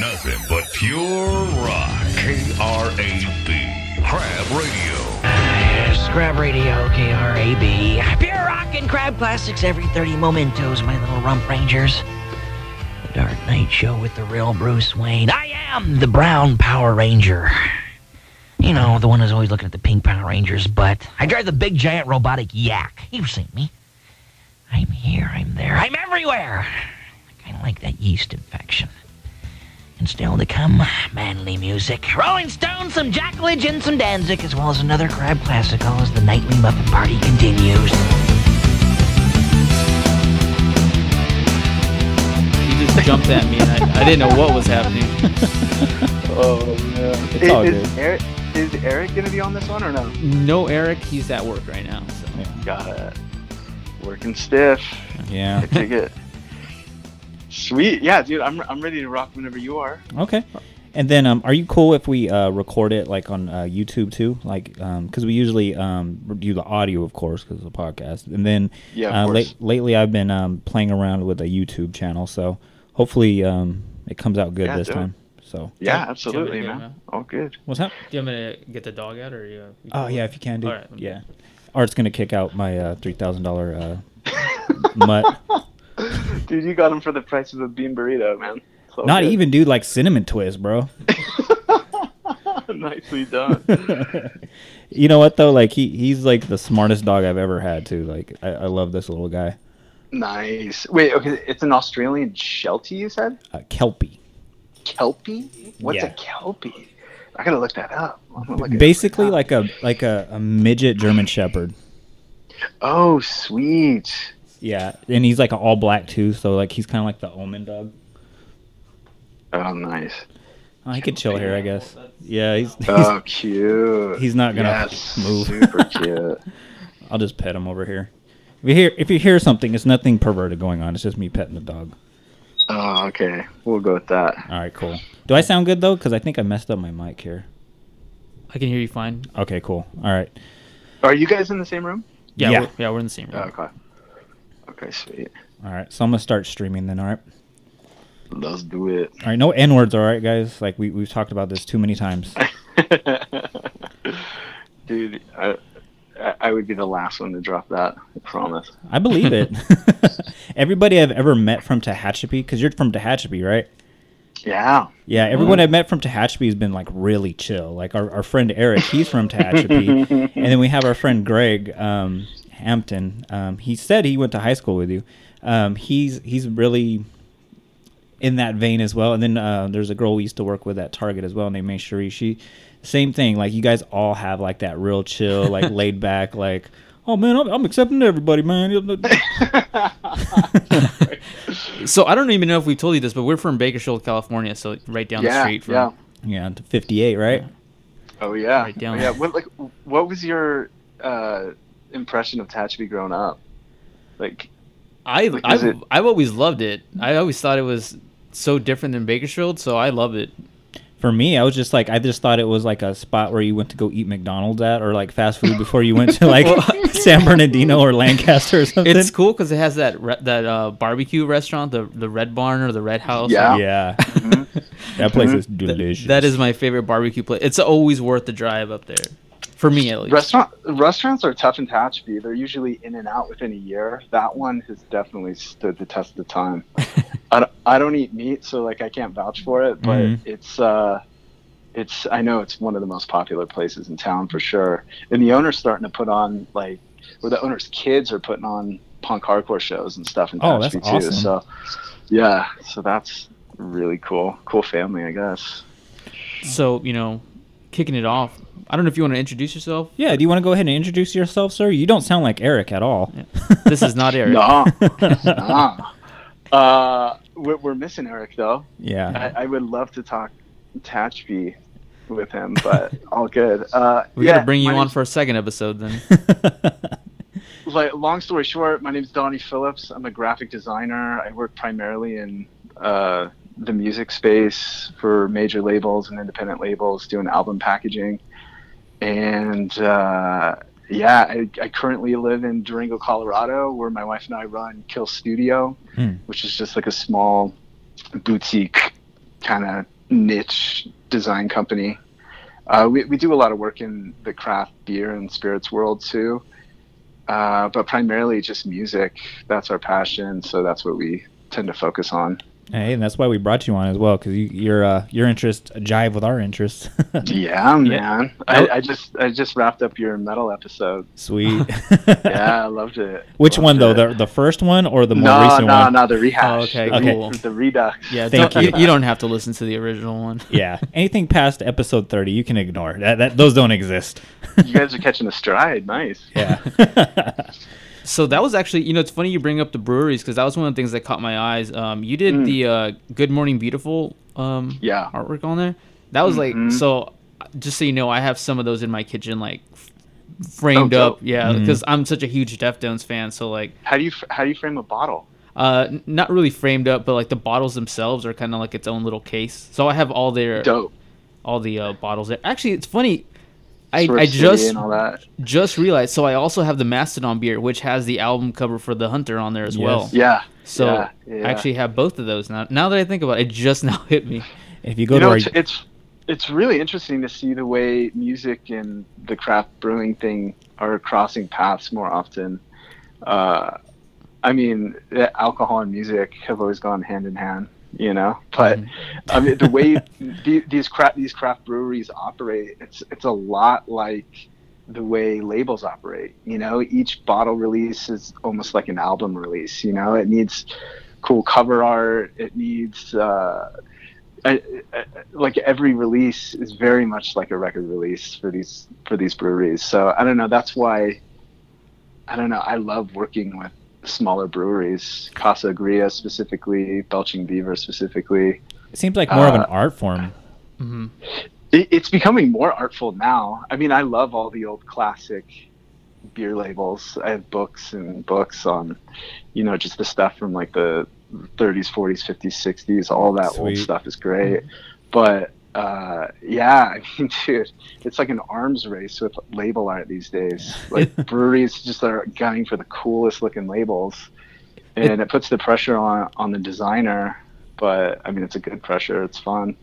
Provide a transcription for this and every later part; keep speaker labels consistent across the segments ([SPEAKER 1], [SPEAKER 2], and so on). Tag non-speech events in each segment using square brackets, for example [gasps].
[SPEAKER 1] Nothing but pure rock. K-R-A-B. Crab Radio.
[SPEAKER 2] Yes, Crab Radio, KRAB. Pure rock and crab classics every 30 mementos, my little rump rangers. The Dark Knight Show with the real Bruce Wayne. I am the brown Power Ranger. You know, the one who's always looking at the pink Power Rangers, but I drive the big giant robotic yak. You've seen me. I'm here, I'm there, I'm everywhere. I kind of like that yeast infection. And still to come, manly music. Rolling Stones, some Jackalage, and some Danzig, as well as another crab classical as the nightly Muppet Party continues.
[SPEAKER 3] You just jumped at me, and I, I didn't know what was happening. [laughs]
[SPEAKER 4] Oh man.
[SPEAKER 5] It's all
[SPEAKER 4] is,
[SPEAKER 5] good.
[SPEAKER 4] Eric, is Eric gonna be on this one or no?
[SPEAKER 3] No, Eric, he's at work right now. So.
[SPEAKER 4] Got it. Working stiff.
[SPEAKER 5] Yeah.
[SPEAKER 4] I take it. Sweet. Yeah, dude. I'm I'm ready to rock whenever you are.
[SPEAKER 5] Okay. And then, um, are you cool if we uh, record it like on uh, YouTube too? Like, because we usually um, do the audio, of course, because it's a podcast. And then,
[SPEAKER 4] Yeah, of
[SPEAKER 5] uh,
[SPEAKER 4] course.
[SPEAKER 5] lately I've been um, playing around with a YouTube channel, so hopefully um, it comes out good
[SPEAKER 4] Yeah,
[SPEAKER 5] this
[SPEAKER 4] do
[SPEAKER 5] time. So,
[SPEAKER 4] Yeah,
[SPEAKER 3] Yeah,
[SPEAKER 4] absolutely, man.
[SPEAKER 3] man.
[SPEAKER 4] All good.
[SPEAKER 5] what's that?
[SPEAKER 3] Do you want me to get the dog out, or you? you
[SPEAKER 5] Oh yeah, if you can do.
[SPEAKER 3] All right,
[SPEAKER 5] yeah. Art's gonna kick out my uh, three thousand dollar uh, [laughs] mutt. [laughs]
[SPEAKER 4] Dude, you got him for the price of a bean burrito, man. So
[SPEAKER 5] Not
[SPEAKER 4] good.
[SPEAKER 5] even, dude. Like cinnamon twist, bro. [laughs]
[SPEAKER 4] Nicely done. [laughs]
[SPEAKER 5] you know what though? Like he he's like the smartest dog I've ever had too. Like I, I love this little guy.
[SPEAKER 4] nice. Wait, okay. It's an Australian Sheltie, you said?
[SPEAKER 5] Uh, Kelpie.
[SPEAKER 4] Kelpie? What's
[SPEAKER 5] Yeah.
[SPEAKER 4] a Kelpie? I gotta look that up. Look it up
[SPEAKER 5] Basically like a like a, a midget German Shepherd.
[SPEAKER 4] Oh, sweet.
[SPEAKER 5] Yeah, and he's like all black too. So like he's kind of like the omen dog.
[SPEAKER 4] Oh, nice.
[SPEAKER 5] Oh, he could chill here, I guess. Yeah, he's. Oh, [laughs] he's
[SPEAKER 4] Oh, cute.
[SPEAKER 5] he's not gonna
[SPEAKER 4] yes, [laughs]
[SPEAKER 5] move.
[SPEAKER 4] Super [laughs] cute.
[SPEAKER 5] I'll just pet him over here. If you hear if you hear something, it's nothing perverted going on. It's just me petting the dog.
[SPEAKER 4] Oh, okay. We'll go with that.
[SPEAKER 5] All right, cool. Do I sound good though? Because I think I messed up my mic here.
[SPEAKER 3] I can hear you fine.
[SPEAKER 5] Okay, cool. All right.
[SPEAKER 4] Are you guys in the same room?
[SPEAKER 3] Yeah,
[SPEAKER 5] Yeah.
[SPEAKER 3] We're, yeah, we're in the same room.
[SPEAKER 4] Okay. Okay, sweet.
[SPEAKER 5] All right. So I'm gonna start streaming then. All right.
[SPEAKER 4] Let's do it.
[SPEAKER 5] All right. No n words. All right, guys. Like we we've talked about this too many times. [laughs]
[SPEAKER 4] Dude, I, I- would be the last one to drop that. I promise.
[SPEAKER 5] I believe it. [laughs] [laughs] Everybody I've ever met from Tehachapi, because you're from Tehachapi, right?
[SPEAKER 4] Yeah.
[SPEAKER 5] Yeah, everyone I've met from Tehachapi has been like really chill. Like our, our friend Eric, he's from Tehachapi, and then we have our friend Greg um, Hampton. Um, he said he went to high school with you. Um, he's he's really in that vein as well. And then uh, there's a girl we used to work with at Target as well, named Cherie. She same thing. Like you guys all have like that real chill, like [laughs] laid back, like oh man, I'm, I'm accepting everybody, man. [laughs]
[SPEAKER 3] So I don't even know if we've told you this, but we're from Bakersfield, California, so right down the street from.
[SPEAKER 4] Yeah.
[SPEAKER 5] yeah, to 58, right?
[SPEAKER 4] Oh yeah.
[SPEAKER 3] Right down.
[SPEAKER 4] Oh, yeah. What like what was your uh, impression of Tehachapi growing up? Like
[SPEAKER 3] I
[SPEAKER 4] Like,
[SPEAKER 3] I've,
[SPEAKER 4] it-
[SPEAKER 3] I've always loved it. I always thought it was so different than Bakersfield, so I love it.
[SPEAKER 5] For me, I was just like, I just thought it was like a spot where you went to go eat McDonald's at, or like fast food before you went to [laughs] like [laughs] San Bernardino or Lancaster or [laughs] something.
[SPEAKER 3] It's cool because it has that re- that uh, barbecue restaurant, the the Red Barn or the Red House.
[SPEAKER 4] Yeah.
[SPEAKER 5] yeah,
[SPEAKER 4] mhm.
[SPEAKER 5] that place is
[SPEAKER 3] Th-
[SPEAKER 5] delicious.
[SPEAKER 3] that is my favorite barbecue place. It's always worth the drive up there, for me at least.
[SPEAKER 4] restaurant restaurants are tough in Tehachapi. They're usually in and out within a year. That one has definitely stood the test of time. [laughs] I don't, I don't eat meat, so like I can't vouch for it, but
[SPEAKER 5] Mhm.
[SPEAKER 4] it's uh, it's I know it's one of the most popular places in town for sure. And the owner's starting to put on like, or the owner's kids are putting on punk hardcore shows and stuff in
[SPEAKER 5] Oh,
[SPEAKER 4] Tehachapi too.
[SPEAKER 5] awesome.
[SPEAKER 4] So yeah, so that's really cool. Cool family, I guess.
[SPEAKER 3] So you know, kicking it off. I don't know if you want to introduce yourself.
[SPEAKER 5] yeah. Do you want to go ahead and introduce yourself, sir? You don't sound like Eric at all.
[SPEAKER 3] This is not Eric. [laughs]
[SPEAKER 4] Nah, [laughs] nah. Uh, we're, we're missing Eric though.
[SPEAKER 5] Yeah.
[SPEAKER 4] I, I would love to talk Tatchby with him, but [laughs] all good. Uh,
[SPEAKER 3] We
[SPEAKER 4] yeah,
[SPEAKER 3] got to bring you on
[SPEAKER 4] name's-
[SPEAKER 3] for a second episode then.
[SPEAKER 4] like long story short, my name is Donnie Phillips. I'm a graphic designer. I work primarily in uh, the music space for major labels and independent labels, doing album packaging. And uh, yeah, I, I currently live in Durango, Colorado, where my wife and I run Kill Studio,
[SPEAKER 5] Hmm.
[SPEAKER 4] which is just like a small boutique kind of niche design company. Uh, we we do a lot of work in the craft beer and spirits world too, uh, but primarily just music. That's our passion, so that's what we tend to focus on.
[SPEAKER 5] Hey, and that's why we brought you on as well because you, your uh, your interests jive with our interests. [laughs]
[SPEAKER 4] Yeah, man. I, I just I just wrapped up your metal episode.
[SPEAKER 5] Sweet. [laughs]
[SPEAKER 4] Yeah, I loved it.
[SPEAKER 5] Which
[SPEAKER 4] Loved
[SPEAKER 5] one though?
[SPEAKER 4] it.
[SPEAKER 5] The the first one or the more
[SPEAKER 4] no,
[SPEAKER 5] recent
[SPEAKER 4] no,
[SPEAKER 5] one?
[SPEAKER 4] no, the rehash.
[SPEAKER 3] Oh, okay,
[SPEAKER 4] the,
[SPEAKER 5] cool.
[SPEAKER 4] The redux.
[SPEAKER 3] Yeah,
[SPEAKER 5] Thank you.
[SPEAKER 3] you. you don't have to listen to the original one.
[SPEAKER 5] Yeah, anything past episode thirty, you can ignore. That, that those don't exist.
[SPEAKER 4] You guys are catching a stride. Nice.
[SPEAKER 5] Yeah. [laughs]
[SPEAKER 3] So that was actually, you know, it's funny you bring up the breweries because that was one of the things that caught my eyes. Um, you did the uh, Good Morning Beautiful um,
[SPEAKER 4] Mm. Yeah.
[SPEAKER 3] artwork on there. That was
[SPEAKER 4] Mhm.
[SPEAKER 3] like so. Just so you know, I have some of those in my kitchen, like f- framed
[SPEAKER 4] Oh,
[SPEAKER 3] up.
[SPEAKER 4] dope.
[SPEAKER 3] Yeah, because I'm such a huge Deftones fan. So like,
[SPEAKER 4] How do you f- how do you frame a bottle?
[SPEAKER 3] uh, not really framed up, but like the bottles themselves are kind of like its own little case. So I have all their
[SPEAKER 4] Dope.
[SPEAKER 3] all the uh, bottles there. Actually, it's funny. I, I just
[SPEAKER 4] and all that.
[SPEAKER 3] just realized. So I also have the Mastodon beer, which has the album cover for the Hunter on there as
[SPEAKER 5] Yes.
[SPEAKER 3] well.
[SPEAKER 4] Yeah.
[SPEAKER 3] So
[SPEAKER 4] yeah, yeah.
[SPEAKER 3] I actually have both of those now. Now that I think about it, it just [laughs] now hit me.
[SPEAKER 5] if you go
[SPEAKER 4] you
[SPEAKER 5] to
[SPEAKER 4] know,
[SPEAKER 5] our
[SPEAKER 4] it's, it's it's really interesting to see the way music and the craft brewing thing are crossing paths more often. Uh, I mean, alcohol and music have always gone hand in hand, you know. But I mean, the way [laughs] the, these craft these craft breweries operate, it's it's a lot like the way labels operate. You know, each bottle release is almost like an album release. You know, it needs cool cover art. It needs uh, I, I, like every release is very much like a record release for these for these breweries. So I don't know. That's why I don't know. I love working with smaller breweries, Casa Agria specifically, Belching Beaver specifically.
[SPEAKER 5] it seems like more of an
[SPEAKER 4] uh,
[SPEAKER 5] art form.
[SPEAKER 3] hmm
[SPEAKER 4] It, it's becoming more artful now. I mean, I love all the old classic beer labels. I have books and books on, you know, just the stuff from like the 30s, 40s, 50s, 60s. All that old stuff is great. But uh, yeah, [laughs] I mean, dude, it's like an arms race with label art these days. Like [laughs] breweries just are gunning for the coolest looking labels, and it puts the pressure on on the designer. But I mean, it's a good pressure. It's fun.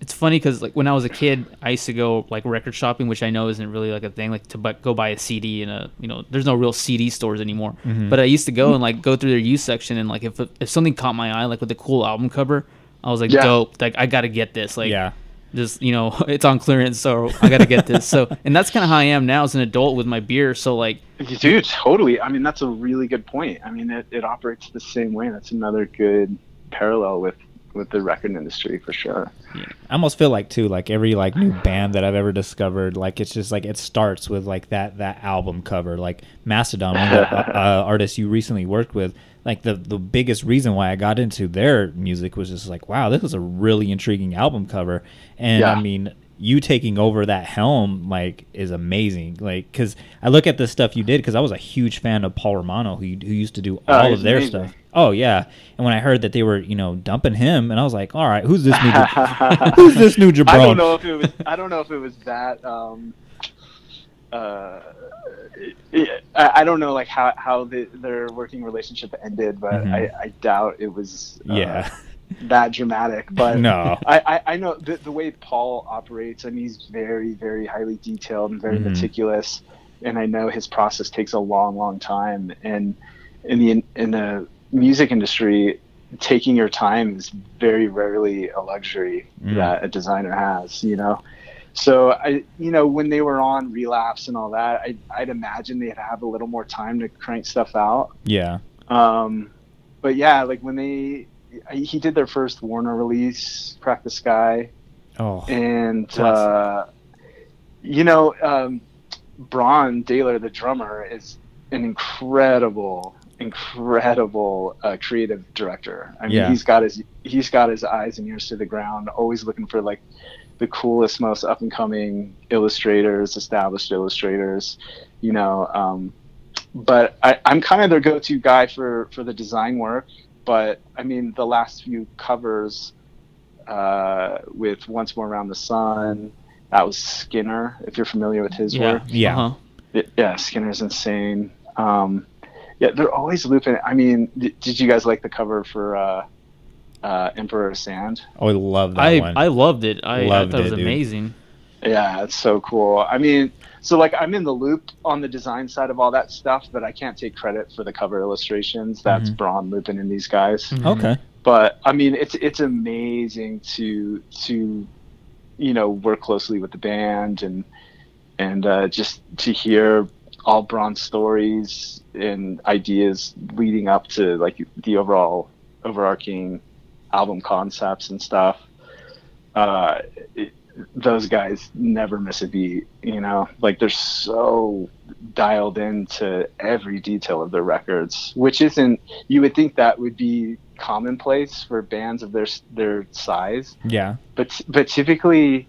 [SPEAKER 3] It's funny because like when I was a kid, I used to go like record shopping, which I know isn't really like a thing. Like to bu- go buy a CD and a you know, there's no real CD stores anymore.
[SPEAKER 5] Mhm.
[SPEAKER 3] But I used to go and like go through their used section and like if if something caught my eye, like with a cool album cover, I was like,
[SPEAKER 4] Yeah.
[SPEAKER 3] dope. Like I gotta get this. Like
[SPEAKER 5] yeah.
[SPEAKER 3] this you know [laughs] it's on clearance so i gotta get this so and that's kind of how i am now as an adult with my beer so like
[SPEAKER 4] Dude, totally. I mean, that's a really good point. I mean, it, it operates the same way. That's another good parallel with with the record industry for sure.
[SPEAKER 5] I almost feel like too, like every like new band that I've ever discovered, like it's just like it starts with like that that album cover, like Mastodon, one of the uh, [laughs] uh, artists you recently worked with. Like the the biggest reason why I got into their music was just like, wow, this is a really intriguing album cover, and
[SPEAKER 4] Yeah.
[SPEAKER 5] I mean, you taking over that helm like is amazing. Like, because I look at the stuff you did, because I was a huge fan of Paul Romano, who who used to do
[SPEAKER 4] Oh,
[SPEAKER 5] all
[SPEAKER 4] he's
[SPEAKER 5] of their
[SPEAKER 4] amazing.
[SPEAKER 5] stuff. Oh yeah, and when I heard that they were, you know, dumping him, and I was like, all right, who's this new? [laughs] Who's this new Jabron? [laughs]
[SPEAKER 4] I don't know if it was. I don't know if it was that. Um, uh, it, I, I don't know like how how the, their working relationship ended, but
[SPEAKER 5] Mhm.
[SPEAKER 4] I, I doubt it was. Uh,
[SPEAKER 5] Yeah.
[SPEAKER 4] That dramatic, but [laughs]
[SPEAKER 5] No.
[SPEAKER 4] I, I, I know the, the way Paul operates. I mean, he's very, very highly detailed and very
[SPEAKER 5] Mhm.
[SPEAKER 4] meticulous, and I know his process takes a long, long time. And in the in the music industry, taking your time is very rarely a luxury
[SPEAKER 5] Mm.
[SPEAKER 4] that a designer has. You know, so I, you know, when they were on relapse and all that, I, I'd imagine they'd have a little more time to crank stuff out.
[SPEAKER 5] Yeah.
[SPEAKER 4] Um, but yeah, like when they, he did their first Warner release, Crack the Skye,
[SPEAKER 5] Oh.
[SPEAKER 4] and uh, you know, um, Brann Dailor, the drummer, is an incredible, incredible uh, creative director. I mean,
[SPEAKER 5] Yeah.
[SPEAKER 4] he's got his he's got his eyes and ears to the ground, always looking for like the coolest, most up and coming illustrators, established illustrators. You know, um, but I, I'm kind of their go-to guy for for the design work. But I mean, the last few covers uh, with Once More Around the Sun. That was Skinner, if you're familiar with his
[SPEAKER 3] yeah
[SPEAKER 4] work.
[SPEAKER 5] Yeah.
[SPEAKER 3] uh-huh.
[SPEAKER 4] It- yeah, Skinner's insane. Um, yeah, they're always looping. I mean, d- did you guys like the cover for uh, uh, Emperor of Sand.
[SPEAKER 5] Oh, I love that
[SPEAKER 3] I
[SPEAKER 5] one.
[SPEAKER 3] I loved it. I, I
[SPEAKER 5] Loved
[SPEAKER 3] thought it was
[SPEAKER 5] it, dude.
[SPEAKER 3] amazing.
[SPEAKER 4] Yeah, it's so cool. I mean, so like I'm in the loop on the design side of all that stuff, but I can't take credit for the cover illustrations. That's
[SPEAKER 5] Mhm.
[SPEAKER 4] Brann Lupin and these guys.
[SPEAKER 3] Mhm.
[SPEAKER 5] okay.
[SPEAKER 4] But I mean, it's it's amazing to to you know work closely with the band and and uh, just to hear all Brann's stories and ideas leading up to like the overall overarching album concepts and stuff. Uh, it, those guys never miss a beat, you know. Like they're so dialed into every detail of their records, which isn't. You would think that would be commonplace for bands of their their size,
[SPEAKER 5] Yeah.
[SPEAKER 4] but but typically,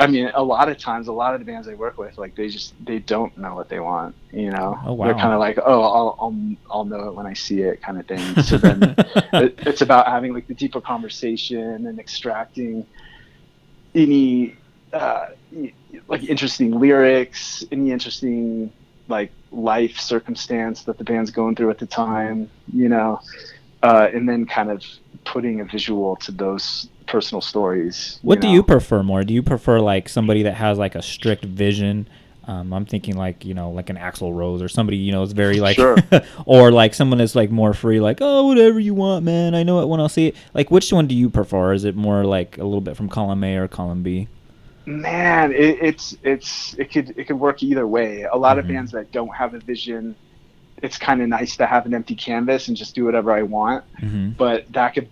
[SPEAKER 4] I mean, a lot of times, a lot of the bands I work with, like they just they don't know what they want, you know.
[SPEAKER 5] Oh,
[SPEAKER 4] They're kind of like, oh, I'll, I'll I'll know it when I see it, kind of thing. [laughs] So then it, it's about having like the deeper conversation and extracting any uh, like interesting lyrics, any interesting like life circumstance that the band's going through at the time, you know, uh, and then kind of putting a visual to those personal stories.
[SPEAKER 5] What do
[SPEAKER 4] know?
[SPEAKER 5] you prefer more? Do you prefer like somebody that has like a strict vision? Um, I'm thinking like you know like an Axl Rose or somebody you know is very like
[SPEAKER 4] Sure. [laughs]
[SPEAKER 5] or like someone that's like more free like oh whatever you want man I know it when I'll see it like which one do you prefer is it more like a little bit from column A or column B
[SPEAKER 4] Man, it, it's it's it could it could work either way. A lot
[SPEAKER 5] Mhm.
[SPEAKER 4] of bands that don't have a vision, it's kind of nice to have an empty canvas and just do whatever I want.
[SPEAKER 5] mm-hmm.
[SPEAKER 4] But that could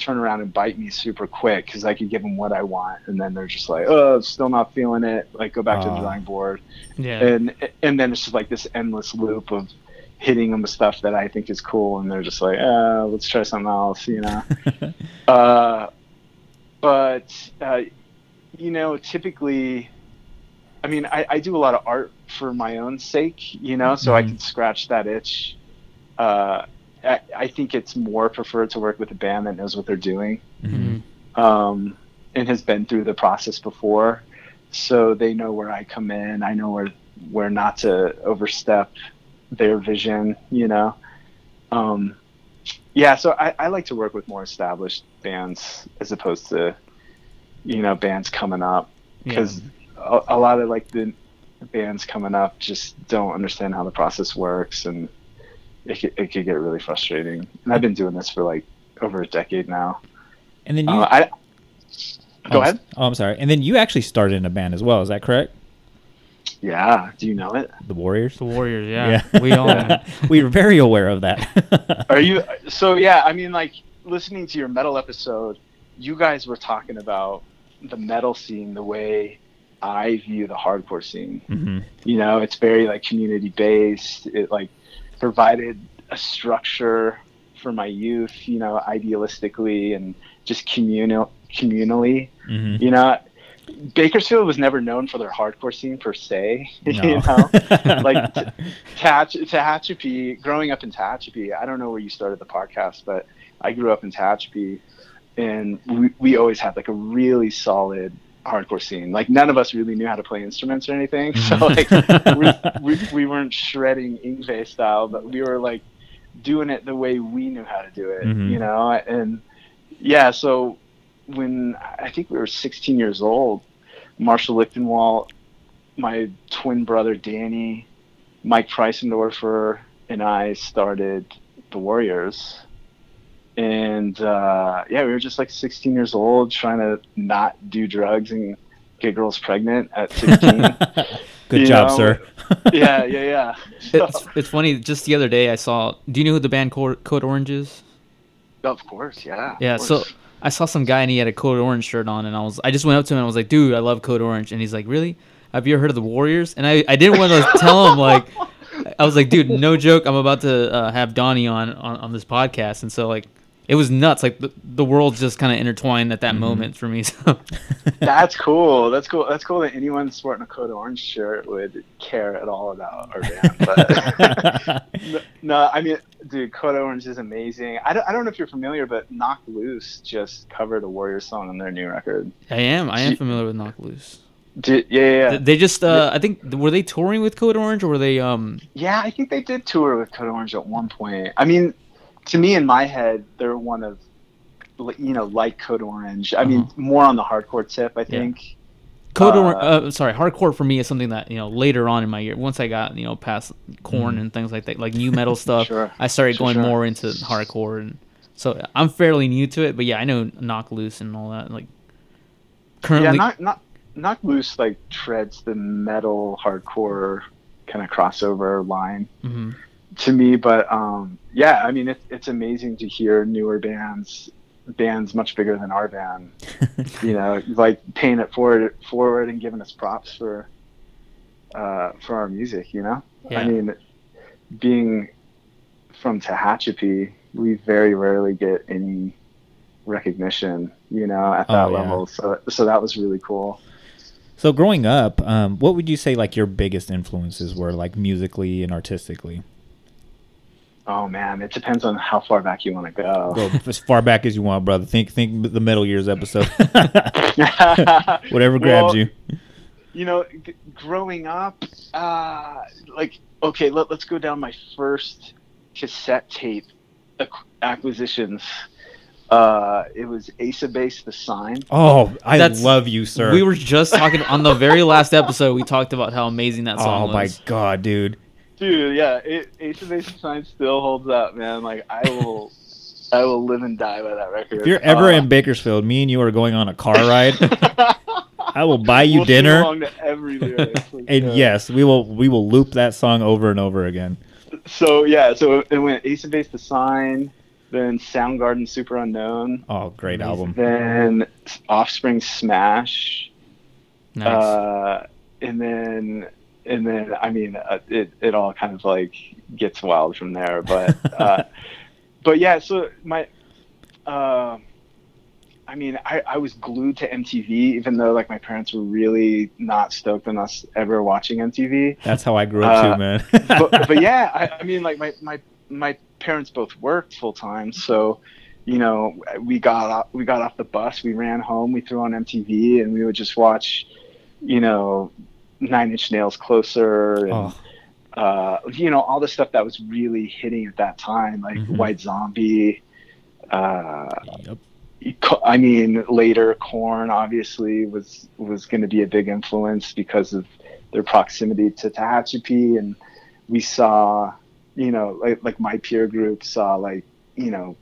[SPEAKER 4] turn around and bite me super quick because I could give them what I want, and then they're just like, oh, still not feeling it. Like go back to the
[SPEAKER 5] Ah.
[SPEAKER 4] drawing board,
[SPEAKER 3] Yeah.
[SPEAKER 4] and and then it's just like this endless loop of hitting them with stuff that I think is cool, and they're just like, uh, let's try something else, you know. [laughs] Uh, but uh, you know, typically, I mean, I, I do a lot of art for my own sake, you know, so I
[SPEAKER 5] Mhm.
[SPEAKER 4] can scratch that itch. Uh, I, I think it's more preferred to work with a band that knows what they're doing
[SPEAKER 5] Mm-hmm.
[SPEAKER 3] Mhm.
[SPEAKER 4] um, and has been through the process before, so they know where I come in. I know where where not to overstep their vision. You know, um, yeah. So I, I like to work with more established bands as opposed to you know bands coming up because a, a lot of like the bands coming up just don't understand how the process works and it could, it could get really frustrating. And I've been doing this for like over a decade now.
[SPEAKER 5] and then you
[SPEAKER 4] Uh, I
[SPEAKER 5] oh,
[SPEAKER 4] go
[SPEAKER 5] s-
[SPEAKER 4] ahead.
[SPEAKER 5] oh I'm sorry and then you actually started in a band as well is that correct
[SPEAKER 4] Yeah. Do you know it?
[SPEAKER 5] the Warriors
[SPEAKER 3] The Warriors, yeah. We all [laughs]
[SPEAKER 5] we were very aware of that [laughs]
[SPEAKER 4] Are you? So yeah. I mean, like listening to your metal episode, you guys were talking about the metal scene the way I view the hardcore scene.
[SPEAKER 5] hmm
[SPEAKER 4] You know, it's very like community based. It like provided a structure for my youth. You know, idealistically and just communal communally.
[SPEAKER 5] hmm
[SPEAKER 4] You know, Bakersfield was never known for their hardcore scene per se. [laughs]
[SPEAKER 5] No.
[SPEAKER 4] you know, [laughs] like t- Tehachapi, growing up in Tehachapi, I don't know where you started the podcast, but I grew up in Tehachapi, and we, we always had like a really solid hardcore scene. Like none of us really knew how to play instruments or anything, so [laughs] like we, we, we weren't shredding Yngwie style, but we were like doing it the way we knew how to do it,
[SPEAKER 5] Mhm.
[SPEAKER 4] you know, and yeah, so when I think we were 16 years old, Marshall Lichtenwalner, my twin brother Danny, Mike Preisendorfer, and I started the Warriors. And uh, yeah, we were just like 16 years old, trying to not do drugs and get girls pregnant at [laughs] 16.
[SPEAKER 5] good
[SPEAKER 4] You
[SPEAKER 5] job
[SPEAKER 4] know,
[SPEAKER 5] sir [laughs]
[SPEAKER 4] yeah, yeah, yeah. So-
[SPEAKER 3] it's it's funny. Just the other day, I saw. Do you know who the band Code, Code Orange is?
[SPEAKER 4] of course, yeah. of
[SPEAKER 3] Yeah. So. I saw some guy and he had a Code Orange shirt on, and I was I just went up to him and I was like, "Dude, I love Code Orange," and he's like, "Really? Have you ever heard of the Warriors?" And I I didn't want to [laughs] tell him like. I was like, dude, no joke. I'm about to uh, have Donnie on, on on this podcast, and so like, it was nuts. Like the, the world just kind of intertwined at that moment for me. [laughs] So [laughs]
[SPEAKER 4] That's cool. That's cool. That's cool that anyone sporting a Code Orange shirt would care at all about our band. But [laughs] no, no, I mean, dude, Code Orange is amazing. I don't, I don't know if you're familiar, but Knocked Loose just covered a Warrior song on their new record.
[SPEAKER 3] I am I am
[SPEAKER 4] She-
[SPEAKER 3] familiar with Knocked Loose.
[SPEAKER 4] Did, yeah, yeah, yeah.
[SPEAKER 3] They just uh, I think were they touring with Code Orange or were they um
[SPEAKER 4] Yeah, I think they did tour with Code Orange at one point. I mean, to me, in my head, they're one of you know, like Code Orange. I mean, more on the hardcore tip, I think.
[SPEAKER 3] Code
[SPEAKER 4] Uh,
[SPEAKER 3] or uh, sorry, hardcore for me is something that you know later on in my year, once I got you know past Korn and things like that, like nu metal [laughs] stuff,
[SPEAKER 4] Sure.
[SPEAKER 3] I started
[SPEAKER 4] Sure,
[SPEAKER 3] going
[SPEAKER 4] sure.
[SPEAKER 3] more into hardcore, and so I'm fairly new to it. But yeah, I know Knocked Loose and all that. Like currently,
[SPEAKER 4] Yeah, not not not loose like treads the metal hardcore kind of crossover line
[SPEAKER 3] Mhm.
[SPEAKER 4] To me, but um, yeah, I mean it's it's amazing to hear newer bands bands much bigger than our band, [laughs] you know, like paying it forward forward and giving us props for uh, for our music, you know.
[SPEAKER 3] Yeah.
[SPEAKER 4] I mean, being from Tehachapi, we very rarely get any recognition, you know, at that
[SPEAKER 5] Oh, yeah.
[SPEAKER 4] level. So so that was really cool.
[SPEAKER 5] So growing up, um, what would you say like your biggest influences were, like musically and artistically?
[SPEAKER 4] Oh man, it depends on how far back you want to go.
[SPEAKER 5] Go as far back as you want, brother. Think think the Metal Years episode. [laughs] Whatever grabs
[SPEAKER 4] Well,
[SPEAKER 5] you.
[SPEAKER 4] You know, g- growing up, uh, like okay, let, let's go down my first cassette tape ac- acquisitions. Uh, it was Ace of Base, The Sign.
[SPEAKER 5] Oh, I
[SPEAKER 3] That's-
[SPEAKER 5] love you, sir.
[SPEAKER 3] we were just talking on the very last episode. We talked about how amazing that song
[SPEAKER 5] Oh
[SPEAKER 3] was.
[SPEAKER 5] my god, dude.
[SPEAKER 4] Dude, yeah, it, Ace of Base, The Sign still holds up, man. Like I will, [laughs] I will live and die by that record.
[SPEAKER 5] If you're ever
[SPEAKER 4] Uh,
[SPEAKER 5] in Bakersfield, me and you are going on a car ride. [laughs] I will buy you
[SPEAKER 4] we'll
[SPEAKER 5] dinner,
[SPEAKER 4] to every lyric. for [laughs]
[SPEAKER 5] and
[SPEAKER 4] sure.
[SPEAKER 5] yes, we will we will loop that song over and over again.
[SPEAKER 4] So yeah, so it went Ace of Base, The Sign, then Soundgarden, Superunknown,
[SPEAKER 5] Oh, great album.
[SPEAKER 4] then Offspring, Smash,
[SPEAKER 3] Nice.
[SPEAKER 4] uh, and then and then I mean uh, it it all kind of like gets wild from there, but uh, [laughs] but yeah, so my. Uh, I mean, I, I was glued to MTV, even though like my parents were really not stoked on us ever watching MTV.
[SPEAKER 5] That's how I grew up
[SPEAKER 4] Uh,
[SPEAKER 5] too, man. [laughs]
[SPEAKER 4] but, but [laughs] yeah, I, I mean, like my, my my parents both worked full time, so you know, we got off, we got off the bus, we ran home, we threw on MTV, and we would just watch, you know, Nine Inch Nails, Closer, and
[SPEAKER 5] oh,
[SPEAKER 4] uh, you know, all the stuff that was really hitting at that time, like
[SPEAKER 5] Mhm.
[SPEAKER 4] White Zombie. Uh,
[SPEAKER 5] yep.
[SPEAKER 4] I mean, later Korn obviously was was going to be a big influence because of their proximity to Tehachapi, and we saw, you know, like like my peer group saw like you know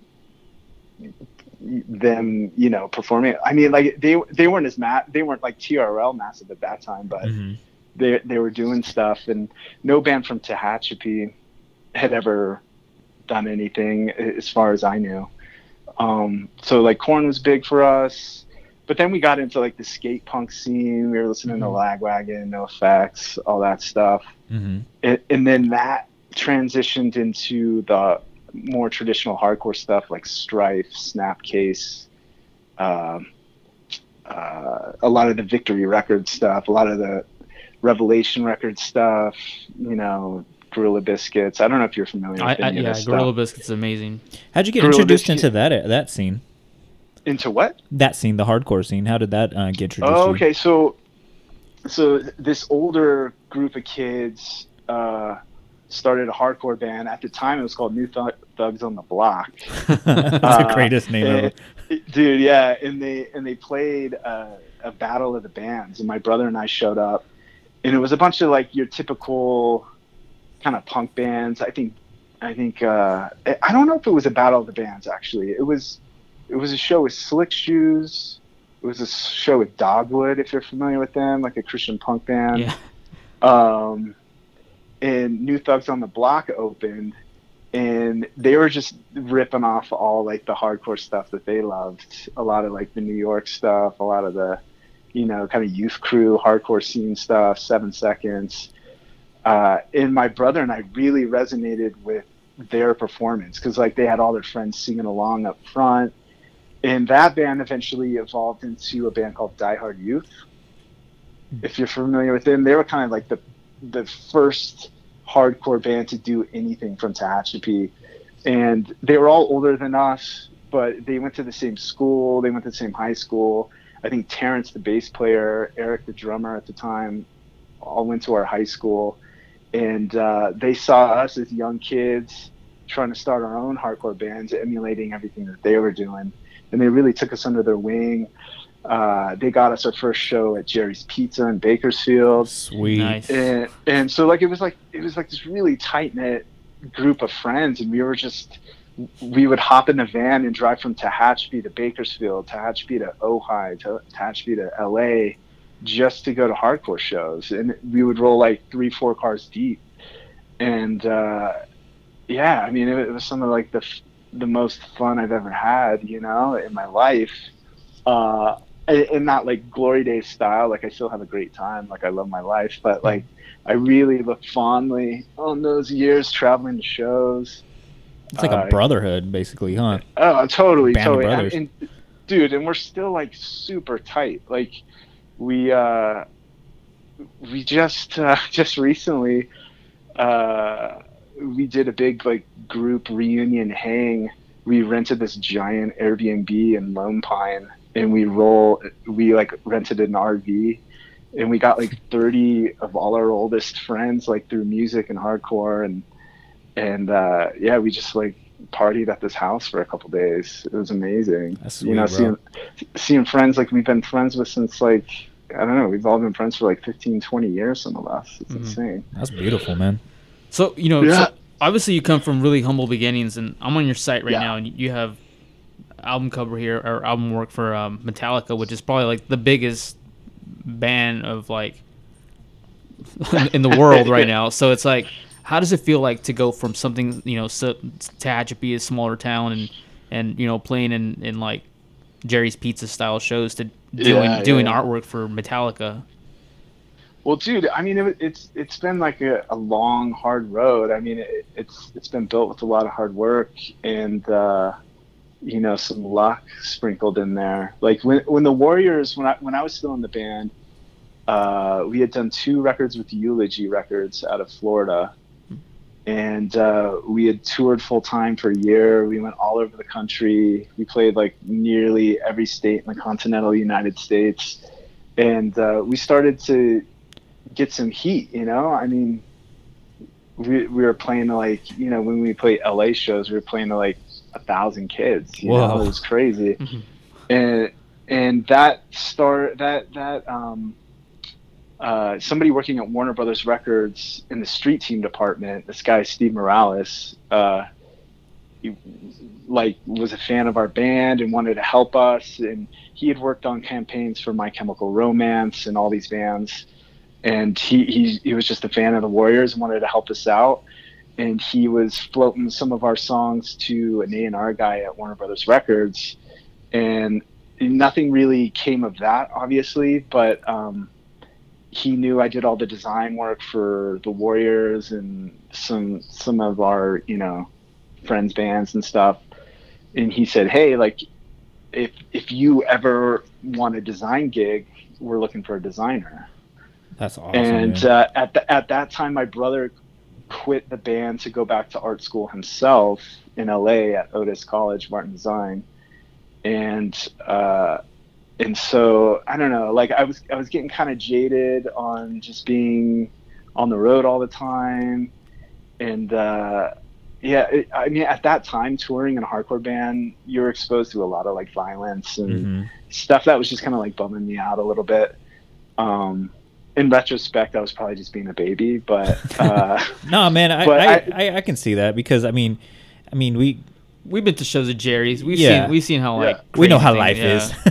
[SPEAKER 4] them, you know, performing. I mean, like they they weren't as ma- they weren't like TRL massive at that time, but
[SPEAKER 5] Mhm.
[SPEAKER 4] They they were doing stuff, and no band from Tehachapi had ever done anything as far as I knew. Um, so like Korn was big for us, but then we got into like the skate punk scene. We were listening to
[SPEAKER 5] Mhm.
[SPEAKER 4] Lagwagon, NOFX, all that stuff,
[SPEAKER 5] Mhm.
[SPEAKER 4] and, and then that transitioned into the more traditional hardcore stuff like Strife, Snapcase, um, uh, a lot of the Victory Records stuff, a lot of the Revelation Records stuff, you know, Gorilla Biscuits. I don't know if you're familiar
[SPEAKER 3] I,
[SPEAKER 4] with
[SPEAKER 3] I,
[SPEAKER 4] any of
[SPEAKER 3] yeah,
[SPEAKER 4] this
[SPEAKER 3] Gorilla
[SPEAKER 4] stuff.
[SPEAKER 3] Biscuits is amazing.
[SPEAKER 5] How'd you get
[SPEAKER 4] Gorilla
[SPEAKER 5] introduced
[SPEAKER 4] Biscuit-
[SPEAKER 5] into that that scene?
[SPEAKER 4] Into what?
[SPEAKER 5] That scene, the hardcore scene. How did that uh, get introduced?
[SPEAKER 4] Oh,
[SPEAKER 5] to you?
[SPEAKER 4] okay. So, so this older group of kids uh, started a hardcore band. At the time, it was called New Thug- Thugs on the Block.
[SPEAKER 5] That's [laughs] the
[SPEAKER 4] Uh,
[SPEAKER 5] greatest name ever.
[SPEAKER 4] dude. Yeah, and they and they played uh, a battle of the bands, and my brother and I showed up, and it was a bunch of like your typical kind of punk bands. I think, I think, uh, I don't know if it was a battle of the bands actually. It was, it was a show with Slick Shoes. It was a show with Dogwood, if you're familiar with them, like a Christian punk band
[SPEAKER 3] Yeah.
[SPEAKER 4] um, and New Thugs on the Block opened, and they were just ripping off all like the hardcore stuff that they loved. A lot of like the New York stuff, a lot of the, you know, kind of youth crew hardcore scene stuff. Seven Seconds, uh, and my brother and I really resonated with their performance because like they had all their friends singing along up front. And that band eventually evolved into a band called Die Hard Youth. If you're familiar with them, they were kind of like the the first hardcore band to do anything from Tehachapi. And they were all older than us, but they went to the same school, they went to the same high school. I think Terrence, the bass player, Eric, the drummer at the time, all went to our high school. And uh, they saw us as young kids trying to start our own hardcore bands, emulating everything that they were doing. and they really took us under their wing. Uh, they got us our first show at Jerry's Pizza in Bakersfield,
[SPEAKER 5] Sweet.
[SPEAKER 3] Nice.
[SPEAKER 4] and and so like it was like it was like this really tight knit group of friends, and we were just we would hop in the van and drive from Tehachapi to Bakersfield, Tehachapi to Ojai, to Tehachapi to LA, just to go to hardcore shows, and we would roll like three, four cars deep, and uh, yeah, I mean it, it was some of like the the most fun I've ever had, you know, in my life. Uh, in not like glory days style, like I still have a great time, like I love my life, but like I really look fondly on those years traveling to shows.
[SPEAKER 5] It's like a
[SPEAKER 4] Uh,
[SPEAKER 5] brotherhood, basically, huh?
[SPEAKER 4] Oh, totally,
[SPEAKER 5] Band
[SPEAKER 4] totally. And, and- dude, and we're still like super tight. Like we uh we just uh [laughs] just recently uh we did a big like group reunion hang. We rented this giant Airbnb in Lone Pine and we roll we like rented an RV and we got like 30 of all our oldest friends like through music and hardcore and and uh yeah we just like partied at this house for a couple days it was amazing
[SPEAKER 5] That's
[SPEAKER 4] you know
[SPEAKER 5] bro.
[SPEAKER 4] seeing seeing friends like we've been friends with since like i don't know we've all been friends for like 15 20 years some of us it's
[SPEAKER 3] Mhm.
[SPEAKER 4] insane
[SPEAKER 5] That's beautiful, man.
[SPEAKER 3] So you know,
[SPEAKER 4] Yeah.
[SPEAKER 3] so obviously you come from really humble beginnings, and I'm on your site right
[SPEAKER 4] Yeah.
[SPEAKER 3] now, and you have album cover here or album work for um, Metallica, which is probably like the biggest band of like [laughs] in the world right [laughs] now. So it's like, how does it feel like to go from something you know, so, Tehachapi, a smaller town, and and you know, playing in in like Jerry's Pizza style shows to doing
[SPEAKER 4] Yeah,
[SPEAKER 3] doing
[SPEAKER 4] yeah.
[SPEAKER 3] artwork for Metallica.
[SPEAKER 4] Well, dude, I mean, it, it's it's been like a, a long, hard road. I mean, it, it's it's been built with a lot of hard work and uh, you know some luck sprinkled in there. Like when when the Warriors, when I when I was still in the band, uh, we had done two records with Eulogy Records out of Florida, and uh, we had toured full time for a year. We went all over the country. We played like nearly every state in the continental United States, and uh, we started to get some heat. You know, I mean, we we were playing to like you know when we play LA shows, we were playing to like a thousand kids. You know, it was crazy,
[SPEAKER 3] Mhm.
[SPEAKER 4] and and that start that that um. Uh, somebody working at Warner Brothers Records in the street team department, this guy Steve Morales, uh, he, like was a fan of our band and wanted to help us, and he had worked on campaigns for My Chemical Romance and all these bands, and he he, he was just a fan of the Warriors and wanted to help us out, and he was floating some of our songs to an A and R guy at Warner Brothers Records, and nothing really came of that, obviously, but um, he knew I did all the design work for the Warriors and some some of our you know friends bands and stuff, and he said, hey, like if if you ever want a design gig, we're looking for a designer.
[SPEAKER 5] That's awesome.
[SPEAKER 4] and uh, at the, at that time, my brother quit the band to go back to art school himself in LA at Otis College, Art and Design, and uh, and so I don't know, like I was I was getting kind of jaded on just being on the road all the time, and uh, yeah, it, I mean at that time touring in a hardcore band, you're exposed to a lot of like violence and
[SPEAKER 5] Mhm.
[SPEAKER 4] stuff that was just kind of like bumming me out a little bit. Um, in retrospect, I was probably just being a baby, but [laughs] uh,
[SPEAKER 5] No, man, I,
[SPEAKER 4] But
[SPEAKER 5] I,
[SPEAKER 4] I-
[SPEAKER 5] I, I can see that because I mean, I mean we
[SPEAKER 3] We've been to shows at Jerry's. We've
[SPEAKER 5] Yeah.
[SPEAKER 3] seen we've seen how like
[SPEAKER 5] we know
[SPEAKER 3] crazy
[SPEAKER 5] how
[SPEAKER 3] things-
[SPEAKER 5] life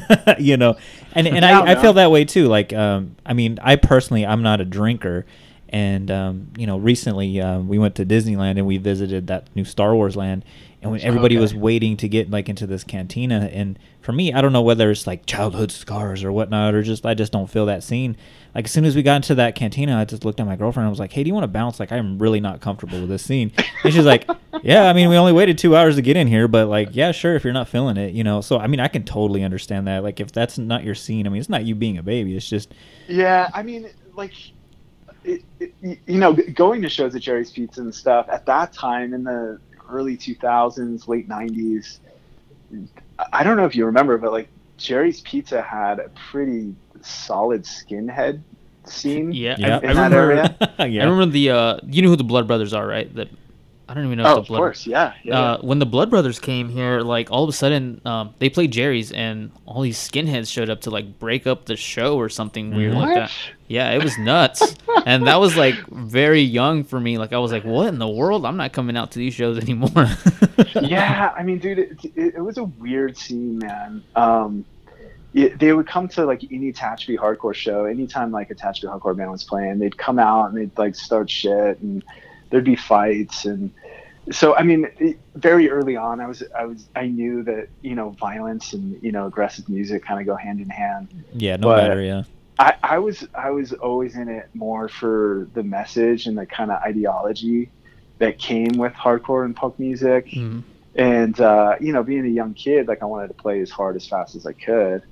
[SPEAKER 3] yeah.
[SPEAKER 5] is, [laughs] you know, and [laughs] and I, I feel that way too. Like, um, I mean, I personally, I'm not a drinker, and um, you know, recently um, we went to Disneyland and we visited that new Star Wars land, and when everybody was waiting to get like into this cantina, and for me, I don't know whether it's like childhood scars or whatnot, or just I just don't feel that scene. Like as soon as we got into that cantina, I just looked at my girlfriend. and I was like, "Hey, do you want to bounce? Like, I'm really not comfortable with this scene." And she's like, [laughs] "Yeah, I mean, we only waited two hours to get in here, but like, yeah, sure, if you're not feeling it, you know." So I mean, I can totally understand that. Like, if that's not your scene, I mean, it's not you being a baby. It's just
[SPEAKER 4] yeah, I mean, like, it, it, you know, going to shows at Jerry's Pizza and stuff at that time in the early 2000s, late 90s. I don't know if you remember, but like Jerry's Pizza had a pretty solid skinhead scene.
[SPEAKER 3] Yeah,
[SPEAKER 5] Yeah.
[SPEAKER 3] I, I
[SPEAKER 4] In that
[SPEAKER 3] remember.
[SPEAKER 4] area? [laughs]
[SPEAKER 5] yeah.
[SPEAKER 3] I remember the uh, you know who the Blood Brothers are, right? That I don't even know
[SPEAKER 4] Oh,
[SPEAKER 3] if the
[SPEAKER 4] of
[SPEAKER 3] Blood.
[SPEAKER 4] course, yeah, yeah.
[SPEAKER 3] uh, when the Blood Brothers came here, like all of a sudden, um, they played Jerry's, and all these skinheads showed up to like break up the show or something weird like that. Yeah, it was [laughs] nuts, and that was like very young for me. Like I was like, "What in the world? I'm not coming out to these shows anymore." [laughs]
[SPEAKER 4] yeah, I mean, dude, it, it, it was a weird scene, man. Um, it, they would come to like any Tehachapi hardcore show. Anytime like a Tehachapi hardcore band was playing, they'd come out and they'd like start shit, and there'd be fights, and so I mean, it, very early on, I was I was I knew that you know violence and you know aggressive music kind of go hand in hand.
[SPEAKER 5] Yeah, no
[SPEAKER 4] But-
[SPEAKER 5] matter. Yeah.
[SPEAKER 4] I, I was I was always in it more for the message and the kind of ideology that came with hardcore and punk music
[SPEAKER 3] Mhm.
[SPEAKER 4] and uh, you know being a young kid like i wanted to play as hard as fast as i could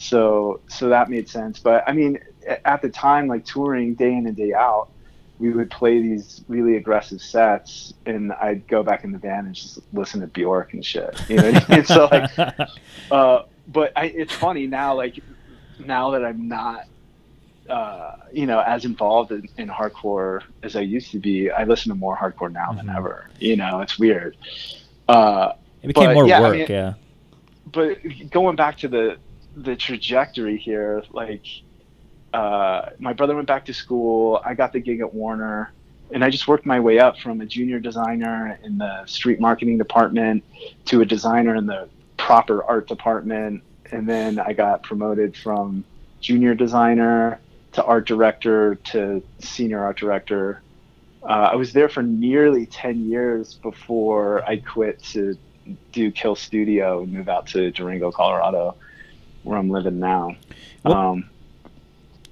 [SPEAKER 4] so so that made sense but i mean at the time like touring day in and day out we would play these really aggressive sets and i'd go back in the van and just listen to Björk and shit you know what I mean? so like [laughs] uh, but I, it's funny now like now that i'm not uh, you know, as involved in, in hardcore as I used to be, I listen to more hardcore now than
[SPEAKER 5] Mhm.
[SPEAKER 4] ever. You know, it's weird. Uh,
[SPEAKER 5] it became
[SPEAKER 4] but,
[SPEAKER 5] more
[SPEAKER 4] yeah, I
[SPEAKER 5] work.
[SPEAKER 4] mean-
[SPEAKER 5] yeah.
[SPEAKER 4] but going back to the the trajectory here, like uh, my brother went back to school. I got the gig at Warner, and I just worked my way up from a junior designer in the street marketing department to a designer in the proper art department, and then I got promoted from junior designer to art director to senior art director. Uh, I was there for nearly 10 years before I quit to do Kill Studio and move out to Durango, Colorado, where I'm living now.
[SPEAKER 5] What-
[SPEAKER 4] Um,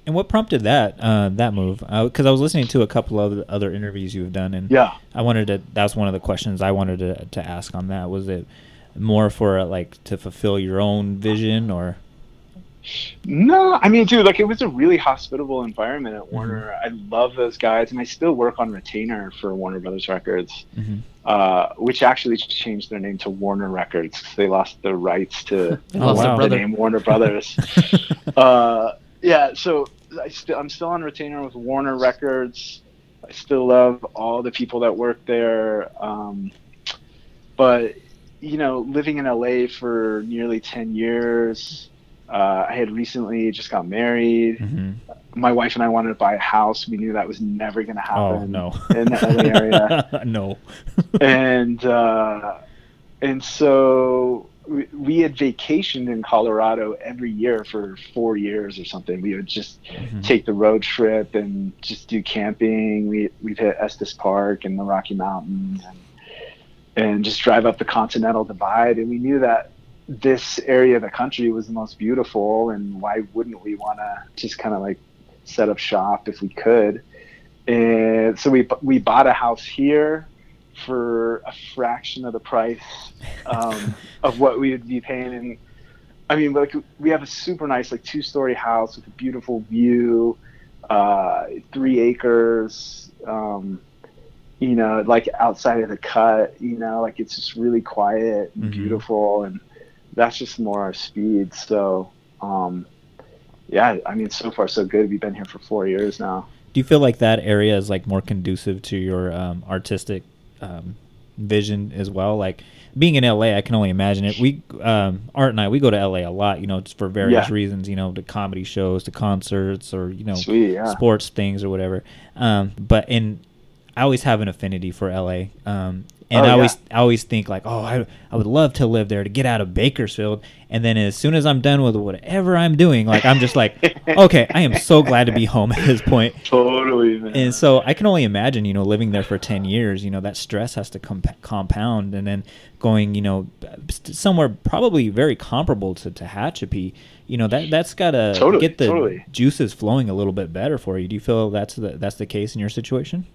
[SPEAKER 5] And what prompted that uh, that move? Because I was listening to a couple of other interviews you've done, and
[SPEAKER 4] yeah.
[SPEAKER 5] I wanted to. That was one of the questions I wanted to to ask on that. Was it more for like to fulfill your own vision, or
[SPEAKER 4] No, I mean, dude, like it was a really hospitable environment at Warner. I love those guys, and I still work on retainer for Warner Brothers Records,
[SPEAKER 5] Mhm.
[SPEAKER 4] Uh, which actually changed their name to Warner Records 'cause they lost the rights to [laughs]
[SPEAKER 3] They lost
[SPEAKER 5] wow.
[SPEAKER 4] the name Warner Brothers. [laughs] uh, yeah, so I still I'm still on retainer with Warner Records. I still love all the people that work there. Um, but you know, living in LA for nearly ten years, uh, I had recently just got married.
[SPEAKER 5] Mhm.
[SPEAKER 4] My wife and I wanted to buy a house. We knew that was never going to happen.
[SPEAKER 5] oh
[SPEAKER 4] happen
[SPEAKER 5] no,
[SPEAKER 4] in the LA [laughs] area
[SPEAKER 5] no.
[SPEAKER 4] and uh, and so we, we had vacationed in Colorado every year for four years or something. We would just
[SPEAKER 5] Mhm.
[SPEAKER 4] take the road trip and just do camping. We we'd hit Estes Park and the Rocky Mountains and and just drive up the Continental Divide. And we knew that this area of the country was the most beautiful, and why wouldn't we want to just kind of like set up shop if we could? And so we we bought a house here for a fraction of the price um, [laughs] of what we would be paying in I mean, like we have a super nice, like two story house with a beautiful view, uh, three acres, um, you know, like outside of the cut, you know, like it's just really quiet and
[SPEAKER 5] Mhm.
[SPEAKER 4] beautiful. And that's just more our speed. So, um, yeah, I mean, so far so good. We've been here for four years now.
[SPEAKER 5] Do you feel like that area is like more conducive to your um, artistic um, vision as well? Like being in LA, I can only imagine it. We um, Art and I we go to LA a lot, you know, just for various
[SPEAKER 4] Yeah.
[SPEAKER 5] reasons, you know, to comedy shows, to concerts, or you know,
[SPEAKER 4] Sweet, yeah.
[SPEAKER 5] sports things or whatever. Um, but in I always have an affinity for LA. Um, and
[SPEAKER 4] Oh,
[SPEAKER 5] I always
[SPEAKER 4] yeah.
[SPEAKER 5] I always think like, oh, I, I would love to live there to get out of Bakersfield. And then as soon as I'm done with whatever I'm doing, like I'm just like, [laughs] okay, I am so glad to be home at this point.
[SPEAKER 4] Totally, man.
[SPEAKER 5] And so I can only imagine, you know, living there for 10 years, you know, that stress has to comp- compound and then going, you know, somewhere probably very comparable to Tehachapi, you know, that, that's got to
[SPEAKER 4] Totally,
[SPEAKER 5] get the
[SPEAKER 4] totally.
[SPEAKER 5] juices flowing a little bit better for you. Do you feel that's the, that's the case in your situation?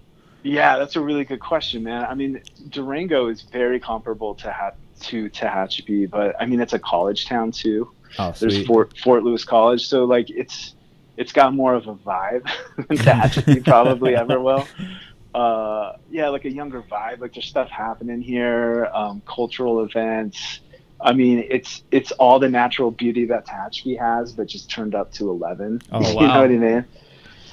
[SPEAKER 4] Yeah, that's a really good question, man. I mean, Durango is very comparable to ha- to Tehachapi, but I mean it's a college town too.
[SPEAKER 5] Oh,
[SPEAKER 4] There's. Fort Fort Lewis College, so like it's it's got more of a vibe [laughs] than Tehachapi [laughs] probably ever will. Uh, yeah, like a younger vibe. Like there's stuff happening here, um, cultural events. I mean, it's it's all the natural beauty that Tehachapi has, but just turned up to eleven.
[SPEAKER 5] Oh, wow. [laughs]
[SPEAKER 4] you know what I mean?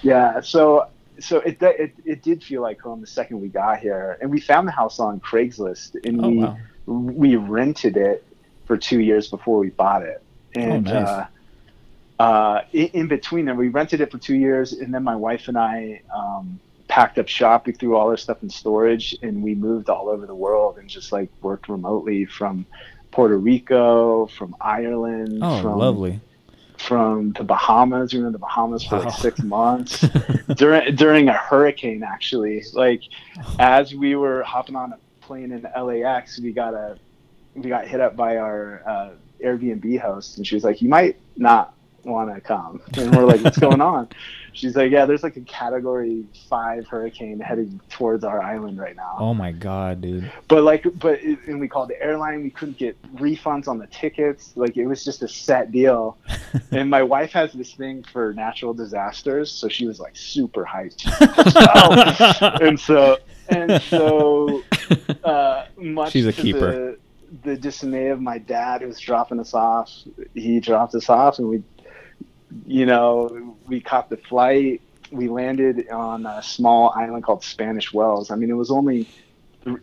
[SPEAKER 4] Yeah. So so it, it it did feel like home the second we got here, and we found the house on Craigslist, and
[SPEAKER 5] Oh,
[SPEAKER 4] we
[SPEAKER 5] wow.
[SPEAKER 4] we rented it for two years before we bought it, and
[SPEAKER 5] Oh, nice.
[SPEAKER 4] uh, uh, in, in between them, we rented it for two years, and then my wife and I um, packed up shop. We threw all our stuff in storage, and we moved all over the world and just like worked remotely from Puerto Rico, from Ireland,
[SPEAKER 5] Oh,
[SPEAKER 4] from
[SPEAKER 5] lovely.
[SPEAKER 4] From the Bahamas. We were in the Bahamas for
[SPEAKER 5] Wow.
[SPEAKER 4] like six months [laughs] during during a hurricane. Actually, like as we were hopping on a plane in LAX, we got a we got hit up by our uh, Airbnb host, and she was like, "You might not want to come," and we're like, "What's [laughs] going on?" She's like, "Yeah, there's like a Category Five hurricane heading towards our island right now."
[SPEAKER 5] Oh my god, dude.
[SPEAKER 4] but like but it, and we called the airline we couldn't get refunds on the tickets like it was just a set deal [laughs] and my wife has this thing for natural disasters so she was like super hyped [laughs] and so and so [laughs] uh much
[SPEAKER 5] She's a
[SPEAKER 4] to
[SPEAKER 5] keeper.
[SPEAKER 4] the, the dismay of my dad who was dropping us off he dropped us off and we you know we caught the flight we landed on a small island called spanish wells i mean it was only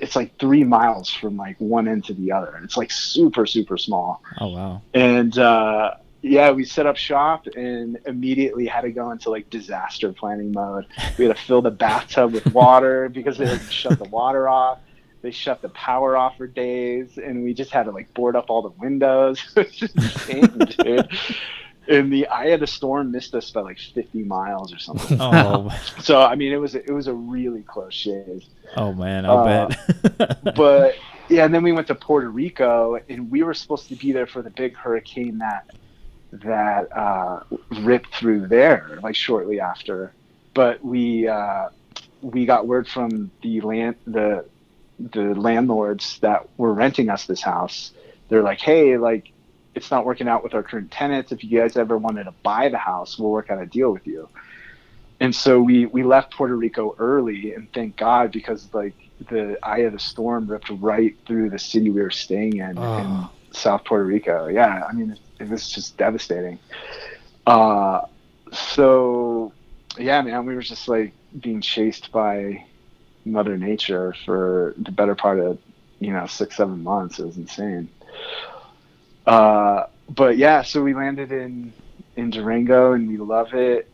[SPEAKER 4] it's like three miles from like one end to the other. It's like super, super small.
[SPEAKER 5] Oh wow.
[SPEAKER 4] And uh, yeah, we set up shop and immediately had to go into like disaster planning mode. We had to fill the bathtub with water [laughs] because they had shut the water off. They shut the power off for days, and we just had to like board up all the windows. [laughs] It was just insane, dude. And the eye of the storm missed us by like 50 miles or something. [laughs]
[SPEAKER 5] Oh, [laughs]
[SPEAKER 4] So I mean, it was it was a really close shave
[SPEAKER 5] oh man, I'll
[SPEAKER 4] Uh,
[SPEAKER 5] bet. [laughs]
[SPEAKER 4] but yeah, and then we went to Puerto Rico, and we were supposed to be there for the big hurricane that that uh, ripped through there, like shortly after. But we uh, we got word from the land the the landlords that were renting us this house. They're like, hey, like it's not working out with our current tenants. If you guys ever wanted to buy the house, we'll work out a deal with you. And so we we left Puerto Rico early, and thank God because like the eye of the storm ripped right through the city we were staying in
[SPEAKER 5] Oh.
[SPEAKER 4] in South Puerto Rico. Yeah, I mean it, it was just devastating. Uh, so yeah, man, we were just like being chased by Mother Nature for the better part of you know six seven months. It was insane. Uh, but yeah, so we landed in in Durango and we love it.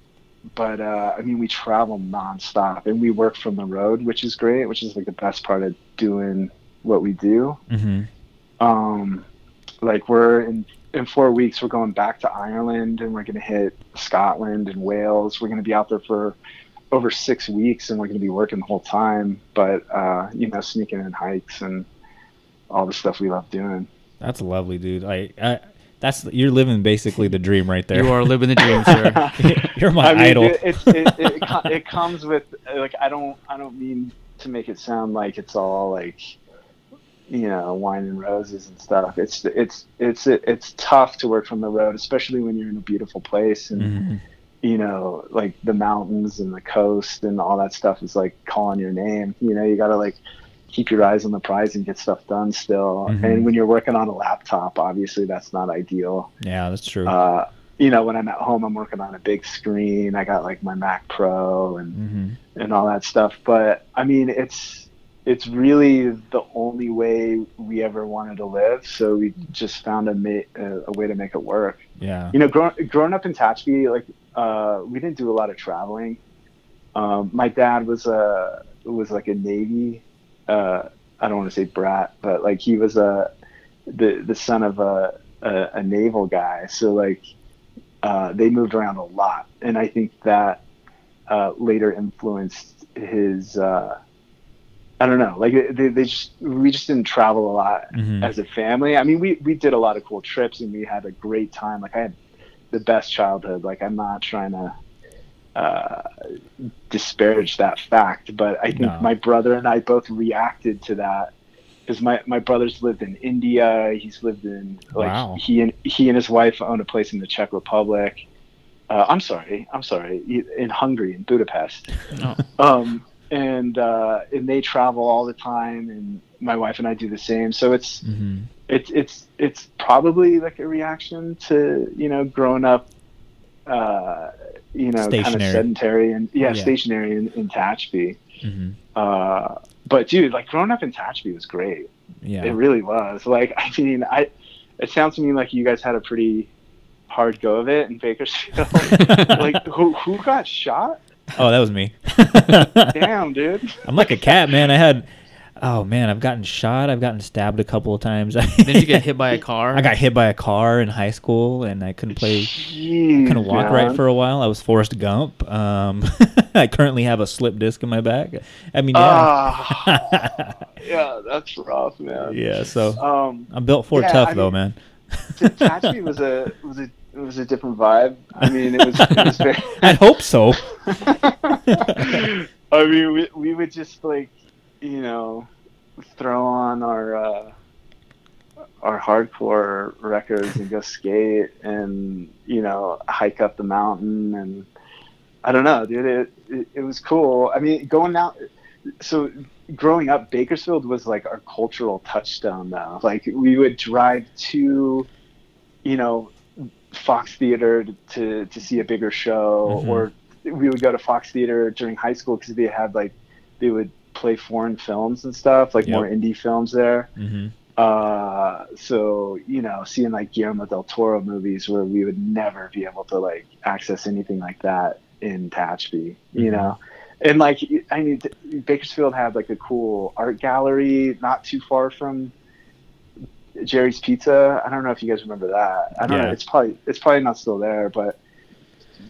[SPEAKER 4] But uh, I mean, we travel nonstop and we work from the road, which is great, which is like the best part of doing what we do.
[SPEAKER 5] hmm
[SPEAKER 4] Um, like we're in in four weeks, we're going back to Ireland and we're gonna hit Scotland and Wales. We're gonna be out there for over six weeks and we're gonna be working the whole time. But uh, you know, sneaking in hikes and all the stuff we love doing.
[SPEAKER 5] That's lovely, dude. Like, I, that's you're living basically the dream right there.
[SPEAKER 3] You are living the dream, sir. [laughs]
[SPEAKER 5] you're my
[SPEAKER 4] I mean,
[SPEAKER 5] idol.
[SPEAKER 4] It, it, it, it, it comes with like I don't I don't mean to make it sound like it's all like you know wine and roses and stuff. It's it's it's it's tough to work from the road, especially when you're in a beautiful place and
[SPEAKER 5] Mhm.
[SPEAKER 4] you know like the mountains and the coast and all that stuff is like calling your name. You know you got to like keep your eyes on the prize and get stuff done still.
[SPEAKER 5] Mhm.
[SPEAKER 4] And when you're working on a laptop, obviously that's not ideal
[SPEAKER 5] Yeah, that's true.
[SPEAKER 4] uh, you know, when I'm at home, I'm working on a big screen. I got like my Mac Pro and
[SPEAKER 5] hmm
[SPEAKER 4] and all that stuff. But I mean, it's it's really the only way we ever wanted to live. So we just found a ma- a, way to make it work.
[SPEAKER 5] Yeah.
[SPEAKER 4] You know, grow, growing up in Tehachapi, like uh, we didn't do a lot of traveling. Um, my dad was a was like a Navy. Uh, I don't want to say brat, but like he was a the the son of a a, a naval guy. So like uh, they moved around a lot, and I think that uh, later influenced his. Uh, I don't know, like they, they just we just didn't travel a lot
[SPEAKER 5] Mhm.
[SPEAKER 4] as a family. I mean, we we did a lot of cool trips and we had a great time. Like I had the best childhood. Like I'm not trying to uh, disparage that fact, but I think
[SPEAKER 5] No.
[SPEAKER 4] my brother and I both reacted to that because my my brother's lived in India. He's lived in like
[SPEAKER 5] Wow.
[SPEAKER 4] he and he and his wife own a place in the Czech Republic. Uh, I'm sorry, I'm sorry, in Hungary, in Budapest
[SPEAKER 3] Oh. [laughs]
[SPEAKER 4] um, and uh, and they travel all the time, and my wife and I do the same. So it's
[SPEAKER 5] hmm
[SPEAKER 4] it's it's it's probably like a reaction to you know growing up uh, you know, kind of sedentary and yeah,
[SPEAKER 5] Yeah.
[SPEAKER 4] stationary in, in Tehachapi.
[SPEAKER 5] hmm
[SPEAKER 4] Uh, but dude, like growing up in Tehachapi was great.
[SPEAKER 5] Yeah.
[SPEAKER 4] It really was. Like, [laughs] I mean, I it sounds to me like you guys had a pretty hard go of it in Bakersfield. [laughs] like, who who got shot?
[SPEAKER 5] oh, that was me.
[SPEAKER 4] Damn, dude. [laughs]
[SPEAKER 5] I'm like a cat, man. I had. Oh man, I've gotten shot. I've gotten stabbed a couple of times.
[SPEAKER 3] Did you get hit by a car? [laughs]
[SPEAKER 5] I got hit by a car in high school, and I couldn't play.
[SPEAKER 4] Jeez,
[SPEAKER 5] couldn't walk
[SPEAKER 4] man.
[SPEAKER 5] right for a while. I was Forrest Gump. Um, [laughs] I currently have a slip disc in my back. I mean, yeah,
[SPEAKER 4] Ah, yeah, that's rough, man. [laughs]
[SPEAKER 5] yeah. So
[SPEAKER 4] Um,
[SPEAKER 5] I'm built for
[SPEAKER 4] yeah,
[SPEAKER 5] tough,
[SPEAKER 4] I
[SPEAKER 5] though,
[SPEAKER 4] mean-
[SPEAKER 5] man.
[SPEAKER 4] Tehachapi was a was a it was a different vibe. I mean, it was, it was very.
[SPEAKER 5] I hope so.
[SPEAKER 4] I mean, we we would just like, you know, throw on our uh, our hardcore records and go skate and you know hike up the mountain and I don't know, dude. It it, it was cool. I mean, going out. So growing up, Bakersfield was like our cultural touchstone. Though, like we would drive to, you know, Fox Theater to to see a bigger show,
[SPEAKER 5] Mhm.
[SPEAKER 4] or we would go to Fox Theater during high school because they had like they would play foreign films and stuff, like
[SPEAKER 5] Yep.
[SPEAKER 4] more indie films there.
[SPEAKER 5] hmm
[SPEAKER 4] Uh, so you know, seeing like Guillermo del Toro movies where we would never be able to like access anything like that in Tehachapi, you
[SPEAKER 5] Mhm.
[SPEAKER 4] know. And like, I mean, Bakersfield had like a cool art gallery not too far from Jerry's Pizza. I don't know if you guys remember that. I don't know. It's probably it's probably not still there, but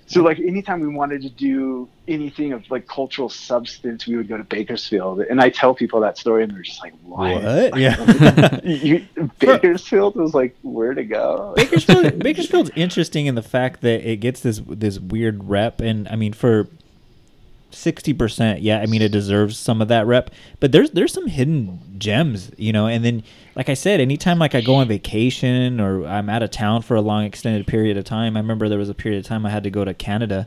[SPEAKER 4] so like anytime we wanted to do anything of like cultural substance, we would go to Bakersfield. And I tell people that story, and they're just like, "What?
[SPEAKER 5] What? Yeah. [laughs] [laughs]
[SPEAKER 4] you, Bakersfield was like where to go. [laughs]
[SPEAKER 5] Bakersfield Bakersfield's interesting in the fact that it gets this this weird rep, and I mean for sixty percent, yeah, I mean it deserves some of that rep. But there's there's some hidden gems, you know. And then, like I said, anytime like I go on vacation or I'm out of town for a long extended period of time, I remember there was a period of time I had to go to Canada.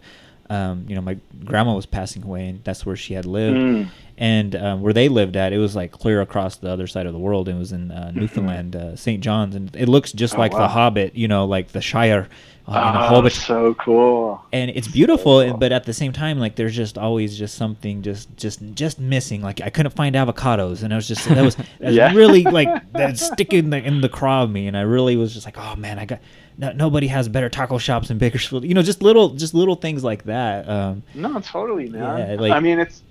[SPEAKER 5] Um, you know, my grandma was passing away, and that's where she had lived.
[SPEAKER 4] Mm.
[SPEAKER 5] And um, where they lived at, it was like clear across the other side of the world. It was in uh, Newfoundland, uh, St. John's, and it looks just
[SPEAKER 4] Mm-hmm. Oh,
[SPEAKER 5] like The. Hobbit, you know, like the Shire uh,
[SPEAKER 4] Oh,
[SPEAKER 5] Hobbit.
[SPEAKER 4] so cool.
[SPEAKER 5] And it's beautiful,
[SPEAKER 4] cool.
[SPEAKER 5] but at the same time, like there's just always just something just just just missing. Like I couldn't find avocados, and I was just that was, [laughs] that was
[SPEAKER 4] Yeah.
[SPEAKER 5] really like [laughs] that stick in the in the craw of me, and I really was just like, oh man, I got. No, nobody has better taco shops in Bakersfield. You know, just little, just little things like that. Um,
[SPEAKER 4] No, totally, man.
[SPEAKER 5] Yeah, like-
[SPEAKER 4] I mean, it's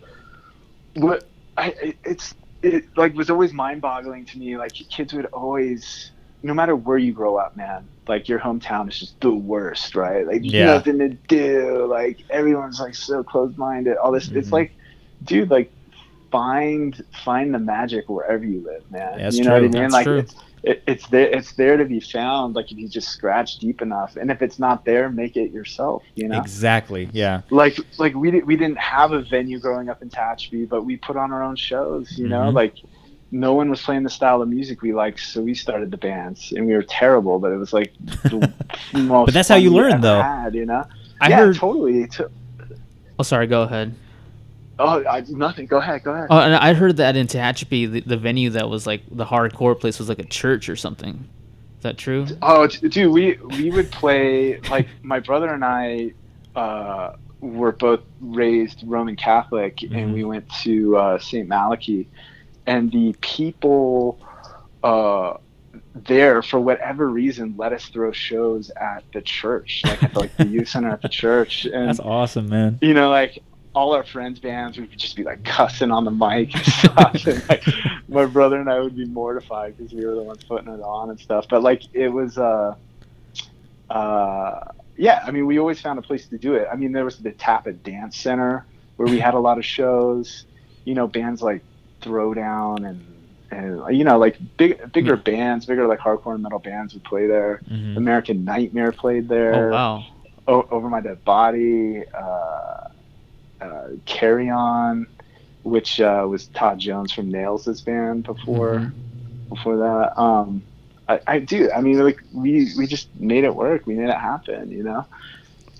[SPEAKER 4] what I it- it's it like was always mind-boggling to me. Like kids would always, no matter where you grow up, man, like your hometown is just the worst, right? Like
[SPEAKER 5] Yeah.
[SPEAKER 4] nothing to do. Like everyone's like so closed-minded. All this, it's
[SPEAKER 5] Mhm.
[SPEAKER 4] like, dude, like find find the magic wherever you live, man.
[SPEAKER 5] That's
[SPEAKER 4] you know what I
[SPEAKER 5] true.
[SPEAKER 4] mean?
[SPEAKER 3] That's
[SPEAKER 4] like
[SPEAKER 3] true.
[SPEAKER 4] it's it, it's there it's there to be found. Like if you just scratch deep enough, and if it's not there, make it yourself. You know
[SPEAKER 5] Exactly. Yeah.
[SPEAKER 4] like like we didn't we didn't have a venue growing up in Tehachapi, but we put on our own shows. You know,
[SPEAKER 5] Mhm.
[SPEAKER 4] like no one was playing the style of music we liked, so we started the bands, and we were terrible, but it was like the [laughs] most.
[SPEAKER 5] But that's how you learn, though.
[SPEAKER 4] Had, you know,
[SPEAKER 3] I
[SPEAKER 4] yeah,
[SPEAKER 3] heard.
[SPEAKER 4] totally. To,
[SPEAKER 3] Oh, sorry. Go ahead.
[SPEAKER 4] Oh, I, nothing. Go ahead. Go ahead.
[SPEAKER 3] Oh, and I heard that in Tehachapi, the, the venue that was like the hardcore place was like a church or something. Is that true?
[SPEAKER 4] Oh, dude, we we would play like my brother and I uh, were both raised Roman Catholic,
[SPEAKER 5] Mhm.
[SPEAKER 4] and we went to uh, St. Malachy, and the people uh, there, for whatever reason, let us throw shows at the church, like at the, like the youth center at the [laughs] church, and
[SPEAKER 5] That's awesome, man.
[SPEAKER 4] you know, like all our friends' bands we would just be like cussing on the mic and stuff. [laughs] and, like, my brother and I would be mortified because we were the ones putting it on and stuff. But like it was, uh, uh, yeah. I mean, we always found a place to do it. I mean, there was the Tappa Dance Center where we had a lot of shows. You know, bands like Throwdown and and you know like big bigger bands, bigger like hardcore and metal bands would play there.
[SPEAKER 5] Mhm.
[SPEAKER 4] American Nightmare played there
[SPEAKER 3] Oh wow.
[SPEAKER 4] o- over my dead body, uh, uh, Carry On, which uh, was Todd Jones from Nails' band before
[SPEAKER 3] Mhm.
[SPEAKER 4] before that. Um, I, I do. I mean, like we we just made it work. We made it happen. You know.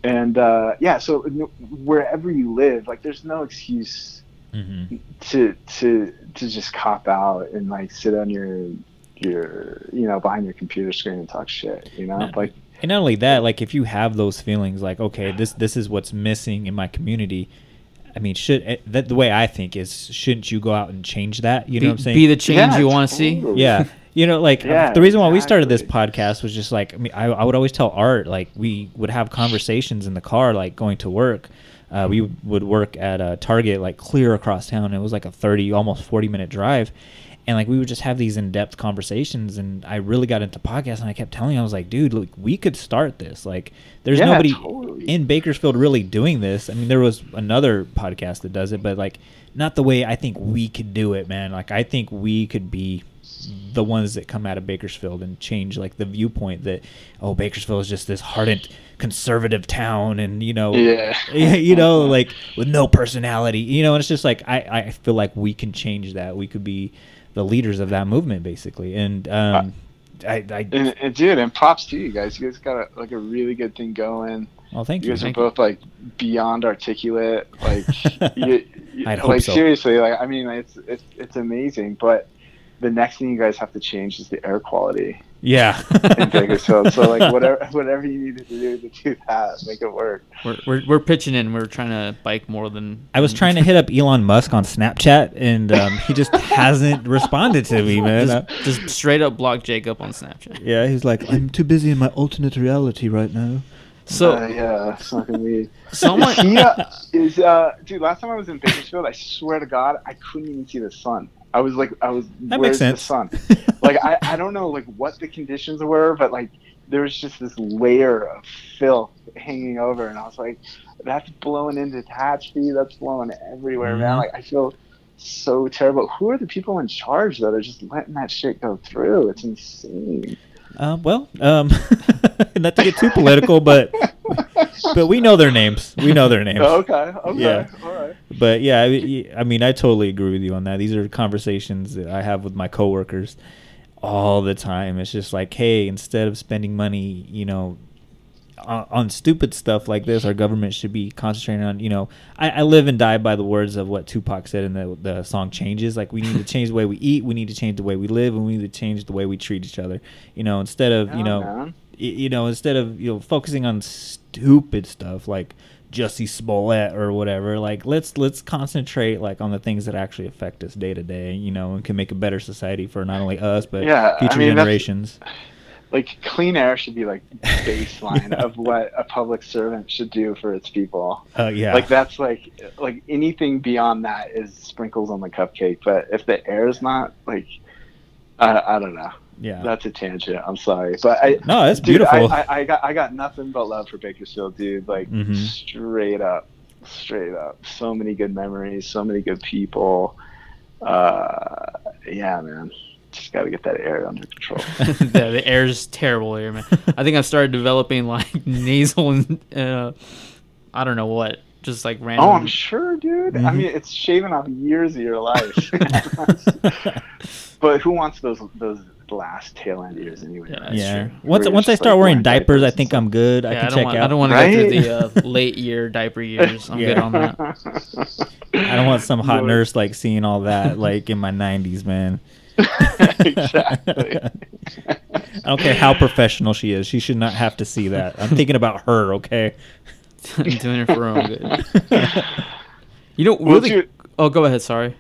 [SPEAKER 4] And uh, yeah, so wherever you live, like, there's no excuse
[SPEAKER 5] Mhm.
[SPEAKER 4] to to to just cop out and like sit on your your you know behind your computer screen and talk shit. You know,
[SPEAKER 5] No.
[SPEAKER 4] like
[SPEAKER 5] And not only that, like if you have those feelings, like okay, this this is what's missing in my community. I mean, should eh, that the way I think is, shouldn't you go out and change that? You know
[SPEAKER 3] be,
[SPEAKER 5] what I'm saying?
[SPEAKER 3] be the change
[SPEAKER 4] Yeah,
[SPEAKER 3] you want to see.
[SPEAKER 5] yeah. You know like
[SPEAKER 4] Yeah,
[SPEAKER 5] the reason why we started this podcast was just like i mean I, I would always tell art like we would have conversations in the car like going to work. Uh, we would work at a target like clear across town. It was like a 30 almost 40 minute drive and like we would just have these in-depth conversations and i really got into podcasts and i kept telling him, i was like dude look we could start this like there's
[SPEAKER 4] Yeah,
[SPEAKER 5] nobody
[SPEAKER 4] totally.
[SPEAKER 5] in bakersfield really doing this i mean there was another podcast that does it but like not the way i think we could do it man like i think we could be the ones that come out of Bakersfield and change like the viewpoint that oh Bakersfield is just this hardened conservative town and you know
[SPEAKER 4] Yeah. [laughs]
[SPEAKER 5] you know like with no personality you know and it's just like I I feel like we can change that we could be the leaders of that movement basically and um I, I
[SPEAKER 4] And, and dude, and props to you guys. You guys got a, like a really good thing going.
[SPEAKER 5] well thank
[SPEAKER 4] You
[SPEAKER 5] you
[SPEAKER 4] guys are
[SPEAKER 3] Thank you.
[SPEAKER 4] both like beyond articulate. Like, [laughs] you, you-
[SPEAKER 5] I'd hope
[SPEAKER 4] like
[SPEAKER 5] so.
[SPEAKER 4] seriously, like I mean, it's it's it's amazing. But the next thing you guys have to change is the air quality
[SPEAKER 5] yeah [laughs]
[SPEAKER 4] in Bakersfield. so like [laughs] whatever whatever you need to do to do that, make it work.
[SPEAKER 3] We're, we're, we're pitching in. We're trying to bike more than.
[SPEAKER 5] I was trying to hit up Elon Musk on Snapchat and um, he just [laughs] hasn't responded to me man
[SPEAKER 3] just, just straight up block Jacob on Snapchat.
[SPEAKER 5] yeah he's like I'm too busy in my alternate reality right now
[SPEAKER 3] So
[SPEAKER 4] uh, yeah, smoking weed.
[SPEAKER 3] someone.
[SPEAKER 4] Is he, uh, is uh, dude? Last time I was in Bakersfield, I swear to God, I couldn't even see the sun. I was like, I was.
[SPEAKER 5] That
[SPEAKER 4] where's. The sun. [laughs] like I, I don't know like what the conditions were, but like there was just this layer of filth hanging over, and I was like, that's blowing into Tehachapi, that's blowing everywhere, man.
[SPEAKER 5] Mhm.
[SPEAKER 4] Like I feel so terrible. Who are the people in charge that are just letting that shit go through? It's insane.
[SPEAKER 5] Uh, well, um, [laughs] not to get too political, but but we know their names. We know their names.
[SPEAKER 4] okay, okay,
[SPEAKER 5] Yeah.
[SPEAKER 4] all right.
[SPEAKER 5] But yeah, I, I mean, I totally agree with you on that. These are conversations that I have with my coworkers all the time. It's just like, hey, instead of spending money, you know, on, on stupid stuff like this, our government should be concentrating on, you know, I, I live and die by the words of what Tupac said in the, the song Changes. Like, we need to [laughs] change the way we eat, we need to change the way we live, and we need to change the way we treat each other. You know, instead of, you
[SPEAKER 4] Yeah,
[SPEAKER 5] know, you know, instead of you know focusing on stupid stuff like Jussie Smollett or whatever, like let's let's concentrate like on the things that actually affect us day to day, you know, and can make a better society for not only us but
[SPEAKER 4] Yeah, I
[SPEAKER 5] future
[SPEAKER 4] mean, that's-
[SPEAKER 5] generations.
[SPEAKER 4] Like clean air should be like baseline of [laughs] what a public servant should do for its people.
[SPEAKER 5] Uh, yeah,
[SPEAKER 4] Like that's like like anything beyond that is sprinkles on the cupcake. But if the air is not like, I, I don't know.
[SPEAKER 5] yeah.
[SPEAKER 4] That's a tangent. I'm sorry, but I
[SPEAKER 5] no, that's
[SPEAKER 4] dude,
[SPEAKER 5] beautiful.
[SPEAKER 4] I, I, I got I got nothing but love for Bakersfield, dude. Like
[SPEAKER 5] Mhm.
[SPEAKER 4] straight up, straight up. So many good memories. So many good people. Uh, yeah, man. Just got to get that air under control. [laughs]
[SPEAKER 3] the, the is terrible here, man. I think I've started developing like [laughs] nasal and uh, I don't know what, just like random.
[SPEAKER 4] Oh, I'm sure, dude. I
[SPEAKER 5] Mhm.
[SPEAKER 4] mean, it's shaving off years of your life. [laughs] but who wants those those last tail end years anyway?
[SPEAKER 3] Yeah,
[SPEAKER 4] right?
[SPEAKER 3] that's
[SPEAKER 5] yeah.
[SPEAKER 3] true.
[SPEAKER 5] Once once I start
[SPEAKER 4] like
[SPEAKER 5] wearing
[SPEAKER 4] wearing
[SPEAKER 5] diapers, I think I'm good. I can
[SPEAKER 3] I
[SPEAKER 5] check
[SPEAKER 3] don't want.
[SPEAKER 5] out.
[SPEAKER 3] I don't want to go through the uh, late year diaper years. I'm good on that.
[SPEAKER 5] I don't want some hot nurse like seeing all that like in my 90s, man. [laughs] [laughs]
[SPEAKER 4] exactly.
[SPEAKER 5] I don't care how professional she is. She should not have to see that. I'm thinking about her, okay? [laughs]
[SPEAKER 3] I'm doing it for her own good. You know,
[SPEAKER 4] Well,
[SPEAKER 3] really.
[SPEAKER 4] dude-
[SPEAKER 3] oh, go ahead. Sorry.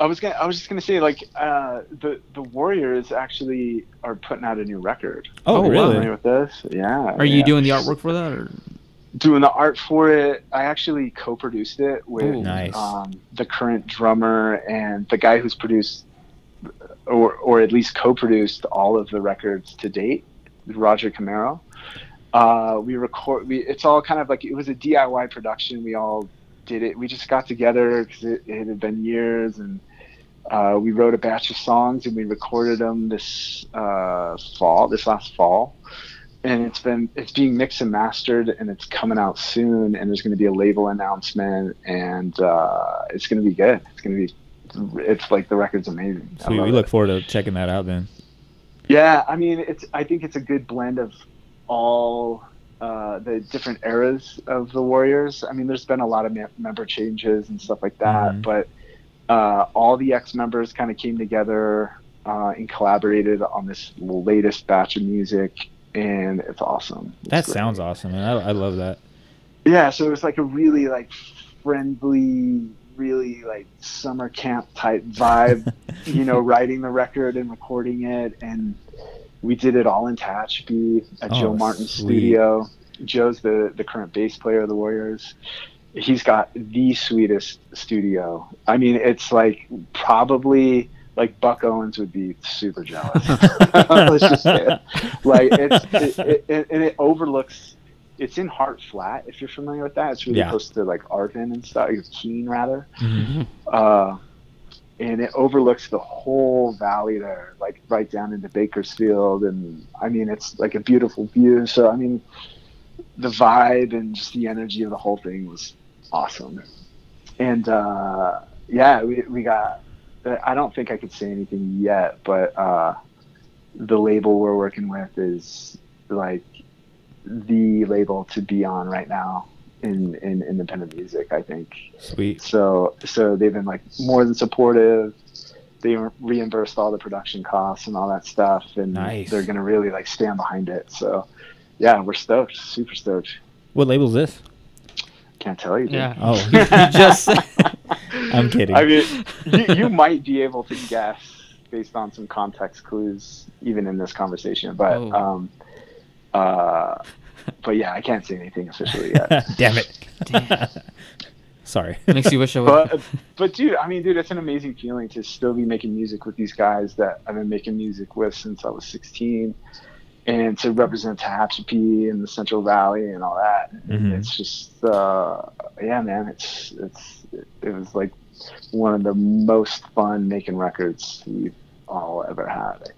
[SPEAKER 4] I was gonna. I was just gonna say, like, uh, the the Warriors actually are putting out a new record.
[SPEAKER 5] Oh,
[SPEAKER 3] Oh,
[SPEAKER 5] really?
[SPEAKER 4] Familiar with this? Yeah.
[SPEAKER 3] Are you doing the artwork for that, or
[SPEAKER 4] doing the art for it. I actually co-produced it with
[SPEAKER 3] Ooh.
[SPEAKER 5] Nice.
[SPEAKER 4] um, the current drummer and the guy who's produced, or or at least co-produced all of the records to date, Roger Camaro. Uh, we record. We it's all kind of like it was a DIY production. We all did it. We just got together because it, it had been years and. Uh, we wrote a batch of songs and we recorded them this uh, fall, this last fall and it's been it's being mixed and mastered and it's coming out soon and there's going to be a label announcement and uh, it's going to be good it's going to be it's like the record's amazing
[SPEAKER 5] Sweet. We look
[SPEAKER 4] it.
[SPEAKER 5] forward to checking that out then.
[SPEAKER 4] yeah i mean it's i think it's a good blend of all uh, the different eras of the warriors i mean there's been a lot of me- member changes and stuff like that
[SPEAKER 5] Mhm.
[SPEAKER 4] but uh, all the ex members kind of came together uh, and collaborated on this latest batch of music and it's awesome. It's
[SPEAKER 5] That
[SPEAKER 4] great.
[SPEAKER 5] sounds awesome, and I, I love that.
[SPEAKER 4] Yeah, so it was like a really like friendly, really like summer camp type vibe. [laughs] you know, writing the record and recording it, and we did it all in Tehachapi at
[SPEAKER 5] Oh,
[SPEAKER 4] Joe Martin's
[SPEAKER 5] sweet.
[SPEAKER 4] studio. Joe's the the current bass player of the Warriors. He's got the sweetest studio. I mean, it's like probably like Buck Owens would be super jealous. [laughs] [laughs] Let's just say it. Like it's it, it, it, and it overlooks. It's in Hart Flat, if you're familiar with that. It's really
[SPEAKER 5] Yeah.
[SPEAKER 4] close to like Arvin and stuff, Keene rather
[SPEAKER 5] Mhm.
[SPEAKER 4] uh, and it overlooks the whole valley there, like right down into Bakersfield, and I mean it's like a beautiful view. So I mean, the vibe and just the energy of the whole thing was awesome, and uh, yeah, we we got. I don't think I could say anything yet, but uh, the label we're working with is like the label to be on right now in in independent music. I think.
[SPEAKER 5] Sweet.
[SPEAKER 4] So so they've been like more than supportive. They reimbursed all the production costs and all that stuff, and
[SPEAKER 5] Nice.
[SPEAKER 4] they're gonna really like stand behind it. So yeah, we're stoked, super stoked.
[SPEAKER 5] What label's this?
[SPEAKER 4] Can't tell you. Dude.
[SPEAKER 3] Yeah.
[SPEAKER 5] Oh. [laughs]
[SPEAKER 3] you just [laughs]
[SPEAKER 5] I'm kidding.
[SPEAKER 4] I mean, you, you might be able to guess based on some context clues, even in this conversation. But
[SPEAKER 3] Oh.
[SPEAKER 4] um, uh, but yeah, I can't say anything officially yet. [laughs]
[SPEAKER 5] Damn it.
[SPEAKER 3] Damn.
[SPEAKER 5] Sorry. [laughs]
[SPEAKER 3] makes you wish I would.
[SPEAKER 4] but but dude, I mean, dude, it's an amazing feeling to still be making music with these guys that I've been making music with since I was 16, and to represent Tehachapi and the Central Valley and all that.
[SPEAKER 5] Mhm.
[SPEAKER 4] It's just, uh, yeah, man, it's it's it was like one of the most fun making records we've all ever had. I think.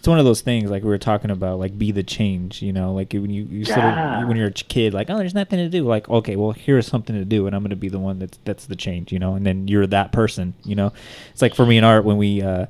[SPEAKER 5] It's one of those things like we were talking about like be the change you know? Like when you you sort of when you're a kid like oh there's nothing to do. Like okay well here's something to do and i'm going to be the one that's that's the change you know? And then you're that person you know? It's like for me and art when we uh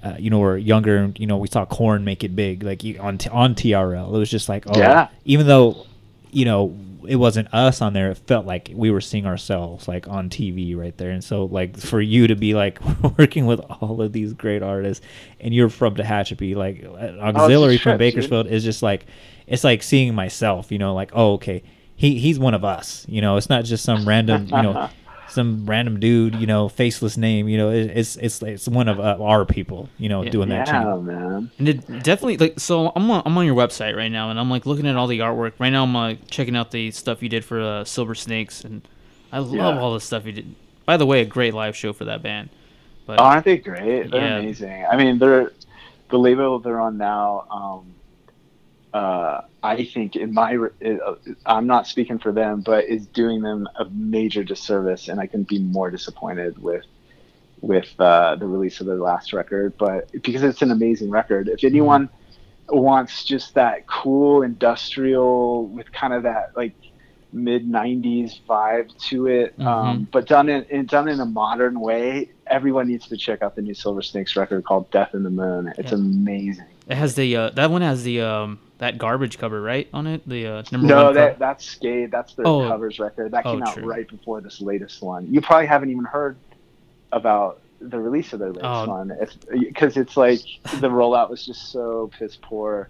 [SPEAKER 5] uh, you know, we're younger, and you know, we saw Korn make it big, like on on TRL. It was just like, oh,
[SPEAKER 4] Yeah.
[SPEAKER 5] even though, you know, it wasn't us on there, it felt like we were seeing ourselves like on TV right there. And so, like, for you to be like [laughs] working with all of these great artists, and you're from Tehachapi, like uh, auxiliary
[SPEAKER 4] a
[SPEAKER 5] from
[SPEAKER 4] trip, dude.
[SPEAKER 5] Bakersfield is just like, it's like seeing myself. You know, like, oh, okay, he he's one of us. You know, it's not just some random, you know. [laughs] Some random dude, you know, faceless name, you know, it, it's it's it's one of uh, our people, you know,
[SPEAKER 3] Yeah.
[SPEAKER 5] doing that.
[SPEAKER 4] Yeah,
[SPEAKER 5] change.
[SPEAKER 4] man.
[SPEAKER 3] And it definitely like so I'm on, I'm on your website right now and I'm like looking at all the artwork. Right now I'm like checking out the stuff you did for uh, Silver Snakes and I love
[SPEAKER 4] Yeah.
[SPEAKER 3] all the stuff you did. By the way, a great live show for that band. But
[SPEAKER 4] Oh, aren't they great? They're
[SPEAKER 3] Yeah.
[SPEAKER 4] amazing. I mean, they're the label they're on now. Um, uh, I think in my, uh, I'm not speaking for them, but is doing them a major disservice, and I couldn't be more disappointed with with uh, the release of their last record. But because it's an amazing record, if anyone wants just that cool industrial with kind of that like mid 90s vibe to it um, but done in, in done in a modern way everyone needs to check out the new silver snakes record called death and the moon it's
[SPEAKER 3] Yeah.
[SPEAKER 4] amazing
[SPEAKER 3] it has the uh, that one has the um that garbage cover right on it. The uh, number
[SPEAKER 4] no
[SPEAKER 3] one.
[SPEAKER 4] that
[SPEAKER 3] cover.
[SPEAKER 4] that's skate that's their
[SPEAKER 3] Oh.
[SPEAKER 4] covers record that
[SPEAKER 3] Oh,
[SPEAKER 4] came out
[SPEAKER 3] true.
[SPEAKER 4] right before this latest one you probably haven't even heard about the release of their latest
[SPEAKER 3] Oh.
[SPEAKER 4] one because it's like the rollout was just so piss poor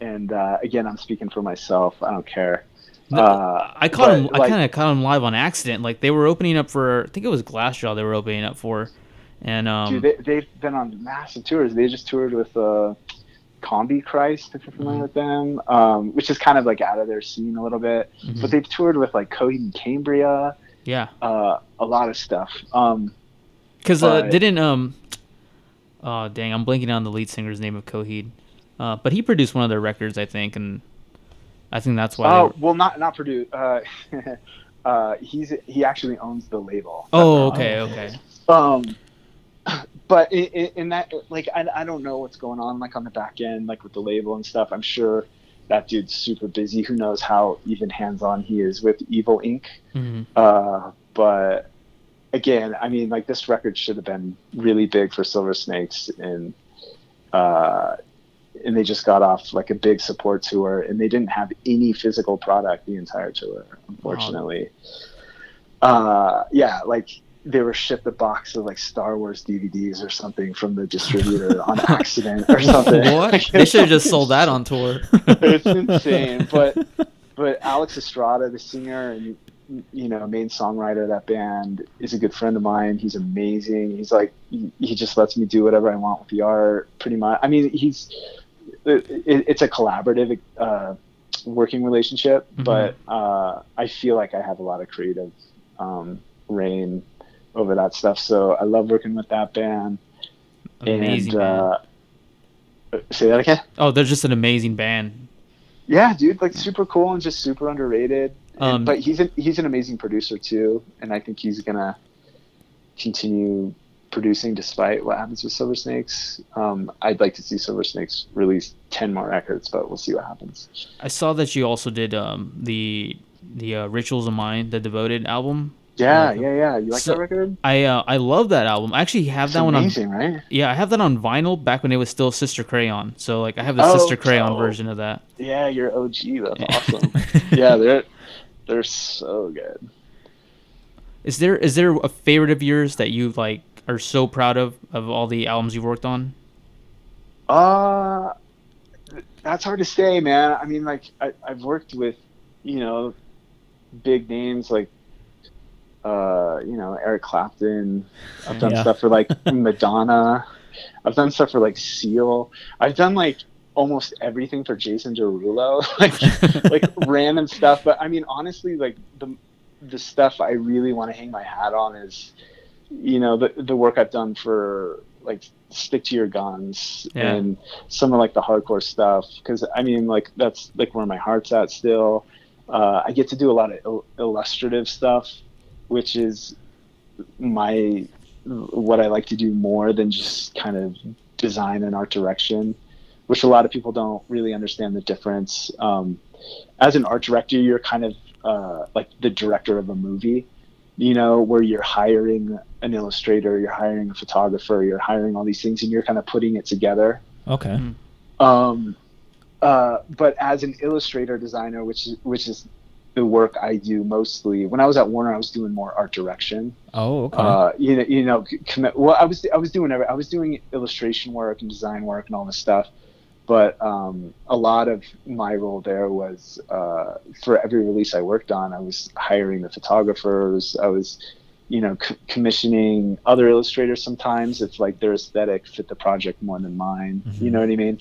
[SPEAKER 4] and uh, again i'm speaking for myself i don't care
[SPEAKER 3] No,
[SPEAKER 4] uh,
[SPEAKER 3] I caught him. I kind of caught him live on accident. Like they were opening up for, I think it was Glassjaw. They were opening up for, and um,
[SPEAKER 4] Dude, they, they've been on massive tours. They just toured with uh, Combichrist, if you're familiar
[SPEAKER 3] Mhm.
[SPEAKER 4] with them, um, which is kind of like out of their scene a little bit.
[SPEAKER 3] mhm.
[SPEAKER 4] But they've toured with like Coheed and Cambria,
[SPEAKER 3] yeah,
[SPEAKER 4] uh, a lot of stuff. Um,
[SPEAKER 3] because uh,
[SPEAKER 4] but-
[SPEAKER 3] didn't um, oh dang, I'm blanking on the lead singer's name of Coheed, uh, but he produced one of their records, I think, and I think that's why.
[SPEAKER 4] oh,
[SPEAKER 3] were-
[SPEAKER 4] well, not not Purdue. Uh, [laughs] uh, he's he actually owns the label.
[SPEAKER 3] oh, okay, okay.
[SPEAKER 4] Um, but in, that, like, I, I don't know what's going on, like on the back end, like with the label and stuff. I'm sure that dude's super busy. Who knows how even hands-on he is with Evil Ink.
[SPEAKER 3] hmm
[SPEAKER 4] Uh, but again, I mean, like this record should have been really big for Silver Snakes, and uh, and they just got off like a big support tour, and they didn't have any physical product the entire tour, unfortunately. Uh, yeah, like they were shipped a box of like Star Wars DVDs or something from the distributor [laughs] on accident or something.
[SPEAKER 3] What? [laughs] They should have just sold that on tour. [laughs]
[SPEAKER 4] it's insane, but but Alex Estrada, the singer and you know main songwriter of that band, is a good friend of mine. He's amazing. He's like he, just lets me do whatever I want with the art, pretty much. I mean, he's it, it's a collaborative uh, working relationship,
[SPEAKER 3] Mhm.
[SPEAKER 4] but uh, I feel like I have a lot of creative um, reign over that stuff. So I love working with that band.
[SPEAKER 3] Amazing
[SPEAKER 4] and
[SPEAKER 3] band.
[SPEAKER 4] uh, say that again.
[SPEAKER 3] Oh, they're just an amazing band.
[SPEAKER 4] Yeah, dude, like super cool and just super underrated. And-
[SPEAKER 3] Um,
[SPEAKER 4] but he's an, he's an amazing producer too, and I think he's gonna continue producing despite what happens with Silver Snakes. Um, I'd like to see Silver Snakes release ten more records, but we'll see what happens.
[SPEAKER 3] I saw that you also did um, the the uh, Rituals of Mine, the Devoted album.
[SPEAKER 4] Yeah,
[SPEAKER 3] Yeah.
[SPEAKER 4] yeah, yeah. You like
[SPEAKER 3] So-
[SPEAKER 4] that record?
[SPEAKER 3] I uh, I love that album. I actually have
[SPEAKER 4] It's
[SPEAKER 3] that one on.
[SPEAKER 4] amazing, right?
[SPEAKER 3] Yeah, I have that on vinyl back when it was still Sister Crayon. So like I have the
[SPEAKER 4] Oh,
[SPEAKER 3] Sister Crayon
[SPEAKER 4] oh.
[SPEAKER 3] version of that.
[SPEAKER 4] Yeah, you're OG. That's
[SPEAKER 3] Yeah.
[SPEAKER 4] awesome. [laughs] yeah, they're they're so good.
[SPEAKER 3] Is there is there a favorite of yours that you like are so proud of of all the albums you've worked on?
[SPEAKER 4] Uh, that's hard to say, man. I mean, like I, I've worked with, you know, big names like, uh, you know, Eric Clapton. I've done
[SPEAKER 5] Yeah.
[SPEAKER 4] stuff for like [laughs] Madonna. I've done stuff for like Seal. I've done like almost everything for Jason Derulo, [laughs] like [laughs] like random stuff. But I mean, honestly, like the the stuff I really want to hang my hat on is, you know, the the work I've done for like stick to your guns
[SPEAKER 3] Yeah.
[SPEAKER 4] and some of like the hardcore stuff because I mean like that's like where my heart's at still. Uh, I get to do a lot of il- illustrative stuff, which is my what I like to do more than just kind of design and art direction, which a lot of people don't really understand the difference. Um, as an art director, you're kind of uh, like the director of a movie, you know, where you're hiring an illustrator, you're hiring a photographer, you're hiring all these things, and you're kind of putting it together.
[SPEAKER 5] Okay.
[SPEAKER 4] Um, uh, but as an illustrator designer, which is which is the work I do mostly. When I was at Warner, I was doing more art direction.
[SPEAKER 5] Oh, okay.
[SPEAKER 4] Uh, you know, you know, well, I was I was doing every, I was doing illustration work and design work and all this stuff. But um, a lot of my role there was uh, for every release I worked on, I was hiring the photographers. I was, you know, c- commissioning other illustrators sometimes if like their aesthetic fit the project more than mine. You
[SPEAKER 5] Mhm.
[SPEAKER 4] know what I mean?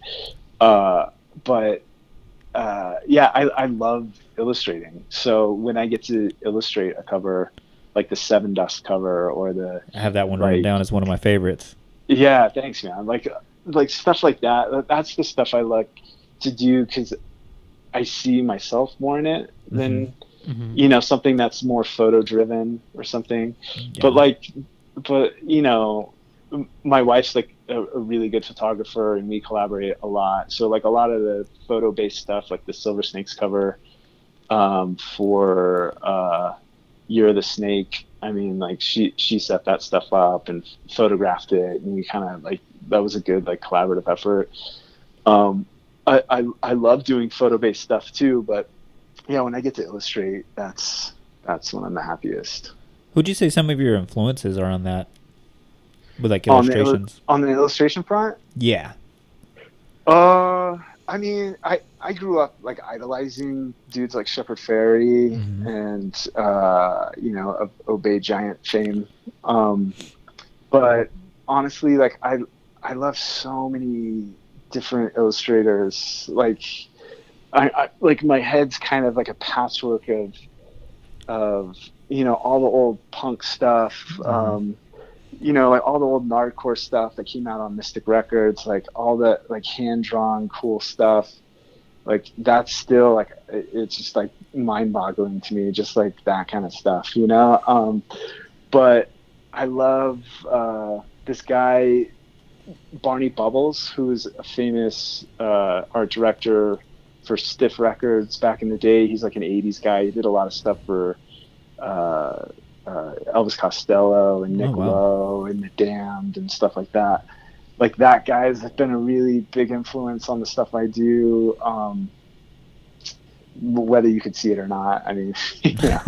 [SPEAKER 4] Uh, but uh, yeah, I, I love illustrating. So when I get to illustrate a cover, like the Sevendust cover or the
[SPEAKER 5] I have that one written down as one of my favorites.
[SPEAKER 4] yeah, thanks, man. Like, like stuff like that. that- That's the stuff I like to do because I see myself more in it than
[SPEAKER 3] Mhm.
[SPEAKER 4] you know something that's more photo driven or something.
[SPEAKER 5] Yeah.
[SPEAKER 4] But like, but you know, my wife's like a, a really good photographer, and we collaborate a lot. So like a lot of the photo based stuff, like the Silver Snakes cover um, for uh, Year of the Snake. I mean, like she she set that stuff up and photographed it, and we kind of like that was a good like collaborative effort. Um, I, I I love doing photo based stuff too, but yeah, when I get to illustrate, that's that's when I'm the happiest.
[SPEAKER 5] Who'd you say some of your influences are on that? With like
[SPEAKER 4] On the,
[SPEAKER 5] illustrations.
[SPEAKER 4] on the illustration front,
[SPEAKER 5] yeah.
[SPEAKER 4] Uh, I mean, I I grew up like idolizing dudes like Shepard Fairey
[SPEAKER 5] Mhm.
[SPEAKER 4] and uh, you know Obey Giant fame. Um, but honestly, like I I love so many different illustrators. Like I, I like my head's kind of like a patchwork of of you know all the old punk stuff. Um, you know, like all the old Nardcore stuff that came out on Mystic Records, like all the like hand drawn cool stuff, like that's still like it's just like mind boggling to me, just like that kind of stuff, you know. Um, but I love uh, this guy Barney Bubbles, who is a famous uh, art director for Stiff Records back in the day. He's like an '80s guy. He did a lot of stuff for. Uh, uh, Elvis Costello and Nick
[SPEAKER 5] Oh, wow.
[SPEAKER 4] Lowe and The Damned and stuff like that. Like that guy's been a really big influence on the stuff I do. Um, whether you could see it or not, I mean, [laughs] you know.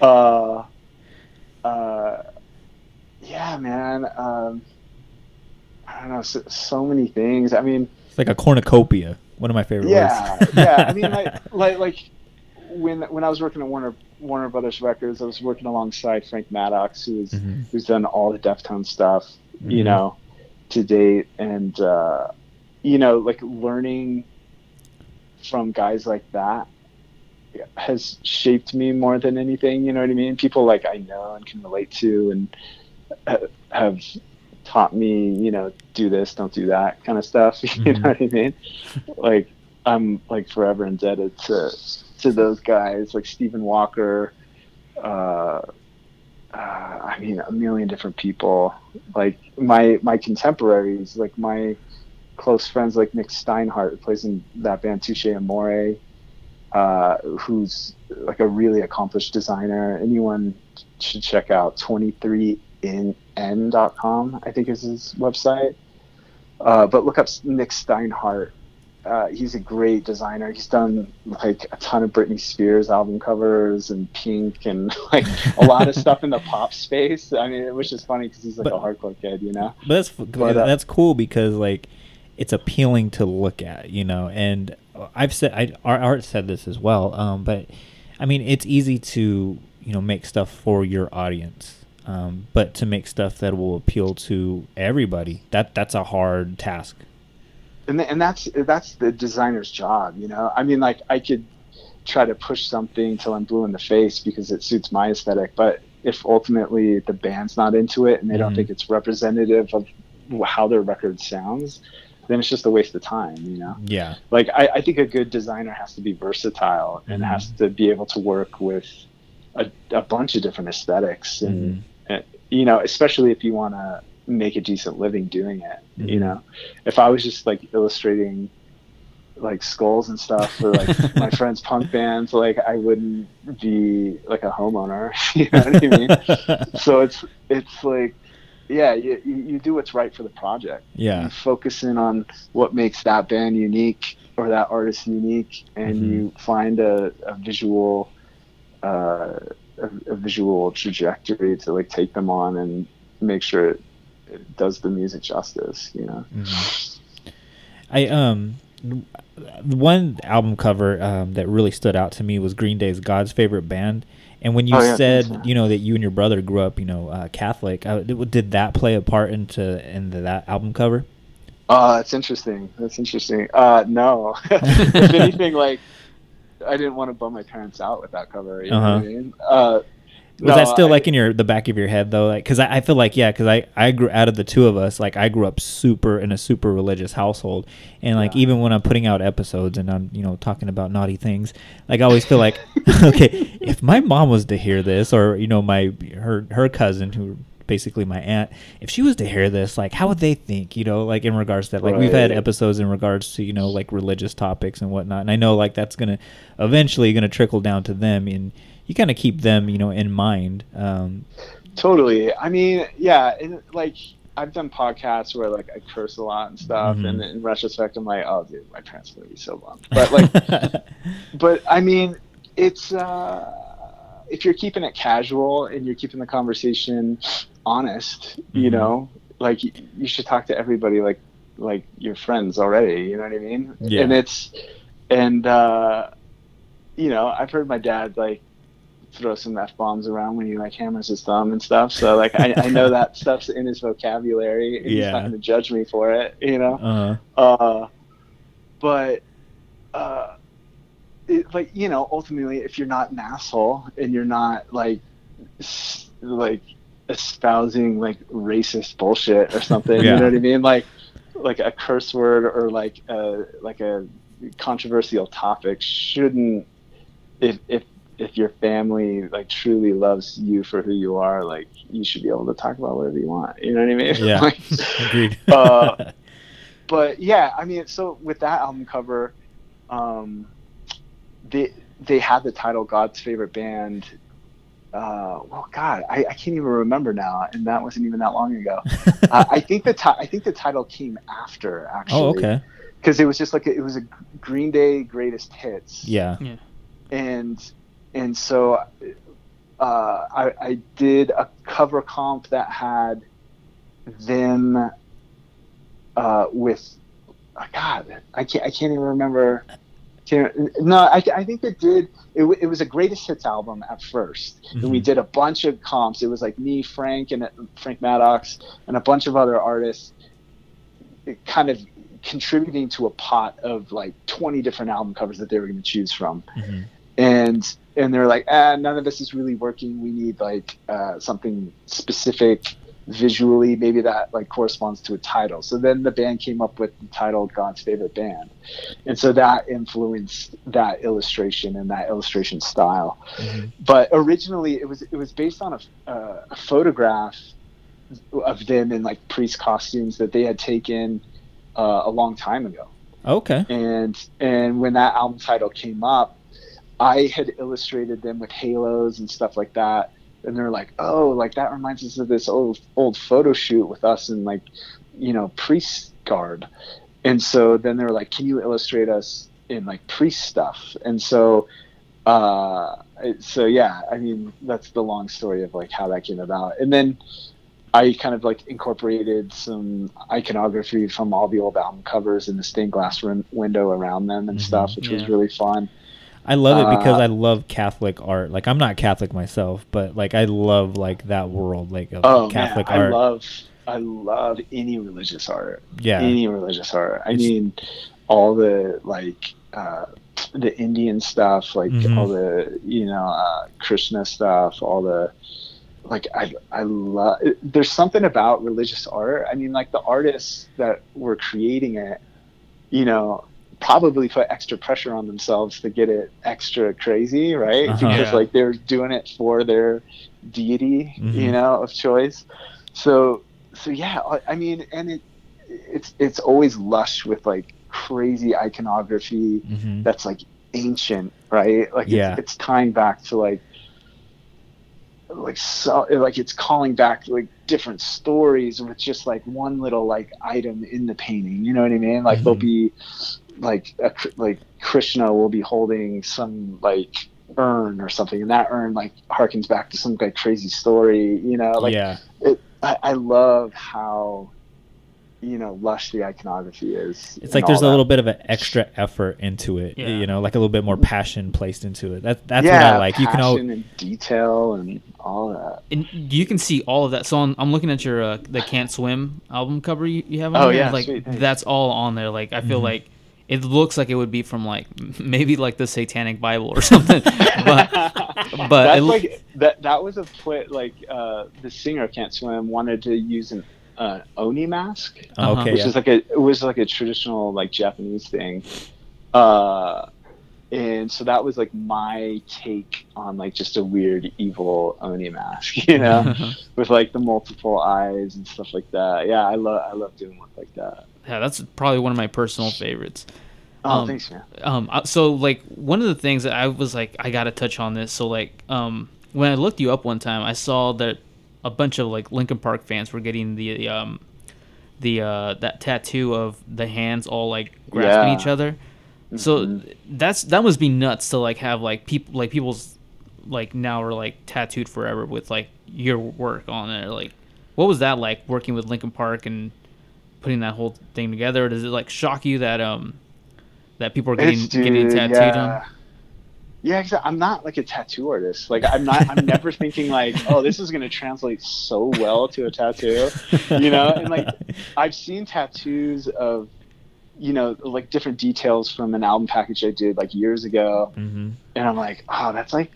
[SPEAKER 4] [laughs] uh, uh, yeah, man. Um, I don't know, so, so many things. I mean,
[SPEAKER 5] It's like a cornucopia. One of my favorite
[SPEAKER 4] yeah,
[SPEAKER 5] words.
[SPEAKER 4] yeah. I mean, [laughs] like, like, like when when I was working at Warner Warner Brothers Records, I was working alongside Frank Maddox, who's
[SPEAKER 5] Mhm.
[SPEAKER 4] who's done all the Deftones stuff, you
[SPEAKER 5] Mhm.
[SPEAKER 4] know, to date, and uh, you know, like learning from guys like that has shaped me more than anything. You know what I mean? People like I know and can relate to, and ha- have taught me, you know, do this, don't do that kind of stuff. [laughs] You
[SPEAKER 5] Mhm.
[SPEAKER 4] know what I mean? Like I'm like forever indebted to to those guys, like Stephen Walker. Uh, uh, I mean, a million different people. Like my my contemporaries, like my close friends, like Nick Steinhardt, who plays in that band Touche Amore, uh, who's like a really accomplished designer. Anyone should check out 23in.n.com, I think is his website. Uh, but look up Nick Steinhardt. Uh, he's a great designer. He's done like a ton of Britney Spears album covers and Pink and [laughs] like a lot of stuff in the pop space. I mean, which is funny because he's like
[SPEAKER 5] But-
[SPEAKER 4] a hardcore kid, you know.
[SPEAKER 5] But that's
[SPEAKER 4] But, uh,
[SPEAKER 5] that's cool because like it's appealing to look at, you know. And I've said I Art Art said this as well. Um, but I mean, it's easy to you know make stuff for your audience. Um, but to make stuff that will appeal to everybody, that that's a hard task.
[SPEAKER 4] And and that's that's the designer's job you know i mean like i could try to push something till i'm blue in the face because it suits my aesthetic but if ultimately the band's not into it and they don't
[SPEAKER 5] Mhm.
[SPEAKER 4] think it's representative of how their record sounds then it's just a waste of time you know
[SPEAKER 5] Yeah.
[SPEAKER 4] like i, I think a good designer has to be versatile and
[SPEAKER 5] Mhm.
[SPEAKER 4] has to be able to work with a, a bunch of different esthetics and
[SPEAKER 5] Mhm.
[SPEAKER 4] uh, you know especially if you want to make a decent living doing it you
[SPEAKER 5] Mhm.
[SPEAKER 4] know if i was just like illustrating like skulls and stuff for like [laughs] my friends punk bands like i wouldn't be like a homeowner [laughs] you know what i mean [laughs] so it's it's like yeah you, you you do what's right for the project
[SPEAKER 5] Yeah.
[SPEAKER 4] you focus in on what makes that band unique or that artist unique and
[SPEAKER 5] Mhm.
[SPEAKER 4] you find a, a visual uh, a, a visual trajectory to like take them on and make sure it, it does the music justice you know
[SPEAKER 5] Mhm. I um the one album cover um, that really stood out to me was Green Day's God's favorite band. And when you
[SPEAKER 4] Oh, yeah,
[SPEAKER 5] said,
[SPEAKER 4] man.
[SPEAKER 5] you know, that you and your brother grew up, you know, uh, Catholic, uh, did, that play a part into into that album cover?
[SPEAKER 4] Oh, that's interesting. That's interesting. Uh, no, [laughs] if anything, like I didn't want to bum my parents out with that cover. You know what I
[SPEAKER 5] Uh-huh.
[SPEAKER 4] mean? Uh,
[SPEAKER 5] Was
[SPEAKER 4] no,
[SPEAKER 5] that still
[SPEAKER 4] I-
[SPEAKER 5] like in your the back of your head though? Like, cause I, I feel like yeah, cause I I grew out of the two of us, like I grew up super in a super religious household, and like
[SPEAKER 4] Yeah.
[SPEAKER 5] even when I'm putting out episodes and I'm you know talking about naughty things, like I always feel like [laughs] okay, if my mom was to hear this, or you know my her her cousin who basically my aunt, if she was to hear this, like how would they think? You know, like in regards to that, like we've had episodes in regards to you know like religious topics and whatnot, and I know like that's gonna eventually gonna trickle down to them and you kind of keep them, you know, in mind. Um,
[SPEAKER 4] Totally. I mean, yeah, and like I've done podcasts where like I curse a lot and stuff,
[SPEAKER 5] Mhm.
[SPEAKER 4] and in retrospect, I'm like, oh, dude, my parents are gonna be so bummed. But like, [laughs] but I mean, it's uh, if you're keeping it casual and you're keeping the conversation honest, you
[SPEAKER 5] Mhm.
[SPEAKER 4] know, like y- you should talk to everybody like like your friends already. You know what I mean?
[SPEAKER 5] Yeah.
[SPEAKER 4] And it's and uh, you know, I've heard my dad like throw some f bombs around when he like hammers his thumb and stuff. So like I, I know that [laughs] stuff's in his vocabulary. And He's
[SPEAKER 5] Yeah.
[SPEAKER 4] not going to judge me for it, you know.
[SPEAKER 5] uh,
[SPEAKER 4] Uh, but uh, it, like you know, ultimately, if you're not an asshole and you're not like s- like espousing like racist bullshit or something,
[SPEAKER 5] Yeah.
[SPEAKER 4] you know what I mean? Like like a curse word or like a like a controversial topic shouldn't if if if your family like truly loves you for who you are, like you should be able to talk about whatever you want. You know what I mean?
[SPEAKER 5] Yeah. [laughs]
[SPEAKER 4] Like,
[SPEAKER 5] agreed.
[SPEAKER 4] uh, [laughs] but yeah, I mean, so with that album cover, um, they they had the title "God's Favorite Band." Uh, well, God, I, I can't even remember now, and that wasn't even that long ago. [laughs] uh, I think the ti- I think the title came after actually.
[SPEAKER 5] oh, okay.
[SPEAKER 4] Because it was just like a, it was a Green Day greatest hits
[SPEAKER 5] Yeah.
[SPEAKER 4] and and so uh, I, I did a cover comp that had them uh, with oh God, I can't I can't even remember. Can't, no, I, I think it did. It, it was a greatest hits album at 1st and we
[SPEAKER 5] Mhm.
[SPEAKER 4] did a bunch of comps. It was like me, Frank, and Frank Maddox, and a bunch of other artists, kind of contributing to a pot of like 20 different album covers that they were going to choose from
[SPEAKER 5] Mhm.
[SPEAKER 4] and and they're like, ah, none of this is really working. We need like uh, something specific visually, maybe that like corresponds to a title. So then the band came up with the title God's Favorite Band, and so that influenced that illustration and that illustration style.
[SPEAKER 5] Mhm.
[SPEAKER 4] But originally, it was it was based on a, uh, a photograph of them in like priest costumes that they had taken uh, a long time ago
[SPEAKER 5] Okay.
[SPEAKER 4] and and when that album title came up i had illustrated them with halos and stuff like that and they're like oh like that reminds us of this old old photo shoot with us in like you know priest garb and so then they were like can you illustrate us in like priest stuff and so uh so yeah i mean that's the long story of like how that came about and then I kind of like incorporated some iconography from all the old album covers in the stained glass win- window around them and
[SPEAKER 5] Mhm.
[SPEAKER 4] stuff, which was really fun.
[SPEAKER 5] I love it because
[SPEAKER 4] Uh,
[SPEAKER 5] I love Catholic art. Like I'm not Catholic myself, but like I love like that world like of
[SPEAKER 4] Oh
[SPEAKER 5] Catholic
[SPEAKER 4] man, I love I love any religious art.
[SPEAKER 5] yeah.
[SPEAKER 4] Any religious art. I
[SPEAKER 5] It's-
[SPEAKER 4] mean, all the like uh, the Indian stuff, like
[SPEAKER 5] Mhm.
[SPEAKER 4] all the you know uh, Krishna stuff, all the like I I love. There's something about religious art. I mean, like the artists that were creating it, you know, probably put extra pressure on themselves to get it extra crazy, right?
[SPEAKER 5] Uh-huh.
[SPEAKER 4] Because
[SPEAKER 3] Yeah.
[SPEAKER 4] like they're doing it for their deity,
[SPEAKER 5] Mhm.
[SPEAKER 4] you know, of choice. So so yeah, I- I mean, and it it's it's always lush with like crazy iconography
[SPEAKER 5] Mhm.
[SPEAKER 4] that's like ancient, right? Like
[SPEAKER 5] Yeah.
[SPEAKER 4] it's, it's tying back to like like so like it's calling back like different stories with just like one little like item in the painting. You know what I mean? Like there'll
[SPEAKER 5] Mhm.
[SPEAKER 4] be like a, like Krishna will be holding some like urn or something, and that urn like harkens back to some like crazy story. You know, like
[SPEAKER 5] yeah.
[SPEAKER 4] it, I, I love how you know lush the iconography is.
[SPEAKER 5] It's like there's a little bit of an extra effort into it,
[SPEAKER 3] Yeah.
[SPEAKER 5] you know, like a little bit more passion placed into it. That that's
[SPEAKER 4] yeah,
[SPEAKER 5] what I like. You can all
[SPEAKER 4] passion and detail and all that.
[SPEAKER 3] And you can see all of that. So I'm, I'm looking at your uh, the Can't Swim album cover you, you have on
[SPEAKER 4] Oh,
[SPEAKER 3] there.
[SPEAKER 4] yeah,
[SPEAKER 3] like
[SPEAKER 4] sweet,
[SPEAKER 3] that's all on there. Like I feel
[SPEAKER 5] Mhm.
[SPEAKER 3] like it looks like it would be from like [laughs] maybe like the Satanic Bible or something. [laughs] but but
[SPEAKER 4] that's
[SPEAKER 3] it,
[SPEAKER 4] like that. That was a put like uh, the singer can't swim wanted to use an uh, oni mask,
[SPEAKER 3] Uh-huh.
[SPEAKER 5] okay.
[SPEAKER 4] which
[SPEAKER 5] Yeah.
[SPEAKER 4] is like a it was like a traditional like Japanese thing. Uh, and so that was like my take on like just a weird evil oni mask, [laughs] you know, with like the multiple eyes and stuff like that. Yeah, I love I love doing work like that.
[SPEAKER 3] yeah, that's probably one of my personal favorites.
[SPEAKER 4] Oh,
[SPEAKER 3] Um,
[SPEAKER 4] thanks, man.
[SPEAKER 3] um so like one of the things that i was like i gotta touch on this so like um when i looked you up one time i saw that a bunch of like Linkin Park fans were getting the um the uh that tattoo of the hands all like grasping
[SPEAKER 4] Yeah.
[SPEAKER 3] each other so
[SPEAKER 4] Mhm.
[SPEAKER 3] that's that must be nuts to like have like people like people's like now are like tattooed forever with like your work on it like what was that like working with Linkin Park and putting that whole thing together does it like shock you that um that people are getting
[SPEAKER 4] It's-
[SPEAKER 3] getting tattooed
[SPEAKER 4] yeah.
[SPEAKER 3] on
[SPEAKER 4] Yeah, exactly. I'm not like a tattoo artist. Like I'm not. I'm never [laughs] thinking like, oh, this is gonna translate so well to a tattoo, you know. And like, I've seen tattoos of, you know, like different details from an album package I did like years ago,
[SPEAKER 5] hmm
[SPEAKER 4] and I'm like, oh, that's like,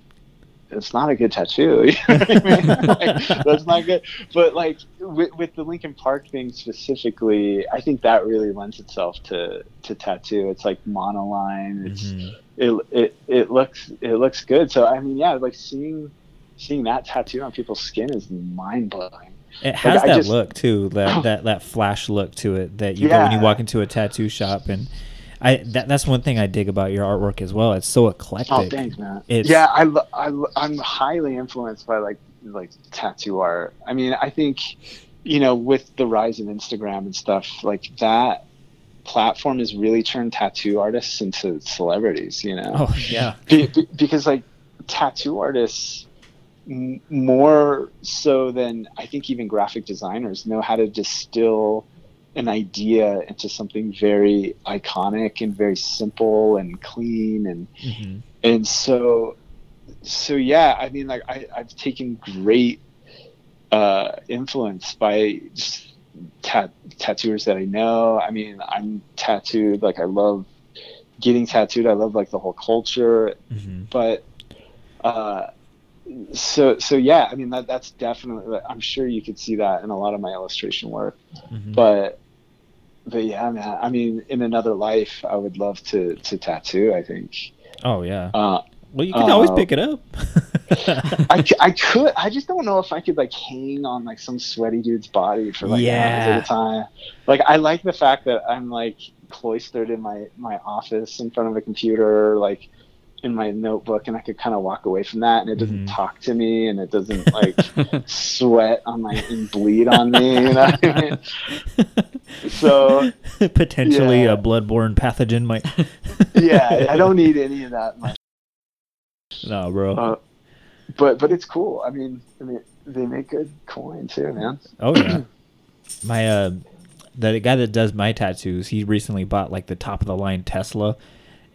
[SPEAKER 4] it's not a good tattoo. [laughs] You know I mean? [laughs] Like, that's not good. But like with, with the Linkin Park thing specifically, I think that really lends itself to to tattoo. It's like monoline. It's
[SPEAKER 5] hmm
[SPEAKER 4] it, it it looks it looks good. So I mean, yeah, like seeing seeing that tattoo on people's skin is mind blowing.
[SPEAKER 5] It has
[SPEAKER 4] I
[SPEAKER 5] that
[SPEAKER 4] just-
[SPEAKER 5] look too, that, [laughs] that that flash look to it that you get when you walk into a tattoo shop, and I that, that's one thing I dig about your artwork as well. It's so eclectic.
[SPEAKER 4] Oh, thanks, man.
[SPEAKER 5] It's-
[SPEAKER 4] yeah, I, I I'm highly influenced by like like tattoo art. I mean, I think you know with the rise of Instagram and stuff like that platform has really turned tattoo artists into celebrities. You know,
[SPEAKER 5] Oh yeah, [laughs]
[SPEAKER 4] be, be- because like tattoo artists m- more so than I think even graphic designers know how to distill an idea into something very iconic and very simple and clean and
[SPEAKER 5] Mhm.
[SPEAKER 4] and so so yeah i mean like I, i've taken great uh influence by just tat- tattooers that i know i mean i'm tattooed like i love getting tattooed i love like the whole culture
[SPEAKER 5] Mhm.
[SPEAKER 4] but uh so so yeah i mean that that's definitely i'm sure you could see that in a lot of my illustration work
[SPEAKER 5] Mhm.
[SPEAKER 4] but but yeah man i mean in another life i would love to to tattoo i think
[SPEAKER 5] Oh yeah.
[SPEAKER 4] uh
[SPEAKER 5] Well, you can always
[SPEAKER 4] uh,
[SPEAKER 5] pick it up. [laughs]
[SPEAKER 4] I, I could I just don't know if I could like hang on like some sweaty dude's body for like hours
[SPEAKER 5] Yeah.
[SPEAKER 4] at a time. Like I like the fact that I'm like cloistered in my my office in front of a computer, like in my notebook, and I could kind of walk away from that, and it doesn't
[SPEAKER 5] Mhm.
[SPEAKER 4] talk to me, and it doesn't [laughs] like sweat on my and bleed on me. You know what I mean? [laughs] So [laughs]
[SPEAKER 5] potentially
[SPEAKER 4] yeah.
[SPEAKER 5] a bloodborne pathogen might. [laughs]
[SPEAKER 4] yeah, I don't [laughs] need any of that. my
[SPEAKER 5] no, bro.
[SPEAKER 4] Uh, but but it's cool. I mean, I mean, they make good coin too, man.
[SPEAKER 5] Oh yeah. [clears throat] my uh the guy that does my tattoos, he recently bought like the top of the line Tesla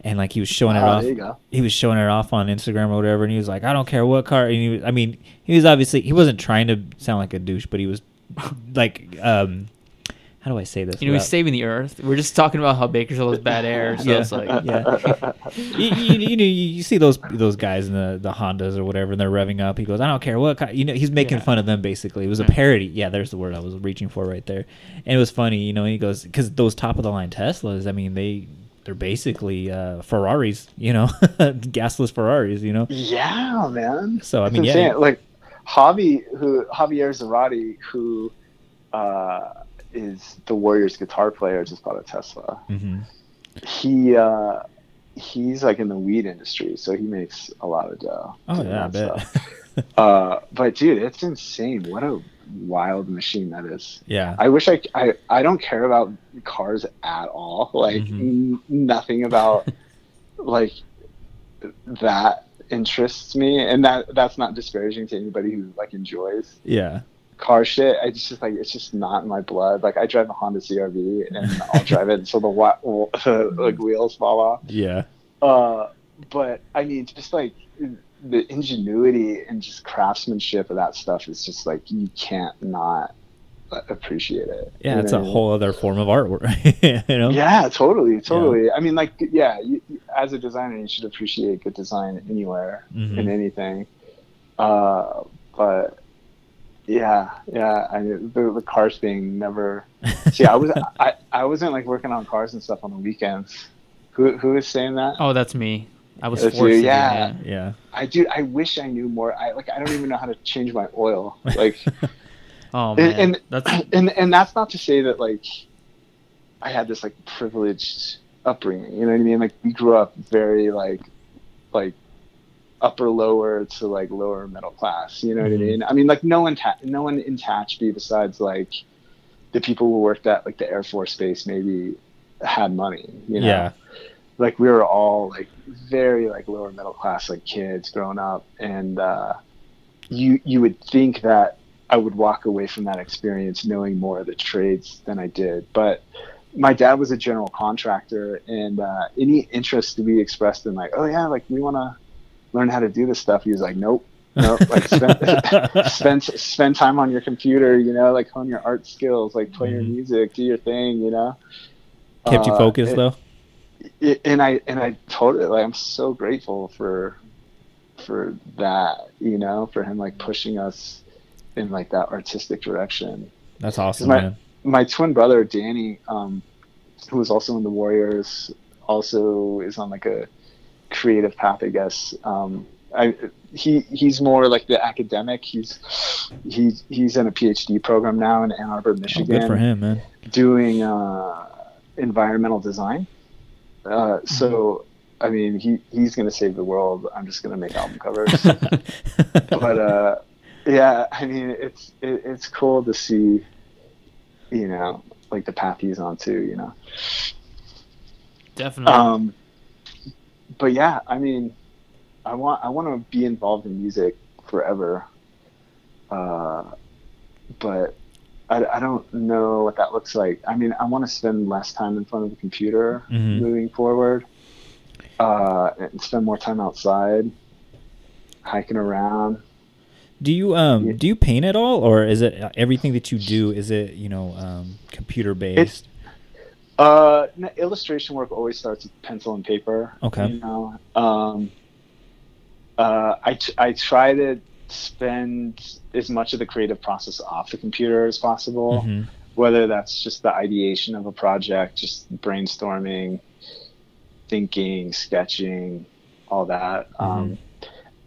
[SPEAKER 5] and like he was showing it
[SPEAKER 4] Wow,
[SPEAKER 5] off.
[SPEAKER 4] There you go.
[SPEAKER 5] He was showing it off on Instagram or whatever and he was like, I don't care what car and he was, I mean, he was obviously he wasn't trying to sound like a douche, but he was like um how do I say this?
[SPEAKER 3] You know, he's saving the earth. We're just talking about how Bakersfield has bad air, so
[SPEAKER 5] Yeah.
[SPEAKER 3] it's like,
[SPEAKER 5] yeah. [laughs] you, you, you know, you, you see those those guys in the, the Hondas or whatever, and they're revving up. He goes, "I don't care what." Kind, you know, he's making
[SPEAKER 3] Yeah.
[SPEAKER 5] fun of them basically. It was a parody. Yeah, there's the word I was reaching for right there, and it was funny. You know, he goes because those top of the line Teslas. I mean, they they're basically uh, Ferraris. You know, [laughs] gasless Ferraris. You know,
[SPEAKER 4] Yeah, man.
[SPEAKER 5] So, I
[SPEAKER 4] It's
[SPEAKER 5] mean, yeah,
[SPEAKER 4] insane. like Javi, who Javier Zarate, who uh, is the Warriors guitar player, just bought a Tesla.
[SPEAKER 5] hmm
[SPEAKER 4] He uh, he's like in the weed industry, so he makes a lot of dough.
[SPEAKER 5] Oh yeah, I bet. [laughs]
[SPEAKER 4] uh, but dude, it's insane. What a wild machine that is.
[SPEAKER 5] yeah,
[SPEAKER 4] I wish I, I I don't care about cars at all. [laughs] Like
[SPEAKER 5] Mhm.
[SPEAKER 4] n- nothing about like that interests me, and that that's not disparaging to anybody who like enjoys
[SPEAKER 5] yeah.
[SPEAKER 4] Car shit. I just, just like it's just not in my blood. Like I drive a Honda CRV, and I'll drive it until the wa- [laughs] like wheels fall off.
[SPEAKER 5] Yeah,
[SPEAKER 4] Uh, but I mean, just like the ingenuity and just craftsmanship of that stuff is just like you can't not appreciate it.
[SPEAKER 5] yeah. It's a
[SPEAKER 4] mean?
[SPEAKER 5] whole other form of artwork. [laughs] you know.
[SPEAKER 4] Yeah, totally, totally. I mean, like, yeah, you, as a designer, you should appreciate good design anywhere
[SPEAKER 5] Mhm.
[SPEAKER 4] in anything. Uh, but yeah, yeah, I the, the cars thing never. See, I was [laughs] I, I wasn't like working on cars and stuff on the weekends. Who who is saying that?
[SPEAKER 3] oh, that's me. I was
[SPEAKER 4] That's
[SPEAKER 3] forced
[SPEAKER 4] you,
[SPEAKER 3] to
[SPEAKER 4] yeah.
[SPEAKER 3] do.
[SPEAKER 5] Yeah.
[SPEAKER 4] I do. I wish I knew more. I like. I don't even know how to change my oil. Like, [laughs]
[SPEAKER 3] Oh man,
[SPEAKER 4] and, and
[SPEAKER 3] that's [clears throat]
[SPEAKER 4] and and that's not to say that like I had this like privileged upbringing. You know what I mean? Like we grew up very like like upper lower to like lower middle class. You know what I
[SPEAKER 5] Mhm.
[SPEAKER 4] mean? I mean like no one ta- no one in Tehachapi besides like the people who worked at like the Air Force Base maybe had money. You know?
[SPEAKER 5] Yeah.
[SPEAKER 4] like we were all like very like lower middle class like kids growing up and uh you you would think that I would walk away from that experience knowing more of the trades than I did but my dad was a general contractor and uh any interest to be expressed in like oh yeah like we want to learn how to do this stuff he was like nope no like spend, [laughs] spend spend time on your computer you know like hone your art skills like play your
[SPEAKER 5] Mhm.
[SPEAKER 4] music do your thing you know
[SPEAKER 5] Kept you
[SPEAKER 4] Uh,
[SPEAKER 5] focused
[SPEAKER 4] it-
[SPEAKER 5] though.
[SPEAKER 4] it, and I and I totally like I'm so grateful for for that, you know, for him like pushing us in like that artistic direction.
[SPEAKER 5] That's awesome,
[SPEAKER 4] my-
[SPEAKER 5] man.
[SPEAKER 4] My twin brother Danny, um, who was also in the Warriors, also is on like a creative path, I guess. Um, I he he's more like the academic. He's he's he's in a PhD program now in Ann Arbor,
[SPEAKER 5] Oh,
[SPEAKER 4] Michigan
[SPEAKER 5] good for him, man.
[SPEAKER 4] doing uh, environmental design. Uh, so, I mean, he, he's going to save the world. I'm just going to make album covers. [laughs] but uh, yeah, I mean, it's it, it's cool to see, you know, like the path he's on too. You know.
[SPEAKER 3] definitely.
[SPEAKER 4] Um, but yeah, I mean, I want I want to be involved in music forever. Uh, but I, I don't know what that looks like. I mean, I want to spend less time in front of the computer
[SPEAKER 5] Mhm.
[SPEAKER 4] moving forward, uh, and spend more time outside, hiking around.
[SPEAKER 5] Do you um
[SPEAKER 4] Yeah.
[SPEAKER 5] do you paint at all, or is it everything that you do? Is it you know um, computer based?
[SPEAKER 4] Uh, illustration work always starts with pencil and paper.
[SPEAKER 5] Okay.
[SPEAKER 4] You know, um, uh, I t- I try to spend as much of the creative process off the computer as possible.
[SPEAKER 5] Mhm.
[SPEAKER 4] Whether that's just the ideation of a project, just brainstorming, thinking, sketching, all that. Um,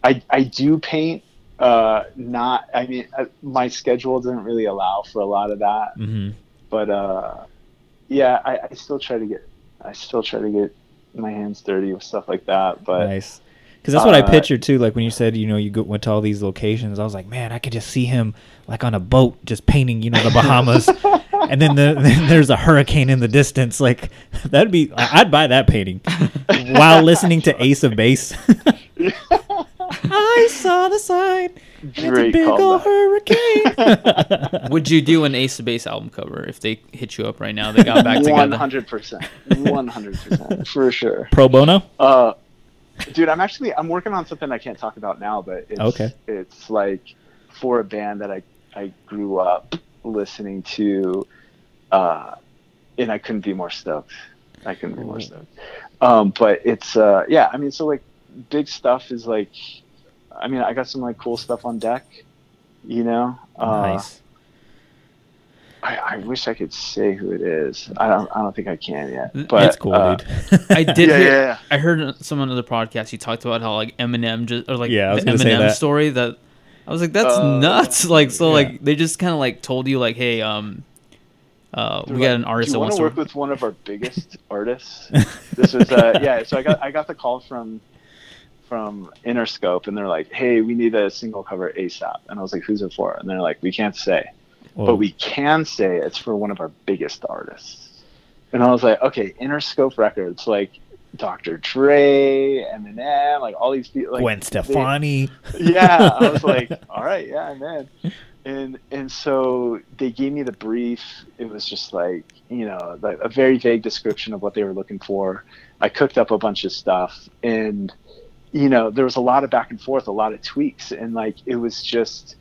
[SPEAKER 4] I I do paint. Uh, not. I mean, uh, my schedule doesn't really allow for a lot of that
[SPEAKER 5] Mhm.
[SPEAKER 4] but uh, yeah, I, I still try to get I still try to get my hands dirty with stuff like that. But
[SPEAKER 5] nice. Because that's what I
[SPEAKER 4] uh,
[SPEAKER 5] pictured too. Like when you said, you know, you go, went to all these locations, I was like, man, I could just see him like on a boat, just painting, you know, the Bahamas, [laughs] and then, the, then there's a hurricane in the distance. Like [laughs] that'd be, I'd buy that painting [laughs] while listening to Ace of Base. I saw the sign. It's a big old hurricane. [laughs]
[SPEAKER 3] Would you do an Ace of Base album cover if they hit you up right now? They got back
[SPEAKER 4] one
[SPEAKER 3] together.
[SPEAKER 4] hundred percent, one hundred percent for sure.
[SPEAKER 5] Pro bono?
[SPEAKER 4] Uh, dude, I'm actually I'm working on something I can't talk about now, but it's,
[SPEAKER 5] Okay.
[SPEAKER 4] it's like for a band that I I grew up listening to, uh, and I couldn't be more stoked. I couldn't be more stoked. Um, but it's uh, yeah, I mean, so like big stuff is like, I mean, I got some like cool stuff on deck, you know. Uh,
[SPEAKER 5] nice.
[SPEAKER 4] I, I wish I could say who it is. I don't. I don't think I can yet. But
[SPEAKER 5] It's cool,
[SPEAKER 4] uh,
[SPEAKER 5] dude. [laughs]
[SPEAKER 3] I did.
[SPEAKER 4] Yeah,
[SPEAKER 3] hear,
[SPEAKER 4] yeah, yeah.
[SPEAKER 3] I heard some other podcast. You talked about how like Eminem just or like
[SPEAKER 5] Yeah,
[SPEAKER 3] the Eminem
[SPEAKER 5] that.
[SPEAKER 3] story that I was like, that's
[SPEAKER 4] Uh,
[SPEAKER 3] nuts. [laughs] Like so,
[SPEAKER 5] yeah.
[SPEAKER 3] like they just kind of like told you like, hey, um, uh, we got an artist
[SPEAKER 4] Do you want to
[SPEAKER 3] to
[SPEAKER 4] work with one of our biggest [laughs] artists? This was uh, yeah. So I got I got the call from from Interscope, and they're like, "Hey, we need a single cover ASAP." And I was like, "Who's it for?" And they're like, "We can't say,
[SPEAKER 5] Whoa.
[SPEAKER 4] but we can say it's for one of our biggest artists." And I was like, "Okay, Interscope Records, like Dr. Dre, Eminem, like all these people, like
[SPEAKER 5] Gwen
[SPEAKER 4] they-
[SPEAKER 5] Stefani. [laughs]
[SPEAKER 4] yeah i was [laughs] like all right yeah i'm and and so they gave me the brief it was just like you know like a very vague description of what they were looking for i cooked up a bunch of stuff and you know there was a lot of back and forth a lot of tweaks and like it was just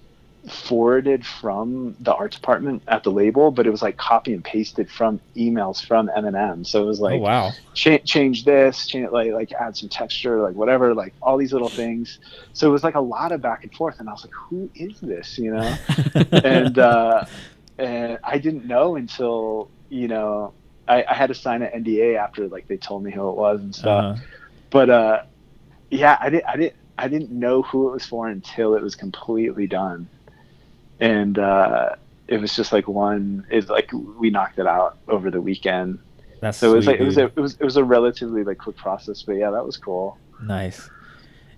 [SPEAKER 4] forwarded from the art department at the label but it was like copy and pasted from emails from Eminem. so it was like
[SPEAKER 5] oh wow.
[SPEAKER 4] cha- change this, change like like add some texture, like whatever, like all these little things. So it was like a lot of back and forth, and I was like, who is this, you know? [laughs] and uh, and I didn't know until you know I, I had to sign an NDA after like they told me who it was and stuff.
[SPEAKER 5] Uh-huh.
[SPEAKER 4] But uh, yeah, I didn't I didn't I didn't know who it was for until it was completely done, and uh, it was just like one. It's like we knocked it out over the weekend.
[SPEAKER 5] That's
[SPEAKER 4] So it was
[SPEAKER 5] sweet,
[SPEAKER 4] like it was a, it was it was a relatively like quick process, but yeah, that was cool.
[SPEAKER 5] Nice.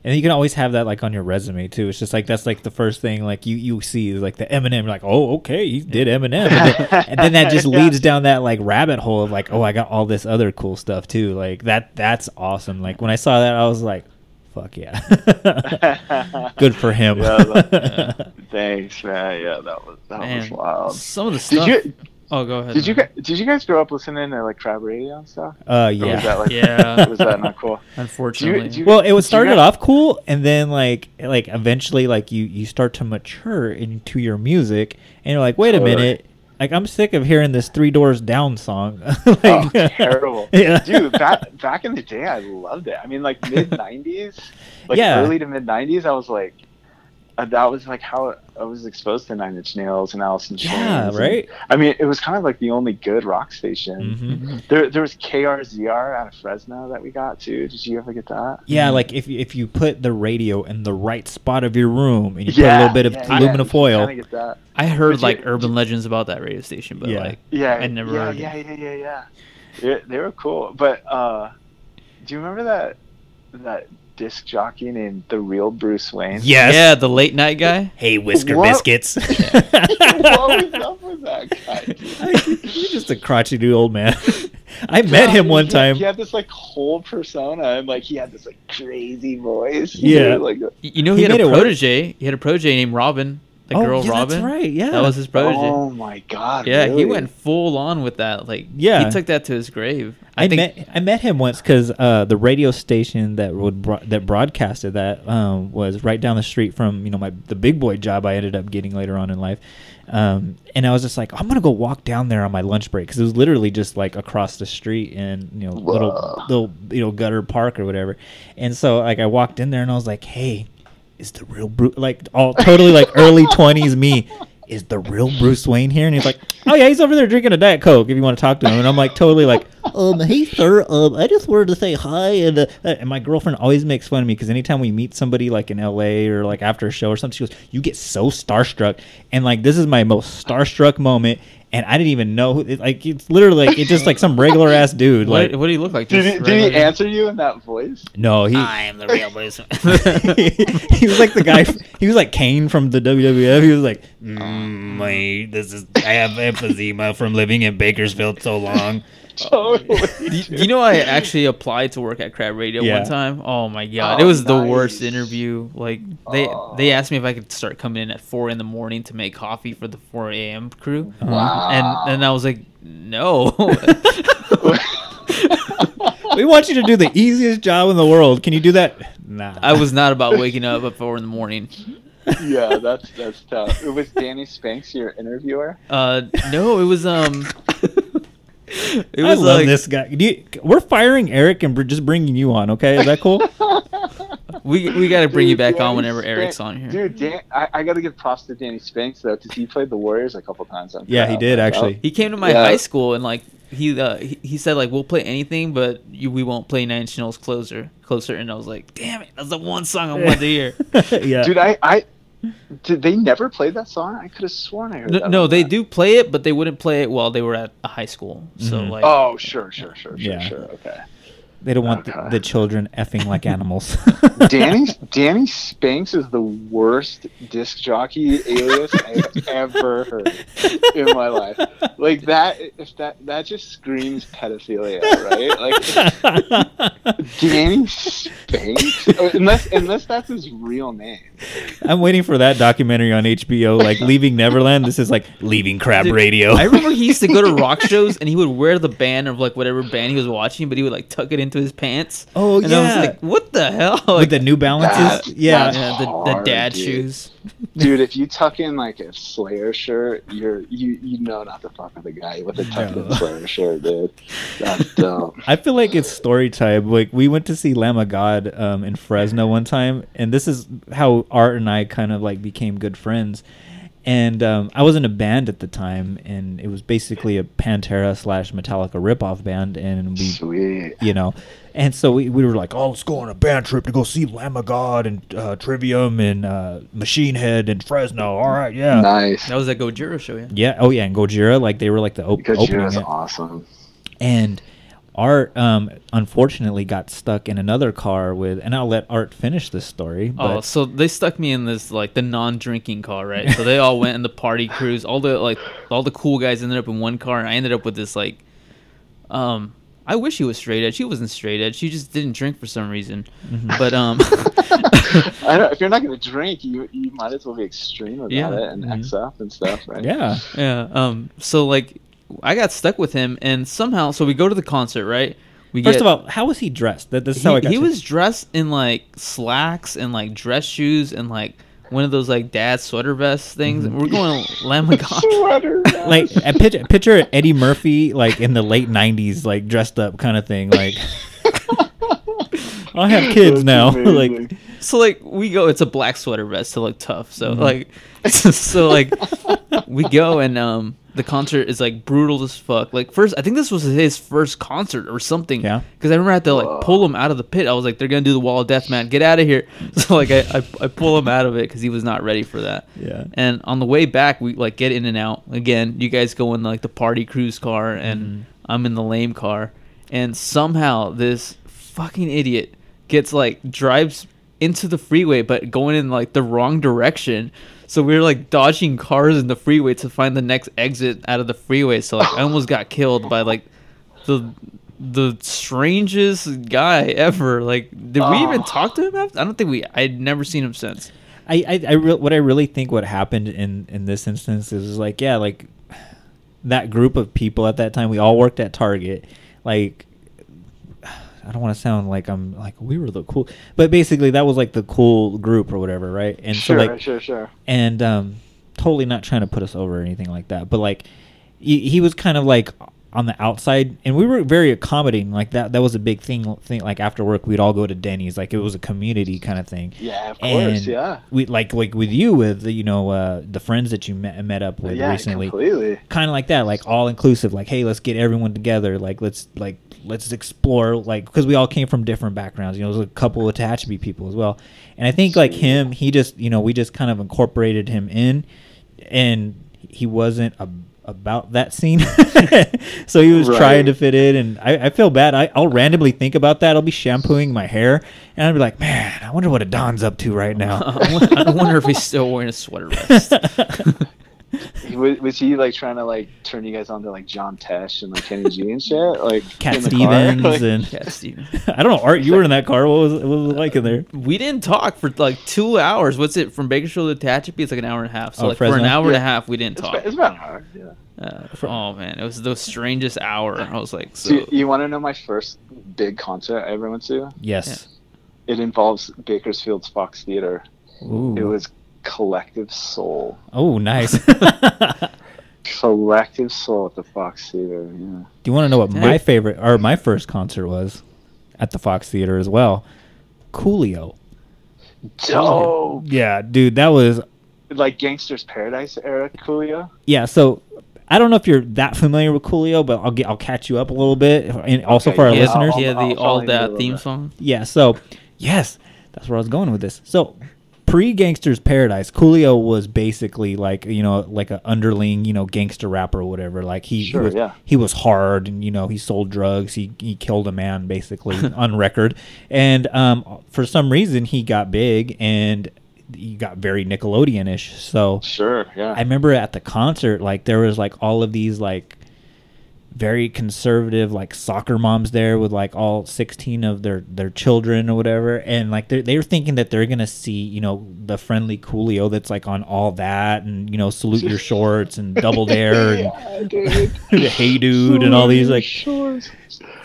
[SPEAKER 5] And you can always have that like on your resume too. It's just like that's like the first thing like you you see is like the Eminem. You're like, oh okay, he did Eminem, and then, [laughs] and then that just
[SPEAKER 4] Yeah.
[SPEAKER 5] leads down that like rabbit hole of like, oh, I got all this other cool stuff too. Like that that's awesome. Like when I saw that, I was like, fuck yeah, [laughs] good for him.
[SPEAKER 4] Yeah, that- [laughs] Thanks, man. Yeah, that was that was wild.
[SPEAKER 3] some of the
[SPEAKER 4] Did
[SPEAKER 3] stuff.
[SPEAKER 4] you
[SPEAKER 3] oh, go ahead.
[SPEAKER 4] did you
[SPEAKER 3] man.
[SPEAKER 4] guys did you guys grow up listening to like crab radio and stuff?
[SPEAKER 5] uh,
[SPEAKER 4] Or
[SPEAKER 5] yeah.
[SPEAKER 4] was that like
[SPEAKER 3] Yeah. [laughs]
[SPEAKER 4] was that not cool?
[SPEAKER 3] Unfortunately,
[SPEAKER 4] do you-
[SPEAKER 5] well, it was started
[SPEAKER 4] guys-
[SPEAKER 5] off cool, and then like like eventually like you you start to mature into your music, and you're like, wait a
[SPEAKER 4] Totally.
[SPEAKER 5] minute, like I'm sick of hearing this Three Doors Down song. [laughs] like,
[SPEAKER 4] Oh, terrible. [laughs]
[SPEAKER 5] Yeah.
[SPEAKER 4] Dude, back back in the day I loved it. I mean like [laughs] mid nineties, like
[SPEAKER 5] Yeah.
[SPEAKER 4] early to mid nineties, I was like that was like how I was exposed to Nine Inch Nails and Alice in Chains.
[SPEAKER 5] Yeah,
[SPEAKER 4] and-
[SPEAKER 5] right?
[SPEAKER 4] I mean, it was kind of like the only good rock station.
[SPEAKER 5] Mhm.
[SPEAKER 4] There, there was KRZR out of Fresno that we got too. Did you ever get that?
[SPEAKER 5] Yeah, like if you- if you put the radio in the right spot of your room and you
[SPEAKER 4] yeah,
[SPEAKER 5] put a little bit of
[SPEAKER 4] yeah,
[SPEAKER 5] aluminum
[SPEAKER 4] yeah,
[SPEAKER 5] foil,
[SPEAKER 4] get that.
[SPEAKER 3] I heard
[SPEAKER 4] But you-
[SPEAKER 3] like urban legends about that radio station, but
[SPEAKER 5] Yeah.
[SPEAKER 3] like
[SPEAKER 4] Yeah,
[SPEAKER 3] I never
[SPEAKER 4] yeah,
[SPEAKER 3] heard it.
[SPEAKER 4] yeah, yeah, yeah, yeah, yeah. They were cool, but uh, do you remember that that disc jockey named the real Bruce Wayne?
[SPEAKER 5] yes,
[SPEAKER 3] yeah, the late night guy.
[SPEAKER 5] Hey, Whisker
[SPEAKER 4] What?
[SPEAKER 5] Biscuits. [laughs]
[SPEAKER 4] what was up with that guy? dude?
[SPEAKER 5] You're just a crotchety old man. [laughs] I met him one
[SPEAKER 4] he-
[SPEAKER 5] time.
[SPEAKER 4] He had this like whole persona, and like he had this like crazy voice.
[SPEAKER 5] Yeah.
[SPEAKER 4] like
[SPEAKER 3] You know, he,
[SPEAKER 5] He
[SPEAKER 3] had a
[SPEAKER 5] it work.
[SPEAKER 3] protege. He had a protege named Robin, the
[SPEAKER 5] Oh,
[SPEAKER 3] girl
[SPEAKER 5] yeah,
[SPEAKER 3] Robin.
[SPEAKER 5] That's right. Yeah.
[SPEAKER 3] That was his project.
[SPEAKER 4] oh my god.
[SPEAKER 3] yeah, he went full on with that. Like,
[SPEAKER 5] Yeah.
[SPEAKER 3] he took that to his grave.
[SPEAKER 5] I,
[SPEAKER 3] think,
[SPEAKER 5] met I met him once because uh, the radio station that would bro- that broadcasted that um, was right down the street from you know my the big boy job I ended up getting later on in life, um, and I was just like I'm gonna go walk down there on my lunch break because it was literally just like across the street in you know little little you know gutter park or whatever, and so like I walked in there and I was like hey, is the real Bruce like all totally like early [laughs] twenties me. Is the real Bruce Wayne here? And he's like, "Oh yeah, he's over there drinking a diet coke. If you want to talk to him." And I'm like, totally like, um, hey sir, um, I just wanted to say hi, and uh, and my girlfriend always makes fun of me because anytime we meet somebody like in L.A. or like after a show or something, she goes, "You get so starstruck," and like this is my most starstruck moment, and I didn't even know, who, it, like it's literally like it's just like some regular ass dude,
[SPEAKER 3] what,
[SPEAKER 5] like
[SPEAKER 3] what do you look like?
[SPEAKER 4] Did he, did he answer you in that voice?
[SPEAKER 5] no, he
[SPEAKER 2] I'm the real Bruce. [laughs]
[SPEAKER 5] he was like the guy. He was like Kane from the WWF. He was like, mm, my, "This is I have emphysema from living in Bakersfield so long." [laughs]
[SPEAKER 4] Totally.
[SPEAKER 3] Do [laughs] you, do you know I actually applied to work at Crab Radio
[SPEAKER 5] Yeah.
[SPEAKER 3] one time? Oh my god,
[SPEAKER 4] Oh,
[SPEAKER 3] it was the worst interview. Like they
[SPEAKER 4] Oh.
[SPEAKER 3] they asked me if I could start coming in at four in the morning to make coffee for the four a.m. crew,
[SPEAKER 4] Wow.
[SPEAKER 3] and and I was like, no. [laughs]
[SPEAKER 5] we want you to do the easiest job in the world. Can you do that? Nah.
[SPEAKER 3] I was not about waking up at four in the morning.
[SPEAKER 4] yeah, that's that's tough. It was Danny Spanks your interviewer.
[SPEAKER 3] Uh, no, it was um, it
[SPEAKER 5] I love
[SPEAKER 3] like
[SPEAKER 5] this guy. Do you, we're firing Eric and we're just bringing you on. Okay, is that cool? [laughs]
[SPEAKER 3] we we got to bring you
[SPEAKER 4] Dude,
[SPEAKER 3] back on whenever
[SPEAKER 4] Spank-
[SPEAKER 3] Eric's on here.
[SPEAKER 4] Dude, Dan, I, I got to give props to Danny Spanks though, because he played the Warriors a couple times. On
[SPEAKER 5] Yeah, he did, actually.
[SPEAKER 3] He came to my
[SPEAKER 4] Yeah.
[SPEAKER 3] high school and like he uh he, he said like we'll play anything but you, we won't play Nine Inch Nails closer closer and I was like damn it that's the one song I wanted to hear. [laughs]
[SPEAKER 5] yeah.
[SPEAKER 4] Dude, I, I did they never play that song? I could have sworn I heard
[SPEAKER 3] No,
[SPEAKER 4] that.
[SPEAKER 3] no they
[SPEAKER 4] that.
[SPEAKER 3] do play it but they wouldn't play it while they were at a high school. So
[SPEAKER 5] Mhm.
[SPEAKER 3] like
[SPEAKER 4] Oh, sure, sure, sure, sure,
[SPEAKER 5] Yeah.
[SPEAKER 4] sure. Okay.
[SPEAKER 5] They don't want the,
[SPEAKER 4] Okay.
[SPEAKER 5] the children effing like [laughs] animals.
[SPEAKER 4] Danny [laughs] Danny Spanks is the worst disc jockey alias I've ever heard in my life. Like that, if that that just screams pedophilia, right? Like [laughs] Danny Spanks, Uh, unless unless that's his real name.
[SPEAKER 5] I'm waiting for that documentary on HBO, like Leaving Neverland. This is like Leaving Crab
[SPEAKER 3] Dude,
[SPEAKER 5] Radio.
[SPEAKER 3] I remember he used to go to rock shows and he would wear the band of like whatever band he was watching, but he would like tuck it into his pants.
[SPEAKER 5] Oh,
[SPEAKER 3] and I was
[SPEAKER 5] yeah.
[SPEAKER 3] like, "What the hell?"
[SPEAKER 5] with
[SPEAKER 3] Like,
[SPEAKER 5] the New Balances.
[SPEAKER 4] That's-
[SPEAKER 5] yeah,
[SPEAKER 4] that's-
[SPEAKER 3] yeah, the, the dad
[SPEAKER 4] dude.
[SPEAKER 3] shoes. [laughs]
[SPEAKER 4] Dude, if you tuck in like a Slayer shirt, you're you you know not to fuck with a guy with a tucked in Slayer shirt, dude. That's [laughs] dope.
[SPEAKER 5] I feel like it's story time. Like we went to see Lamb of God um, in Fresno one time, and this is how Art and I kind of like became good friends. And um, I was in a band at the time, and it was basically a Pantera slash Metallica ripoff band, and we
[SPEAKER 4] Sweet.
[SPEAKER 5] you know. And so we, we were like, oh, let's go on a band trip to go see Lamb of God and uh, Trivium and uh, Machine Head and Fresno. All right, yeah.
[SPEAKER 4] Nice.
[SPEAKER 3] That was that Gojira show, yeah.
[SPEAKER 5] Yeah. Oh, yeah. And Gojira, like they were like the op- opening.
[SPEAKER 4] Gojira's
[SPEAKER 5] it.
[SPEAKER 4] awesome.
[SPEAKER 5] And Art, um, unfortunately, got stuck in another car with, and I'll let Art finish this story. But
[SPEAKER 3] Oh, so they stuck me in this like the non-drinking car, right? So they all went in the party [laughs] cruise. All the like all the cool guys ended up in one car, and I ended up with this like, um, I wish he was straight edge. He wasn't straight edge. He just didn't drink for some reason.
[SPEAKER 5] Mm-hmm.
[SPEAKER 3] But um, [laughs]
[SPEAKER 4] I don't, if you're not going to drink, you you might as well be extreme about
[SPEAKER 3] Yeah.
[SPEAKER 4] it and
[SPEAKER 5] Mhm.
[SPEAKER 4] X up and stuff, right?
[SPEAKER 5] yeah.
[SPEAKER 3] yeah, um, so like I got stuck with him, and somehow, so we go to the concert, right? We
[SPEAKER 5] First
[SPEAKER 3] get,
[SPEAKER 5] of all, how was he dressed? That, this is
[SPEAKER 3] he,
[SPEAKER 5] how I got
[SPEAKER 3] he
[SPEAKER 5] to-
[SPEAKER 3] was dressed in like slacks and like dress shoes and like one of those like dad sweater vest things.
[SPEAKER 5] Mm-hmm.
[SPEAKER 3] We're going [laughs] Lamb of God.
[SPEAKER 4] Sweater. [laughs]
[SPEAKER 5] like a picture, picture Eddie Murphy like in the late '90s, like dressed up kind of thing. Like [laughs] I have kids
[SPEAKER 4] That's
[SPEAKER 5] now. like
[SPEAKER 4] amazing.
[SPEAKER 3] So like we go, it's a black sweater vest to look tough. So
[SPEAKER 5] Mhm.
[SPEAKER 3] like, [laughs] so like we go and um the concert is like brutal as fuck. Like first, I think this was his first concert or something.
[SPEAKER 5] Yeah.
[SPEAKER 3] Because I remember I had to like pull him out of the pit. I was like, they're gonna do the wall of death, man. Get out of here. [laughs] So like I I, I pull him out of it because he was not ready for that.
[SPEAKER 5] Yeah.
[SPEAKER 3] And on the way back, we like get in and out again. You guys go in like the party cruise car, and
[SPEAKER 5] Mm-hmm.
[SPEAKER 3] I'm in the lame car. And somehow this fucking idiot gets like drives into the freeway, but going in like the wrong direction. So we were like dodging cars in the freeway to find the next exit out of the freeway. So like I almost got killed by like the the strangest guy ever. Like, did we even
[SPEAKER 4] Oh.
[SPEAKER 3] talk to him? After? I don't think we. I'd never seen him since.
[SPEAKER 5] I, I, I re- what I really think what happened in in this instance is like yeah like that group of people at that time we all worked at Target like I don't want to sound like I'm like we were the cool but basically that was like the cool group or whatever right and
[SPEAKER 4] sure,
[SPEAKER 5] so like
[SPEAKER 4] sure, sure.
[SPEAKER 5] and um totally not trying to put us over or anything like that but like he, he was kind of like on the outside and we were very accommodating like that that was a big thing thing like after work we'd all go to denny's like it was a community kind of thing
[SPEAKER 4] Yeah, of course,
[SPEAKER 5] and
[SPEAKER 4] yeah.
[SPEAKER 5] we like like with you with the, you know uh the friends that you met, met up with
[SPEAKER 4] yeah,
[SPEAKER 5] recently
[SPEAKER 4] completely.
[SPEAKER 5] kind of like that like all inclusive like hey let's get everyone together like let's like let's explore like because we all came from different backgrounds you know there's a couple of Tehachapi people as well. And i think like him he just you know we just kind of incorporated him in and he wasn't a, about that scene. [laughs] So he was
[SPEAKER 4] Right.
[SPEAKER 5] trying to fit in and I, I feel bad. I, i'll randomly think about that. I'll be shampooing my hair and i'll be like man i wonder what Adon's up to right now. [laughs]
[SPEAKER 3] I wonder if he's still wearing a sweater vest. [laughs] [laughs]
[SPEAKER 4] Was, was he like trying to like turn you guys on to like John Tesh and like Kenny G and shit? Like
[SPEAKER 5] cat
[SPEAKER 4] in the car?
[SPEAKER 5] stevens [laughs]
[SPEAKER 4] Like,
[SPEAKER 5] and
[SPEAKER 3] Cat Stevens. [laughs]
[SPEAKER 5] i don't know art you were in that car what was, what was it like in there
[SPEAKER 3] We didn't talk for like two hours. What's it from Bakersfield to Tehachapi? It's like an hour and a half. So
[SPEAKER 5] Oh,
[SPEAKER 3] like for an
[SPEAKER 5] Fresno?
[SPEAKER 3] hour and a half, we didn't
[SPEAKER 4] it's,
[SPEAKER 3] talk.
[SPEAKER 4] about, it's about an hour. Yeah.
[SPEAKER 3] Uh, oh man, it was the strangest hour. I was like, so
[SPEAKER 4] Do you, you want to know my first big concert I ever went to?
[SPEAKER 5] yes
[SPEAKER 4] It involves Bakersfield's Fox Theater.
[SPEAKER 5] Ooh.
[SPEAKER 4] It was Collective Soul.
[SPEAKER 5] oh nice [laughs] [laughs]
[SPEAKER 4] Collective Soul at the Fox Theater. Yeah.
[SPEAKER 5] Do you want to know what my favorite or my first concert was at the Fox Theater as well? Coolio.
[SPEAKER 4] Dope.
[SPEAKER 5] Yeah, dude, that was
[SPEAKER 4] Like Gangsta's Paradise era Coolio.
[SPEAKER 5] yeah. So I don't know if you're that familiar with Coolio, but I'll get I'll catch you up a little bit, and also
[SPEAKER 4] Okay,
[SPEAKER 5] for our
[SPEAKER 3] yeah,
[SPEAKER 5] listeners.
[SPEAKER 3] yeah,
[SPEAKER 4] I'll-
[SPEAKER 3] the
[SPEAKER 4] I'll
[SPEAKER 3] all
[SPEAKER 4] follow
[SPEAKER 3] that theme
[SPEAKER 4] bit.
[SPEAKER 3] song.
[SPEAKER 5] Yeah, so yes, that's where I was going with this. So pre Gangsta's Paradise, Coolio was basically like you know like a underling you know gangster rapper or whatever. Like he,
[SPEAKER 4] Sure,
[SPEAKER 5] he was
[SPEAKER 4] yeah.
[SPEAKER 5] he was hard and you know he sold drugs. He he killed a man basically [laughs] on record, and um for some reason he got big and he got very Nickelodeon-ish. So
[SPEAKER 4] Sure. Yeah.
[SPEAKER 5] I remember at the concert, like there was like all of these like very conservative like soccer moms there with like all 16 of their their children or whatever and like they're, they were thinking that they're gonna see you know the friendly coolio that's like on all that and you know salute your [laughs] shorts and double dare and [laughs]
[SPEAKER 4] yeah, [laughs]
[SPEAKER 5] hey dude and all these like
[SPEAKER 4] Shorts.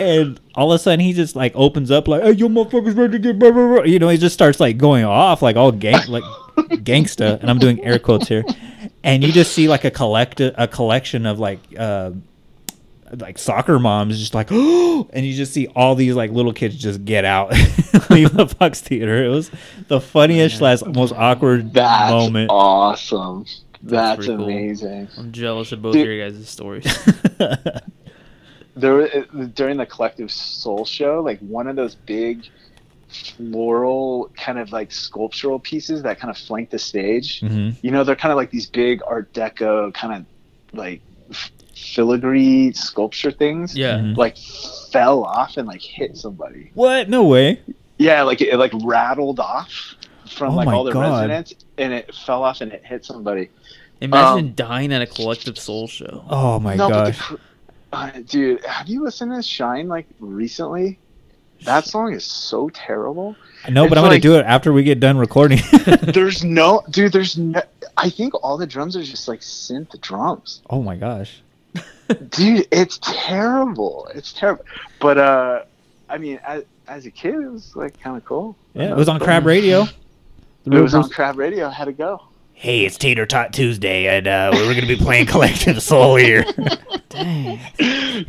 [SPEAKER 5] and all of a sudden he just like opens up like hey you motherfuckers ready to get blah, blah, blah." you know he just starts like going off like all gang like gangsta and i'm doing air quotes here and you just see like a collect a collection of like uh like soccer moms just like oh [gasps] and you just see all these like little kids just get out [laughs] leave the fox theater it was the funniest slash most awkward
[SPEAKER 4] That's
[SPEAKER 5] moment
[SPEAKER 4] awesome. That's,
[SPEAKER 3] pretty cool.
[SPEAKER 4] amazing.
[SPEAKER 3] I'm jealous of both
[SPEAKER 4] Dude.
[SPEAKER 3] of your guys' stories. [laughs]
[SPEAKER 4] There during the Collective Soul show, like one of those big floral kind of like sculptural pieces that kind of flank the stage.
[SPEAKER 5] Mhm.
[SPEAKER 4] You know, they're kind of like these big Art Deco kind of like f- filigree sculpture things.
[SPEAKER 3] yeah.
[SPEAKER 5] Mhm.
[SPEAKER 4] Like fell off and like hit somebody.
[SPEAKER 5] what no way
[SPEAKER 4] Yeah, like it, it like rattled off from
[SPEAKER 5] Oh
[SPEAKER 4] like all the
[SPEAKER 5] God.
[SPEAKER 4] residents, and it fell off and it hit somebody.
[SPEAKER 3] Imagine
[SPEAKER 4] Um,
[SPEAKER 3] dying at a collective soul show.
[SPEAKER 5] oh my
[SPEAKER 4] No, but the
[SPEAKER 5] gosh
[SPEAKER 4] uh, dude, have you listened to Shine like recently? That song is so terrible.
[SPEAKER 5] no but
[SPEAKER 4] it's
[SPEAKER 5] i'm gonna do it after we get done recording [laughs]
[SPEAKER 4] There's no, dude. There's no. I think all the drums are just like synth drums,
[SPEAKER 5] oh my gosh [laughs]
[SPEAKER 4] dude. It's terrible. It's terrible. But uh, I mean, as, as a kid, it was like kind of cool.
[SPEAKER 5] Yeah, it was on Crab Radio.
[SPEAKER 4] It
[SPEAKER 5] real
[SPEAKER 4] was on Crab Radio. Had to go.
[SPEAKER 5] Hey, it's Tater Tot Tuesday, and uh, we're going to be playing Collective Soul here [laughs]
[SPEAKER 3] Dang.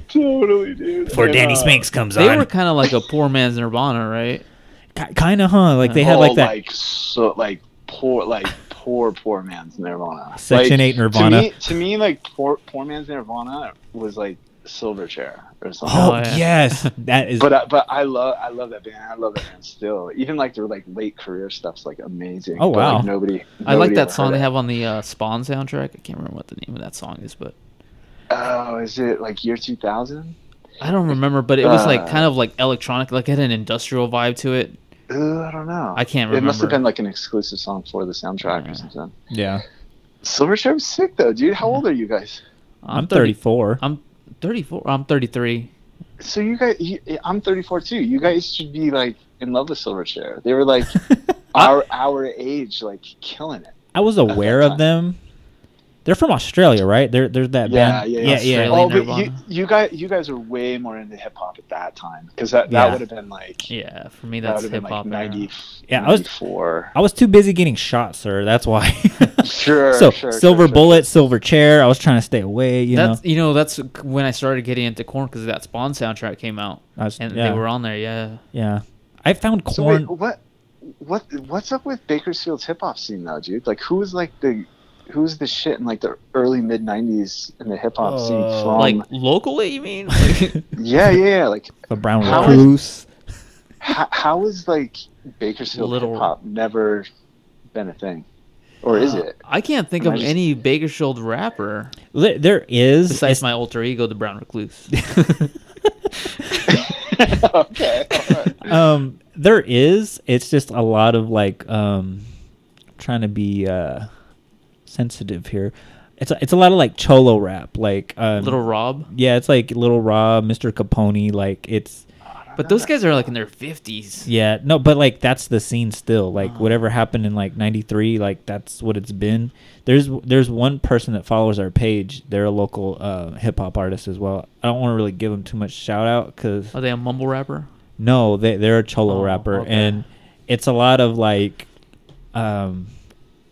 [SPEAKER 4] totally, dude.
[SPEAKER 5] before
[SPEAKER 4] And,
[SPEAKER 5] Danny
[SPEAKER 4] uh,
[SPEAKER 5] Spinks comes
[SPEAKER 3] They
[SPEAKER 5] on.
[SPEAKER 3] They were kind of like a poor man's Nirvana, right?
[SPEAKER 5] kind of, huh? Like they had
[SPEAKER 4] oh,
[SPEAKER 5] like that
[SPEAKER 4] like so, like poor, like poor, poor man's Nirvana.
[SPEAKER 5] Section
[SPEAKER 4] Like,
[SPEAKER 5] 8 Nirvana.
[SPEAKER 4] To me, to me, like poor, poor man's Nirvana was like Silverchair or something.
[SPEAKER 5] Oh,
[SPEAKER 3] Oh, yeah.
[SPEAKER 5] yes, [laughs] that is.
[SPEAKER 4] But uh, but I love I love that band. I love that band still. Even like their like late career stuff's like amazing.
[SPEAKER 5] Oh,
[SPEAKER 4] But,
[SPEAKER 5] wow.
[SPEAKER 4] like, nobody,
[SPEAKER 3] I like that song they have on the uh, Spawn soundtrack. I can't remember what the name of that song is, but
[SPEAKER 4] Oh, is it like year two thousand?
[SPEAKER 3] I don't remember. But it was like
[SPEAKER 4] Uh,
[SPEAKER 3] kind of like electronic, like it had an industrial vibe to it.
[SPEAKER 4] Uh, I don't know.
[SPEAKER 3] I can't remember.
[SPEAKER 4] It must have been like an exclusive song for the soundtrack
[SPEAKER 3] Yeah.
[SPEAKER 4] or something.
[SPEAKER 5] yeah,
[SPEAKER 4] Silverchair was sick though, dude. How old are you guys?
[SPEAKER 5] I'm 34.
[SPEAKER 3] I'm 34. I'm 33.
[SPEAKER 4] So you guys, you, I'm 34 too. You guys should be like in love with Silverchair. They were like [laughs] our our age, like killing it.
[SPEAKER 5] I was aware of them. They're from Australia, right? They're there's that
[SPEAKER 4] Yeah,
[SPEAKER 5] band.
[SPEAKER 4] yeah,
[SPEAKER 5] yeah,
[SPEAKER 3] Australia.
[SPEAKER 4] Oh, but you, you guys, you guys are way more into hip hop at that time because that, that
[SPEAKER 5] Yeah.
[SPEAKER 4] would have been like
[SPEAKER 3] Yeah, for me that's
[SPEAKER 4] would have
[SPEAKER 3] hip
[SPEAKER 4] been like
[SPEAKER 3] hop.
[SPEAKER 4] 90,
[SPEAKER 5] Yeah, I was-
[SPEAKER 4] 94.
[SPEAKER 5] I was too busy getting shot, sir. That's why. [laughs]
[SPEAKER 4] Sure, [laughs]
[SPEAKER 5] so
[SPEAKER 4] sure,
[SPEAKER 5] silver
[SPEAKER 4] sure, sure.
[SPEAKER 5] bullet, silver chair. I was trying to stay away. You
[SPEAKER 3] that's
[SPEAKER 5] know.
[SPEAKER 3] you know that's when I started getting into Korn because that Spawn soundtrack came out
[SPEAKER 5] I was-
[SPEAKER 3] and
[SPEAKER 5] yeah.
[SPEAKER 3] they were on there. Yeah,
[SPEAKER 5] Yeah, I found
[SPEAKER 4] So
[SPEAKER 5] Korn.
[SPEAKER 4] wait, what, what, what's up with Bakersfield's hip hop scene now, dude? Like, who is like the, who was the shit in like the early mid '90s in the hip hop scene
[SPEAKER 5] Uh,
[SPEAKER 4] from?
[SPEAKER 3] like locally, you mean? [laughs] Like,
[SPEAKER 4] yeah, yeah, yeah. Like, [laughs]
[SPEAKER 5] the brown
[SPEAKER 4] How
[SPEAKER 5] recluse.
[SPEAKER 4] how, how is like Bakersfield
[SPEAKER 3] Little-
[SPEAKER 4] hip hop never been a thing, or is it?
[SPEAKER 3] I can't think
[SPEAKER 4] Am
[SPEAKER 3] of
[SPEAKER 4] just-
[SPEAKER 3] any Bakersfield rapper
[SPEAKER 5] Li- There is.
[SPEAKER 3] besides
[SPEAKER 5] it's-
[SPEAKER 3] my alter ego, the Brown Recluse. [laughs]
[SPEAKER 4] okay. all right.
[SPEAKER 5] um, there is. It's just a lot of like um, trying to be uh, sensitive here. It's a, it's a lot of like cholo rap, like um,
[SPEAKER 3] Little Rob,
[SPEAKER 5] Yeah, it's like Little Rob, Mr. Capone. Like it's
[SPEAKER 3] but those guys are like in their fifties.
[SPEAKER 5] yeah, no, but like that's the scene still. Like
[SPEAKER 3] Oh.
[SPEAKER 5] whatever happened in like '93, like that's what it's been. There's there's one person that follows our page. They're a local uh, hip hop artist as well. I don't want to really give them too much shout out because
[SPEAKER 3] Are they a mumble rapper?
[SPEAKER 5] no, they they're a cholo
[SPEAKER 3] Oh,
[SPEAKER 5] rapper,
[SPEAKER 3] okay.
[SPEAKER 5] and it's a lot of like, um,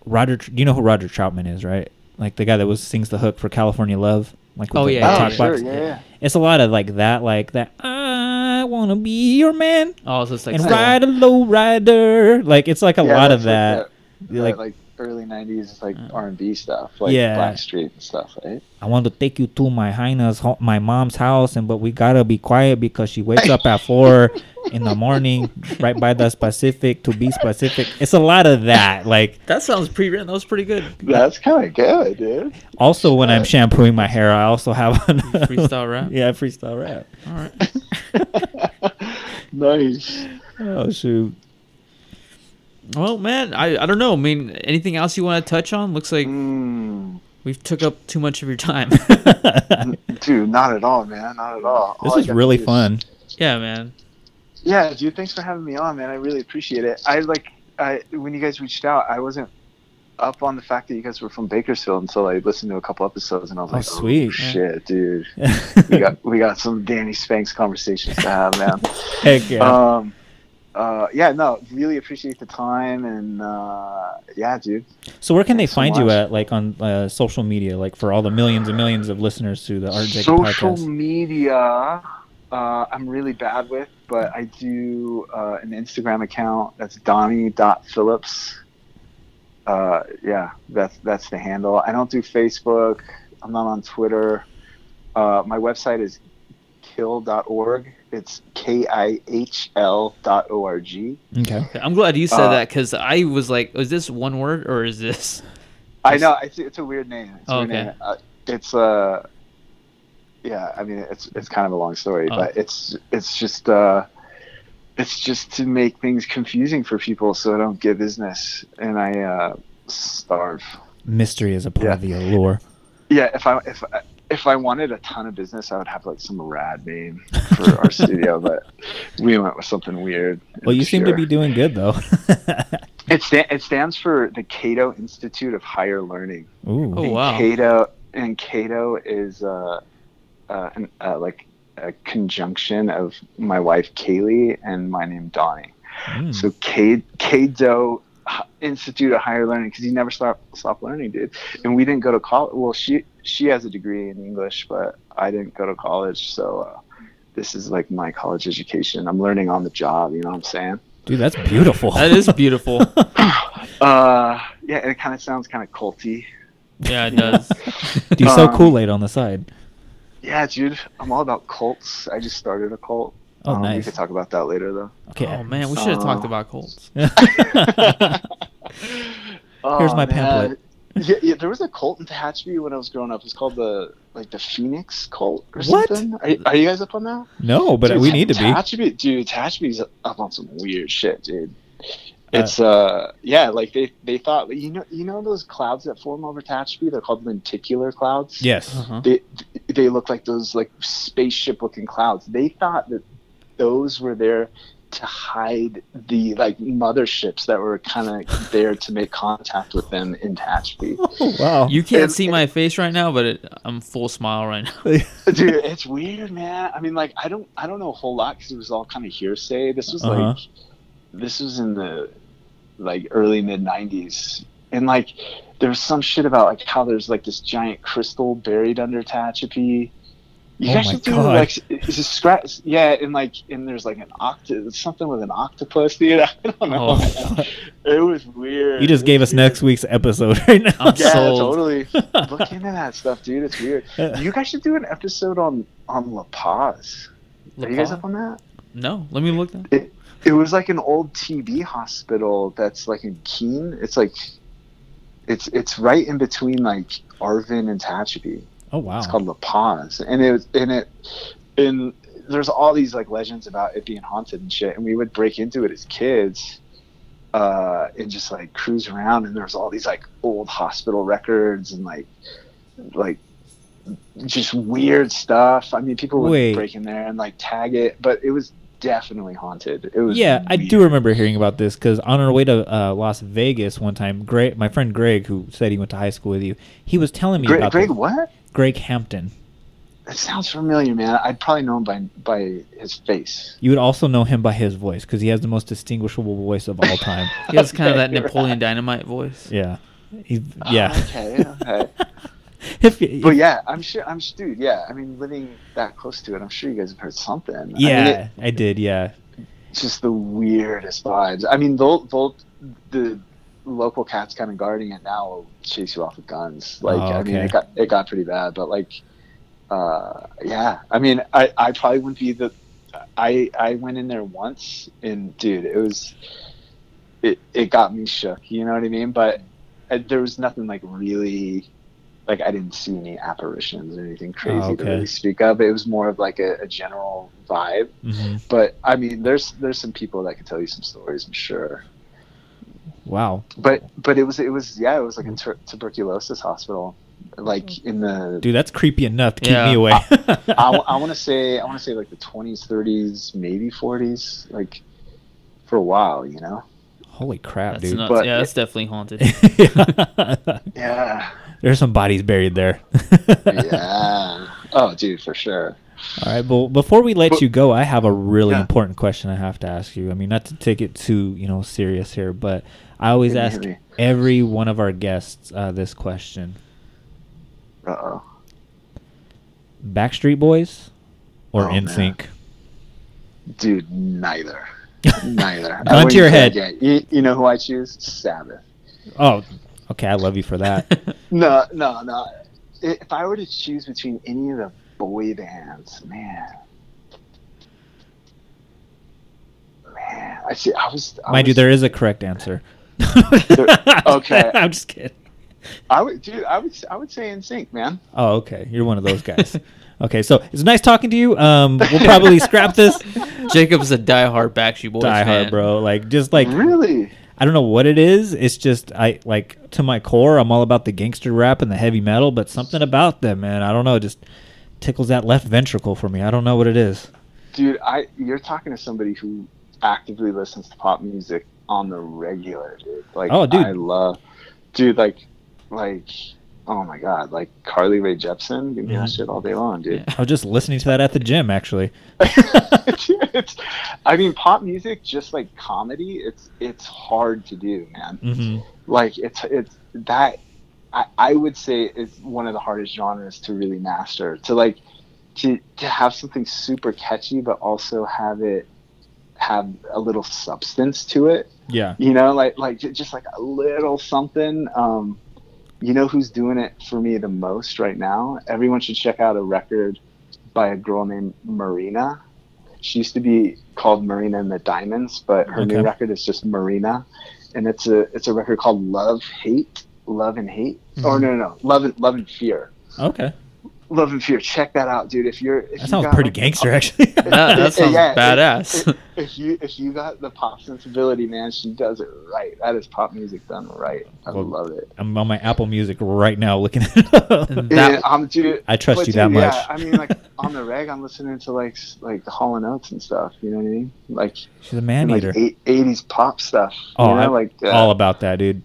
[SPEAKER 5] Roger. You know who Roger Troutman is, right? Like the guy that was sings the hook for California Love. Like with
[SPEAKER 3] Oh,
[SPEAKER 5] the,
[SPEAKER 3] yeah,
[SPEAKER 5] the
[SPEAKER 4] Oh,
[SPEAKER 3] yeah,
[SPEAKER 5] talk
[SPEAKER 4] sure, yeah, yeah.
[SPEAKER 5] It's a lot of like that, like that. I wanna be your man
[SPEAKER 3] Oh, so it's like
[SPEAKER 5] and
[SPEAKER 3] still-
[SPEAKER 5] ride a low rider. Like it's like a
[SPEAKER 4] Yeah,
[SPEAKER 5] lot of
[SPEAKER 4] that's
[SPEAKER 5] that.
[SPEAKER 4] Like,
[SPEAKER 5] Like,
[SPEAKER 4] like, early '90s, like
[SPEAKER 3] Uh.
[SPEAKER 4] R&B stuff, like
[SPEAKER 5] Yeah.
[SPEAKER 4] Blackstreet and stuff, right?
[SPEAKER 5] I want to take you to my highness, my mom's house, and but we gotta be quiet because she wakes up at [laughs] four in the morning, right by the specific to be specific. It's a lot of that. Like
[SPEAKER 3] that sounds pre-written. That was pretty good.
[SPEAKER 4] That's kind of good, dude.
[SPEAKER 5] also when I'm shampooing my hair, I also have an
[SPEAKER 3] Freestyle rap? [laughs]
[SPEAKER 5] Yeah, freestyle rap.
[SPEAKER 3] All right. [laughs]
[SPEAKER 4] nice.
[SPEAKER 5] Oh shoot.
[SPEAKER 3] Well, man, I, I don't know. I mean, anything else you want to touch on? Looks like
[SPEAKER 4] Mm,
[SPEAKER 3] we've took up too much of your time. [laughs] [laughs]
[SPEAKER 4] dude, not at all, man. Not at all.
[SPEAKER 5] This
[SPEAKER 4] All
[SPEAKER 5] is really
[SPEAKER 4] do is-
[SPEAKER 5] fun.
[SPEAKER 3] yeah, man.
[SPEAKER 4] Yeah, dude. Thanks for having me on, man. I really appreciate it. I like, I when you guys reached out, I wasn't up on the fact that you guys were from Bakersfield until I listened to a couple episodes, and I was
[SPEAKER 5] Oh,
[SPEAKER 4] like,
[SPEAKER 5] sweet.
[SPEAKER 4] oh, shit, dude. [laughs] we got we got some Danny Spanks conversations to have, man.
[SPEAKER 5] Heck yeah.
[SPEAKER 4] Um, uh, yeah, no, really appreciate the time, and uh, yeah, dude.
[SPEAKER 5] so where can they
[SPEAKER 4] thanks so
[SPEAKER 5] find you at, like on uh, social media, like for all the millions and millions of listeners to the Art Jacob
[SPEAKER 4] Social
[SPEAKER 5] podcast?
[SPEAKER 4] media, uh, I'm really bad with, but I do uh, an Instagram account. That's Donnie.Phillips. Uh, yeah, that's that's the handle. I don't do Facebook. I'm not on Twitter. Uh, my website is kihl.org. It's K I H L dot O R G.
[SPEAKER 5] Okay.
[SPEAKER 3] I'm glad you said
[SPEAKER 4] Uh,
[SPEAKER 3] that because I was like, is this one word or is this?
[SPEAKER 4] I know it's, it's a weird name. It's a
[SPEAKER 3] Oh,
[SPEAKER 4] weird
[SPEAKER 3] okay.
[SPEAKER 4] name. Uh, it's uh, yeah. I mean, it's it's kind of a long story,
[SPEAKER 3] Oh.
[SPEAKER 4] but it's it's just uh, it's just to make things confusing for people so I don't get business and I uh, starve.
[SPEAKER 5] Mystery is a part
[SPEAKER 4] Yeah.
[SPEAKER 5] of the allure.
[SPEAKER 4] Yeah, if I if I, if I wanted a ton of business, I would have like some rad name for our [laughs] studio, but we went with something weird.
[SPEAKER 5] Well, you seem to be doing good though. [laughs]
[SPEAKER 4] It, sta- it stands for the Cato Institute of Higher Learning.
[SPEAKER 5] Ooh.
[SPEAKER 3] Oh, wow.
[SPEAKER 4] Cato and Cato is uh, uh, an, uh, like a conjunction of my wife Kaylee and my name Donnie.
[SPEAKER 5] Mm.
[SPEAKER 4] So K- Cato Institute of Higher Learning because you never stop stop learning, dude. And we didn't go to college. Well, she she has a degree in English, but I didn't go to college. So uh, this is like my college education. I'm learning on the job. You know what I'm saying?
[SPEAKER 5] Dude, that's beautiful.
[SPEAKER 3] That is beautiful. [laughs] [laughs]
[SPEAKER 4] Uh, yeah, and it kind of sounds kind of culty.
[SPEAKER 3] yeah, it does.
[SPEAKER 5] Do you sell
[SPEAKER 4] Um,
[SPEAKER 5] Kool Aid on the side?
[SPEAKER 4] Yeah, dude, I'm all about cults. I just started a cult.
[SPEAKER 5] Oh,
[SPEAKER 4] Um, We could talk about that later, though.
[SPEAKER 5] Okay.
[SPEAKER 3] Oh man, we should have talked
[SPEAKER 4] Uh,
[SPEAKER 3] about cults. [laughs]
[SPEAKER 5] Here's my pamphlet. [laughs]
[SPEAKER 4] Yeah, yeah, there was a cult in Tehachapi when I was growing up. It's called the like the Phoenix cult or
[SPEAKER 5] What?
[SPEAKER 4] something. Are, are you guys up on that?
[SPEAKER 5] no, but
[SPEAKER 4] Dude,
[SPEAKER 5] we need to be.
[SPEAKER 4] Tehachapi, dude. Tehachapi's up on some weird shit, dude. It's uh yeah, like they they thought you know you know those clouds that form over Tehachapi? They're called lenticular clouds.
[SPEAKER 5] yes.
[SPEAKER 3] Uh-huh.
[SPEAKER 4] They they look like those like spaceship looking clouds. They thought that those were there to hide the like motherships that were kind of there to make contact with them in Tehachapi. [laughs]
[SPEAKER 5] Oh, wow.
[SPEAKER 3] You can't
[SPEAKER 4] And-
[SPEAKER 3] see my face right now, but it, I'm full smile right now. [laughs]
[SPEAKER 4] Dude, it's weird, man. I mean, like, I don't, I don't know a whole lot because it was all kind of hearsay. This was
[SPEAKER 5] Uh-huh.
[SPEAKER 4] like, this was in the like early mid '90s, and like, there was some shit about like how there's like this giant crystal buried under Tehachapi. You
[SPEAKER 5] Oh
[SPEAKER 4] guys should do
[SPEAKER 5] God.
[SPEAKER 4] like, is a scratch? Yeah, and like, and there's like an octo, something with an octopus, dude. [laughs] I don't know.
[SPEAKER 3] Oh.
[SPEAKER 4] It was weird.
[SPEAKER 5] you just gave
[SPEAKER 4] was
[SPEAKER 5] us
[SPEAKER 4] weird.
[SPEAKER 5] next week's episode [laughs] right now.
[SPEAKER 3] I'm
[SPEAKER 4] Yeah,
[SPEAKER 3] sold.
[SPEAKER 4] totally. [laughs] Look into that stuff, dude. It's weird. You guys should do an episode on on La Paz. Are you guys up on that?
[SPEAKER 3] No, let me look that.
[SPEAKER 4] It it was like an old TB hospital that's like in Keene. It's like it's it's right in between like Arvin and Tehachapi.
[SPEAKER 5] Oh wow.
[SPEAKER 4] It's called La Paz, and it was and it and there's all these like legends about it being haunted and shit. And we would break into it as kids, uh, and just like cruise around. And there's all these like old hospital records and like like just weird stuff. I mean, people would
[SPEAKER 5] Wait.
[SPEAKER 4] break in there and like tag it, but it was definitely haunted. It was
[SPEAKER 5] Yeah, I do remember hearing about this because on our way to uh, Las Vegas one time, Greg, my friend Greg, who said he went to high school with you, he was telling me
[SPEAKER 4] Greg,
[SPEAKER 5] about
[SPEAKER 4] Greg
[SPEAKER 5] this.
[SPEAKER 4] what?
[SPEAKER 5] Greg Hampton.
[SPEAKER 4] That sounds familiar, man. I'd probably know him by by his face.
[SPEAKER 5] You would also know him by his voice because he has the most distinguishable voice of all time. [laughs]
[SPEAKER 3] He has kind of that [laughs] Napoleon
[SPEAKER 4] right.
[SPEAKER 3] Dynamite voice.
[SPEAKER 5] yeah, he's yeah.
[SPEAKER 4] Oh, okay, okay. [laughs] [laughs]
[SPEAKER 5] if, you-
[SPEAKER 4] But yeah, I'm sure. I'm sure, dude. Yeah, I mean, living that close to it, I'm sure you guys have heard something. I mean,
[SPEAKER 5] yeah,
[SPEAKER 4] it-
[SPEAKER 5] I did. Yeah,
[SPEAKER 4] just the weirdest vibes. I mean, they'll, they'll the local cats kind of guarding it now will chase you off with guns. Like,
[SPEAKER 5] Oh,
[SPEAKER 4] I mean, it got it got pretty bad. But like, uh, yeah. I mean, I I probably wouldn't be the. I I went in there once, and dude, it was. It it got me shook. You know what I mean? But uh, there was nothing like really. Like I didn't see any apparitions or anything crazy to
[SPEAKER 5] Oh, okay.
[SPEAKER 4] really speak of. It was more of like a, a general vibe
[SPEAKER 5] hmm
[SPEAKER 4] but I mean, there's there's some people that can tell you some stories, I'm sure.
[SPEAKER 5] wow,
[SPEAKER 4] But but it was it was yeah, it was like a tur- tuberculosis hospital, like in the
[SPEAKER 5] dude, that's creepy enough to keep
[SPEAKER 3] Yeah.
[SPEAKER 5] me away.
[SPEAKER 4] I I, [laughs] want to say I want to say like the 20s, 30s, maybe 40s, like for a while, you know.
[SPEAKER 5] Holy crap,
[SPEAKER 3] That's
[SPEAKER 5] dude!
[SPEAKER 3] nuts.
[SPEAKER 4] But-
[SPEAKER 3] yeah, that's definitely haunted. [laughs]
[SPEAKER 4] Yeah,
[SPEAKER 5] There's some bodies buried there.
[SPEAKER 4] yeah. Oh, dude, for sure.
[SPEAKER 5] All right, well, before we let
[SPEAKER 4] But-
[SPEAKER 5] you go, I have a really
[SPEAKER 4] Yeah.
[SPEAKER 5] important question I have to ask you. I mean, not to take it too, you know, serious here, but I always
[SPEAKER 4] Hit me,
[SPEAKER 5] ask every one of our guests uh, this question:
[SPEAKER 4] Uh oh.
[SPEAKER 5] Backstreet Boys or
[SPEAKER 4] Oh,
[SPEAKER 5] Sync?
[SPEAKER 4] Dude, neither. Neither. [laughs]
[SPEAKER 5] Gun to your head.
[SPEAKER 4] You, you know who I choose? Sabbath.
[SPEAKER 5] Oh, okay, I love you for that. [laughs]
[SPEAKER 4] No, no, no. If I were to choose between any of the boy bands, man, man, I see. I was. I
[SPEAKER 5] Mind you, there is a correct answer. [laughs]
[SPEAKER 4] okay.
[SPEAKER 5] I'm just kidding.
[SPEAKER 4] I would, dude. I would. I would say NSYNC, man.
[SPEAKER 5] Oh, okay. You're one of those guys. Okay, so it's nice talking to you. Um, we'll probably scrap this. [laughs]
[SPEAKER 3] Jacob's a diehard Backstreet Boys
[SPEAKER 5] Die
[SPEAKER 3] fan.
[SPEAKER 5] hard, bro. Like, just like
[SPEAKER 4] really?
[SPEAKER 5] I don't know what it is. It's just I like to my core. I'm all about the gangster rap and the heavy metal, but something about them, man. I don't know. It just tickles that left ventricle for me. I don't know what it is.
[SPEAKER 4] Dude, I. You're talking to somebody who actively listens to pop music on the regular, dude. Like,
[SPEAKER 5] Oh, dude.
[SPEAKER 4] I love, dude. Like, like, oh my god, like Carly Rae Jepsen. Give me
[SPEAKER 5] Mhm.
[SPEAKER 4] that shit all day long, dude.
[SPEAKER 3] Yeah.
[SPEAKER 5] I was just listening to that at the gym, actually. [laughs]
[SPEAKER 4] it's, I mean, pop music, just like comedy, it's it's hard to do, man.
[SPEAKER 5] hmm
[SPEAKER 4] Like it's it's that I, I would say is one of the hardest genres to really master. To like to to have something super catchy, but also have it have a little substance to it.
[SPEAKER 5] Yeah.
[SPEAKER 4] You know, like like just like a little something. Um, you know who's doing it for me the most right now? Everyone should check out a record by a girl named Marina. She used to be called Marina and the Diamonds, but her
[SPEAKER 5] Okay.
[SPEAKER 4] new record is just Marina, and it's a it's a record called Love Hate, Love and Hate, or
[SPEAKER 5] Mhm.
[SPEAKER 4] no no no Love and Love and Fear.
[SPEAKER 5] Okay.
[SPEAKER 4] Love and Fear. Check that out, dude. If you're if
[SPEAKER 5] That
[SPEAKER 4] you
[SPEAKER 5] sounds
[SPEAKER 4] got,
[SPEAKER 5] pretty
[SPEAKER 4] like,
[SPEAKER 5] gangster, actually. [laughs]
[SPEAKER 3] That, that sounds
[SPEAKER 4] Yeah,
[SPEAKER 3] badass.
[SPEAKER 4] If, if you if you got the pop sensibility, man, she does it right. That is pop music done right. I
[SPEAKER 5] Well,
[SPEAKER 4] love it.
[SPEAKER 5] I'm on my Apple Music right now looking at
[SPEAKER 3] That-
[SPEAKER 4] Yeah, I'm dude.
[SPEAKER 5] I trust
[SPEAKER 4] but
[SPEAKER 5] you that
[SPEAKER 4] dude,
[SPEAKER 5] much.
[SPEAKER 4] Yeah, I mean, like [laughs] on the reg, I'm listening to like like the Hall and Oates and stuff. You know what I mean? Like
[SPEAKER 5] She's a man eater.
[SPEAKER 4] eight, 80s pop stuff.
[SPEAKER 5] Oh,
[SPEAKER 4] you know,
[SPEAKER 5] I'm
[SPEAKER 4] like uh,
[SPEAKER 5] all about that, dude.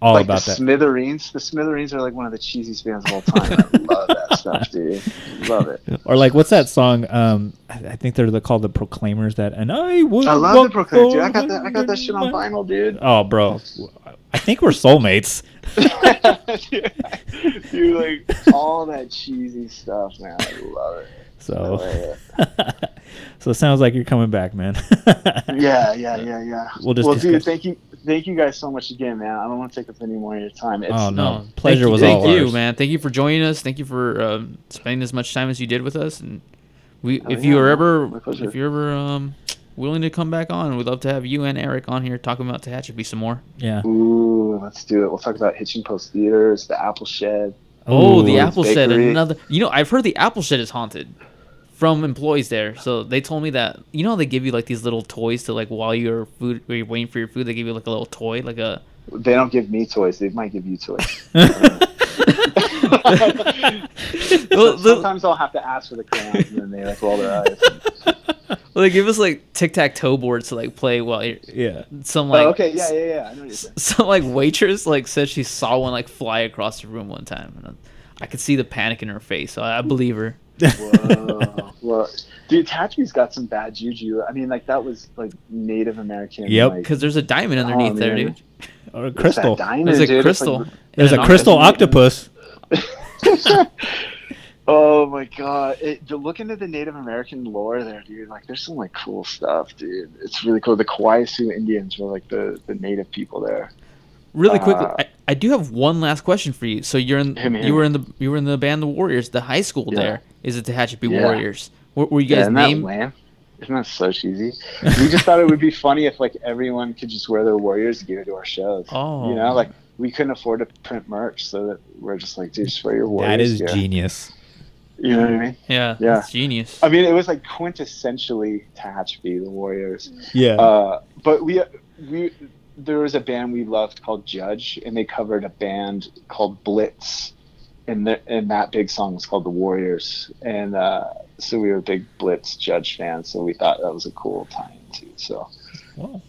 [SPEAKER 5] All
[SPEAKER 4] like
[SPEAKER 5] about
[SPEAKER 4] the
[SPEAKER 5] that.
[SPEAKER 4] Smithereens. The Smithereens are like one of the cheesiest bands of all time. I love that stuff, dude. Love it.
[SPEAKER 5] Or like, what's that song? Um, I think they're the, called the Proclaimers. That and I would.
[SPEAKER 4] I love the Proclaim, dude. I got that. I got that shit on vinyl, dude.
[SPEAKER 5] Oh, bro, I think we're soulmates. [laughs]
[SPEAKER 4] dude, like all that cheesy stuff, man. I love it.
[SPEAKER 5] So, [laughs] so it sounds like you're coming back, man. [laughs]
[SPEAKER 4] Yeah, yeah, yeah, yeah.
[SPEAKER 5] We'll just
[SPEAKER 4] well, dude,
[SPEAKER 5] discuss-
[SPEAKER 4] thank you, thank you guys so much again, man. I don't want to take up any more of your time. It's,
[SPEAKER 5] Oh, no.
[SPEAKER 3] No,
[SPEAKER 5] Pleasure
[SPEAKER 3] thank you,
[SPEAKER 5] was
[SPEAKER 3] thank
[SPEAKER 5] all
[SPEAKER 3] you, man. Thank you for joining us. Thank you for um, spending as much time as you did with us. And we,
[SPEAKER 4] Oh,
[SPEAKER 3] if
[SPEAKER 4] yeah,
[SPEAKER 3] you are ever, if you're ever um, willing to come back on, we'd love to have you and Eric on here talking about Tehachapi some more.
[SPEAKER 5] yeah.
[SPEAKER 4] Ooh, let's do it. We'll talk about Hitching Post Theaters, the Apple Shed.
[SPEAKER 3] Oh, the Apple Shed,
[SPEAKER 4] Bakery.
[SPEAKER 3] another. You know, I've heard the Apple Shed is haunted from employees there. So they told me that you know how they give you like these little toys to like while you're food, while you're waiting for your food, they give you like a little toy, like a.
[SPEAKER 4] They don't give me toys. They might give you toys. [laughs] [laughs]
[SPEAKER 3] Well,
[SPEAKER 4] Sometimes I'll have to ask for the crayons, and then they like roll their eyes. [laughs]
[SPEAKER 3] well, they give us like tic tac toe boards to like play while you're
[SPEAKER 5] Yeah.
[SPEAKER 3] some oh, like
[SPEAKER 4] oh, okay, yeah, yeah, yeah. I know what you're saying.
[SPEAKER 3] some like waitress like said she saw one like fly across the room one time and I, I could see the panic in her face so I, I believe her
[SPEAKER 4] Whoa. [laughs] well, dude, Tachi's got some bad juju. I mean, like that was like Native American.
[SPEAKER 5] Yep.
[SPEAKER 4] like,
[SPEAKER 3] because there's a diamond underneath oh,
[SPEAKER 4] there
[SPEAKER 3] dude
[SPEAKER 5] Or a crystal.
[SPEAKER 4] diamond,
[SPEAKER 3] there's a
[SPEAKER 4] dude?
[SPEAKER 3] Crystal
[SPEAKER 4] like-
[SPEAKER 5] There's a crystal
[SPEAKER 3] octopus.
[SPEAKER 5] octopus. [laughs]
[SPEAKER 4] oh my god! It, to look into the Native American lore there, dude. Like, there's some like cool stuff, dude. It's really cool. The Kawaiisu Indians were like the the native people there.
[SPEAKER 3] Really quickly
[SPEAKER 4] Uh,
[SPEAKER 3] I, I do have one last question for you so you're in
[SPEAKER 4] Hit me,
[SPEAKER 3] you were in the you were in the band the Warriors the high school
[SPEAKER 4] Yeah.
[SPEAKER 3] there is it Tehachapi
[SPEAKER 4] Yeah.
[SPEAKER 3] Warriors were, were you guys
[SPEAKER 4] isn't that
[SPEAKER 3] named
[SPEAKER 4] lame? Isn't that so cheesy? [laughs] we just thought it would be funny if like everyone could just wear their Warriors gear to our shows.
[SPEAKER 3] Oh.
[SPEAKER 4] You know, like we couldn't afford to print merch, so that we're just like, dude, just wear your Warriors
[SPEAKER 5] That is
[SPEAKER 4] gear.
[SPEAKER 5] genius.
[SPEAKER 4] You know what I mean?
[SPEAKER 3] yeah
[SPEAKER 4] Yeah.
[SPEAKER 3] that's genius
[SPEAKER 4] I mean, it was like quintessentially Tehachapi, the Warriors.
[SPEAKER 5] Yeah.
[SPEAKER 4] Uh, but we we there was a band we loved called Judge, and they covered a band called Blitz, and the, and that big song was called The Warriors, and uh, so we were big Blitz Judge fans, so we thought that was a cool tie-in too. So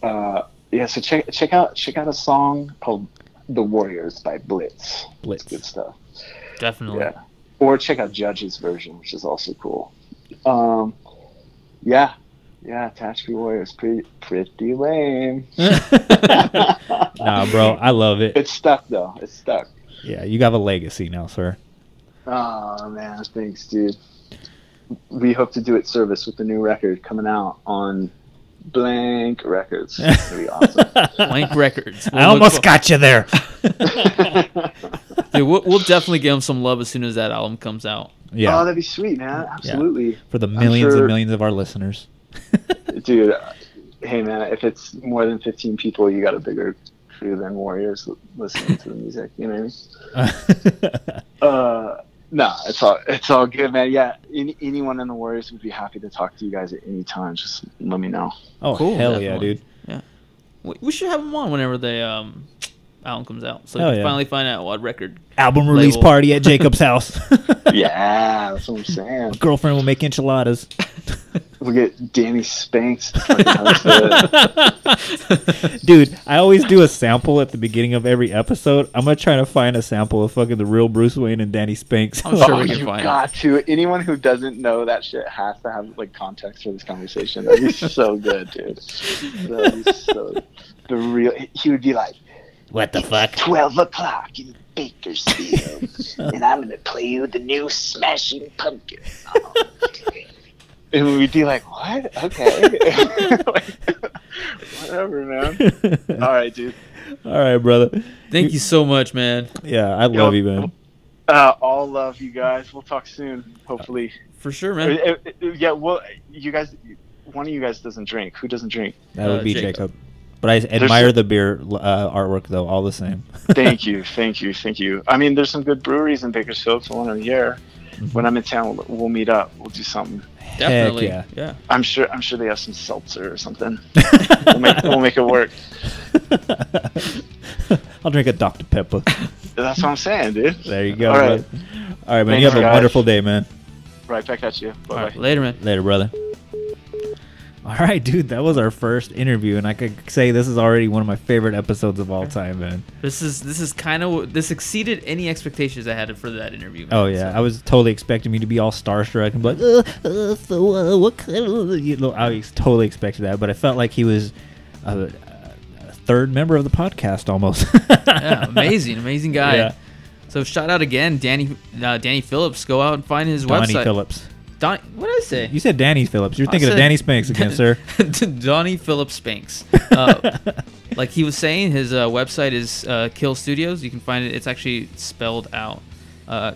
[SPEAKER 4] uh, yeah, so check check out check out a song called The Warriors by Blitz.
[SPEAKER 5] Blitz.
[SPEAKER 4] It's good stuff.
[SPEAKER 3] definitely
[SPEAKER 4] Yeah. Or check out Judge's version, which is also cool. Um, yeah, yeah, Tehachapi Warriors pretty pretty lame. [laughs] [laughs]
[SPEAKER 5] nah, bro, I love it.
[SPEAKER 4] It's stuck though. It's stuck.
[SPEAKER 5] Yeah, you have a legacy now, sir.
[SPEAKER 4] Oh man, thanks, dude. We hope to do it service with the new record coming out on Blank Records. [laughs] It's gonna be awesome.
[SPEAKER 3] blank records
[SPEAKER 5] I almost got you there.
[SPEAKER 3] Dude, we'll, we'll definitely give them some love as soon as that album comes out Yeah.
[SPEAKER 4] Oh,
[SPEAKER 5] Yeah,
[SPEAKER 4] that'd be sweet, man. Absolutely,
[SPEAKER 5] for the millions
[SPEAKER 4] sure-
[SPEAKER 5] and millions of our listeners. [laughs]
[SPEAKER 4] dude. Hey, man, if it's more than fifteen people, you got a bigger crew than Warriors listening to the music. You know what I mean? [laughs] Uh, no, it's all it's all good, man. Yeah, any, anyone in the Warriors would be happy to talk to you guys at any time. Just let me know.
[SPEAKER 5] oh
[SPEAKER 3] Cool,
[SPEAKER 5] hell yeah,
[SPEAKER 3] definitely.
[SPEAKER 5] dude!
[SPEAKER 3] we, we should have them on whenever the um album comes out so we can
[SPEAKER 5] yeah.
[SPEAKER 3] finally find out what record
[SPEAKER 5] Album release
[SPEAKER 3] Label.
[SPEAKER 5] party at [laughs] Jacob's house.
[SPEAKER 4] Yeah, that's what I'm saying.
[SPEAKER 5] Girlfriend will make enchiladas.
[SPEAKER 4] We get Danny Spanks. to fucking host it. [laughs]
[SPEAKER 5] Dude, I always do a sample at the beginning of every episode. I'm gonna try to find a sample of fucking the real Bruce Wayne and Danny Spanks.
[SPEAKER 3] I'm [laughs] sure
[SPEAKER 4] oh,
[SPEAKER 3] we can
[SPEAKER 4] you
[SPEAKER 3] find it.
[SPEAKER 4] got to. Anyone who doesn't know that shit has to have like context for this conversation. That'd be [laughs] so good, dude. That'd be so. The real. He would be like,
[SPEAKER 5] what the fuck?
[SPEAKER 4] 12 o'clock in Bakersfield, and I'm gonna play you the new Smashing Pumpkin. Oh, song." and we'd be like, "What? Okay, Like, [laughs] [laughs] whatever, man." All right, dude.
[SPEAKER 5] All right, brother.
[SPEAKER 3] thank you so much man
[SPEAKER 5] Yeah, I love you, man.
[SPEAKER 4] Uh, all love you guys. We'll talk soon, hopefully.
[SPEAKER 3] for sure
[SPEAKER 4] Uh,
[SPEAKER 3] man
[SPEAKER 4] uh, uh, Yeah, well, you guys. One of you guys doesn't drink. Who doesn't drink?
[SPEAKER 5] That would
[SPEAKER 3] Uh,
[SPEAKER 5] be
[SPEAKER 3] Jacob.
[SPEAKER 5] Jacob. But I admire the beer uh, artwork though, all the same. [laughs]
[SPEAKER 4] Thank you, thank you, thank you. I mean, there's some good breweries in Bakersfield, so one of the year. when I'm in town, we'll, we'll meet up. We'll do something.
[SPEAKER 3] Definitely.
[SPEAKER 5] yeah.
[SPEAKER 3] yeah.
[SPEAKER 4] I'm sure. I'm sure they have some seltzer or something. [laughs] we'll, make, we'll make it work. [laughs]
[SPEAKER 5] I'll drink a Dr. Pepper.
[SPEAKER 4] That's what I'm saying, dude.
[SPEAKER 5] There you go.
[SPEAKER 4] All right.
[SPEAKER 5] bud. All right, man.
[SPEAKER 4] Thanks,
[SPEAKER 5] you have a
[SPEAKER 4] guys.
[SPEAKER 5] wonderful day, man.
[SPEAKER 4] Right back at you. Bye bye.
[SPEAKER 3] right, later, man.
[SPEAKER 5] Later, brother. All right, dude. That was our first interview, and I could say this is already one of my favorite episodes of all time, man.
[SPEAKER 3] This is this is kind of this exceeded any expectations I had for that interview. Man.
[SPEAKER 5] Oh yeah,
[SPEAKER 3] So-
[SPEAKER 5] I was totally expecting me to be all starstruck and be like, uh, uh, so uh, what kind of, you know, I was totally expected that, but I felt like he was a, a third member of the podcast almost. [laughs]
[SPEAKER 3] yeah, amazing, amazing guy.
[SPEAKER 5] Yeah.
[SPEAKER 3] So shout out again, Danny uh, Danny Phillips. Go out and find his
[SPEAKER 5] Donnie
[SPEAKER 3] website.
[SPEAKER 5] Phillips.
[SPEAKER 3] Don, what did I say?
[SPEAKER 5] You said Danny Phillips. You're
[SPEAKER 3] I
[SPEAKER 5] thinking of Danny Spanks again, sir. [laughs]
[SPEAKER 3] Donnie Phillips Spanks. [laughs] Uh, like he was saying, his uh, website is uh, Kihl Studios. You can find it. It's actually spelled out uh,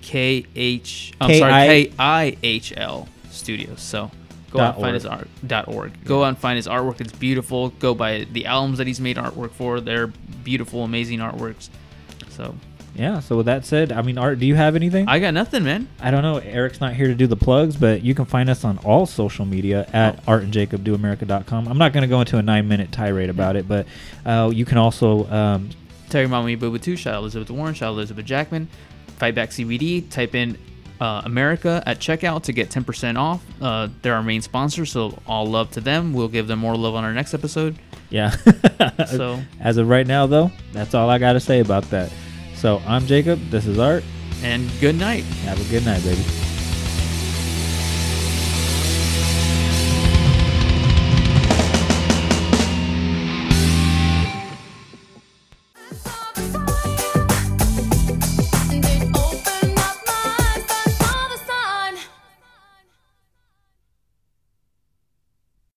[SPEAKER 3] K H. I'm sorry,
[SPEAKER 5] I-
[SPEAKER 3] K I H L Studios. So go out and find
[SPEAKER 5] org.
[SPEAKER 3] his art. Dot org. Go out and find his artwork. It's beautiful. Go buy the albums that he's made artwork for. They're beautiful, amazing artworks. So
[SPEAKER 5] Yeah. So with that said, I mean, Art, do you have anything?
[SPEAKER 3] I got nothing, man.
[SPEAKER 5] I don't know. Eric's not here to do the plugs, but you can find us on all social media at
[SPEAKER 3] Oh.
[SPEAKER 5] artandjacobdoamerica.com. I'm not going to go into a nine minute tirade about it, but uh, you can also um,
[SPEAKER 3] Terry Mommy Booba 2, shout out Elizabeth Warren, shout out Elizabeth Jackman. Fight Back CBD, type in uh, America at checkout to get 10% off. Uh, they're our main sponsor, so all love to them. We'll give them more love on our next episode.
[SPEAKER 5] Yeah. [laughs]
[SPEAKER 3] So-
[SPEAKER 5] as of right now, though, that's all I got to say about that. So I'm Jacob. This is Art.
[SPEAKER 3] And good night.
[SPEAKER 5] Have a good night, baby.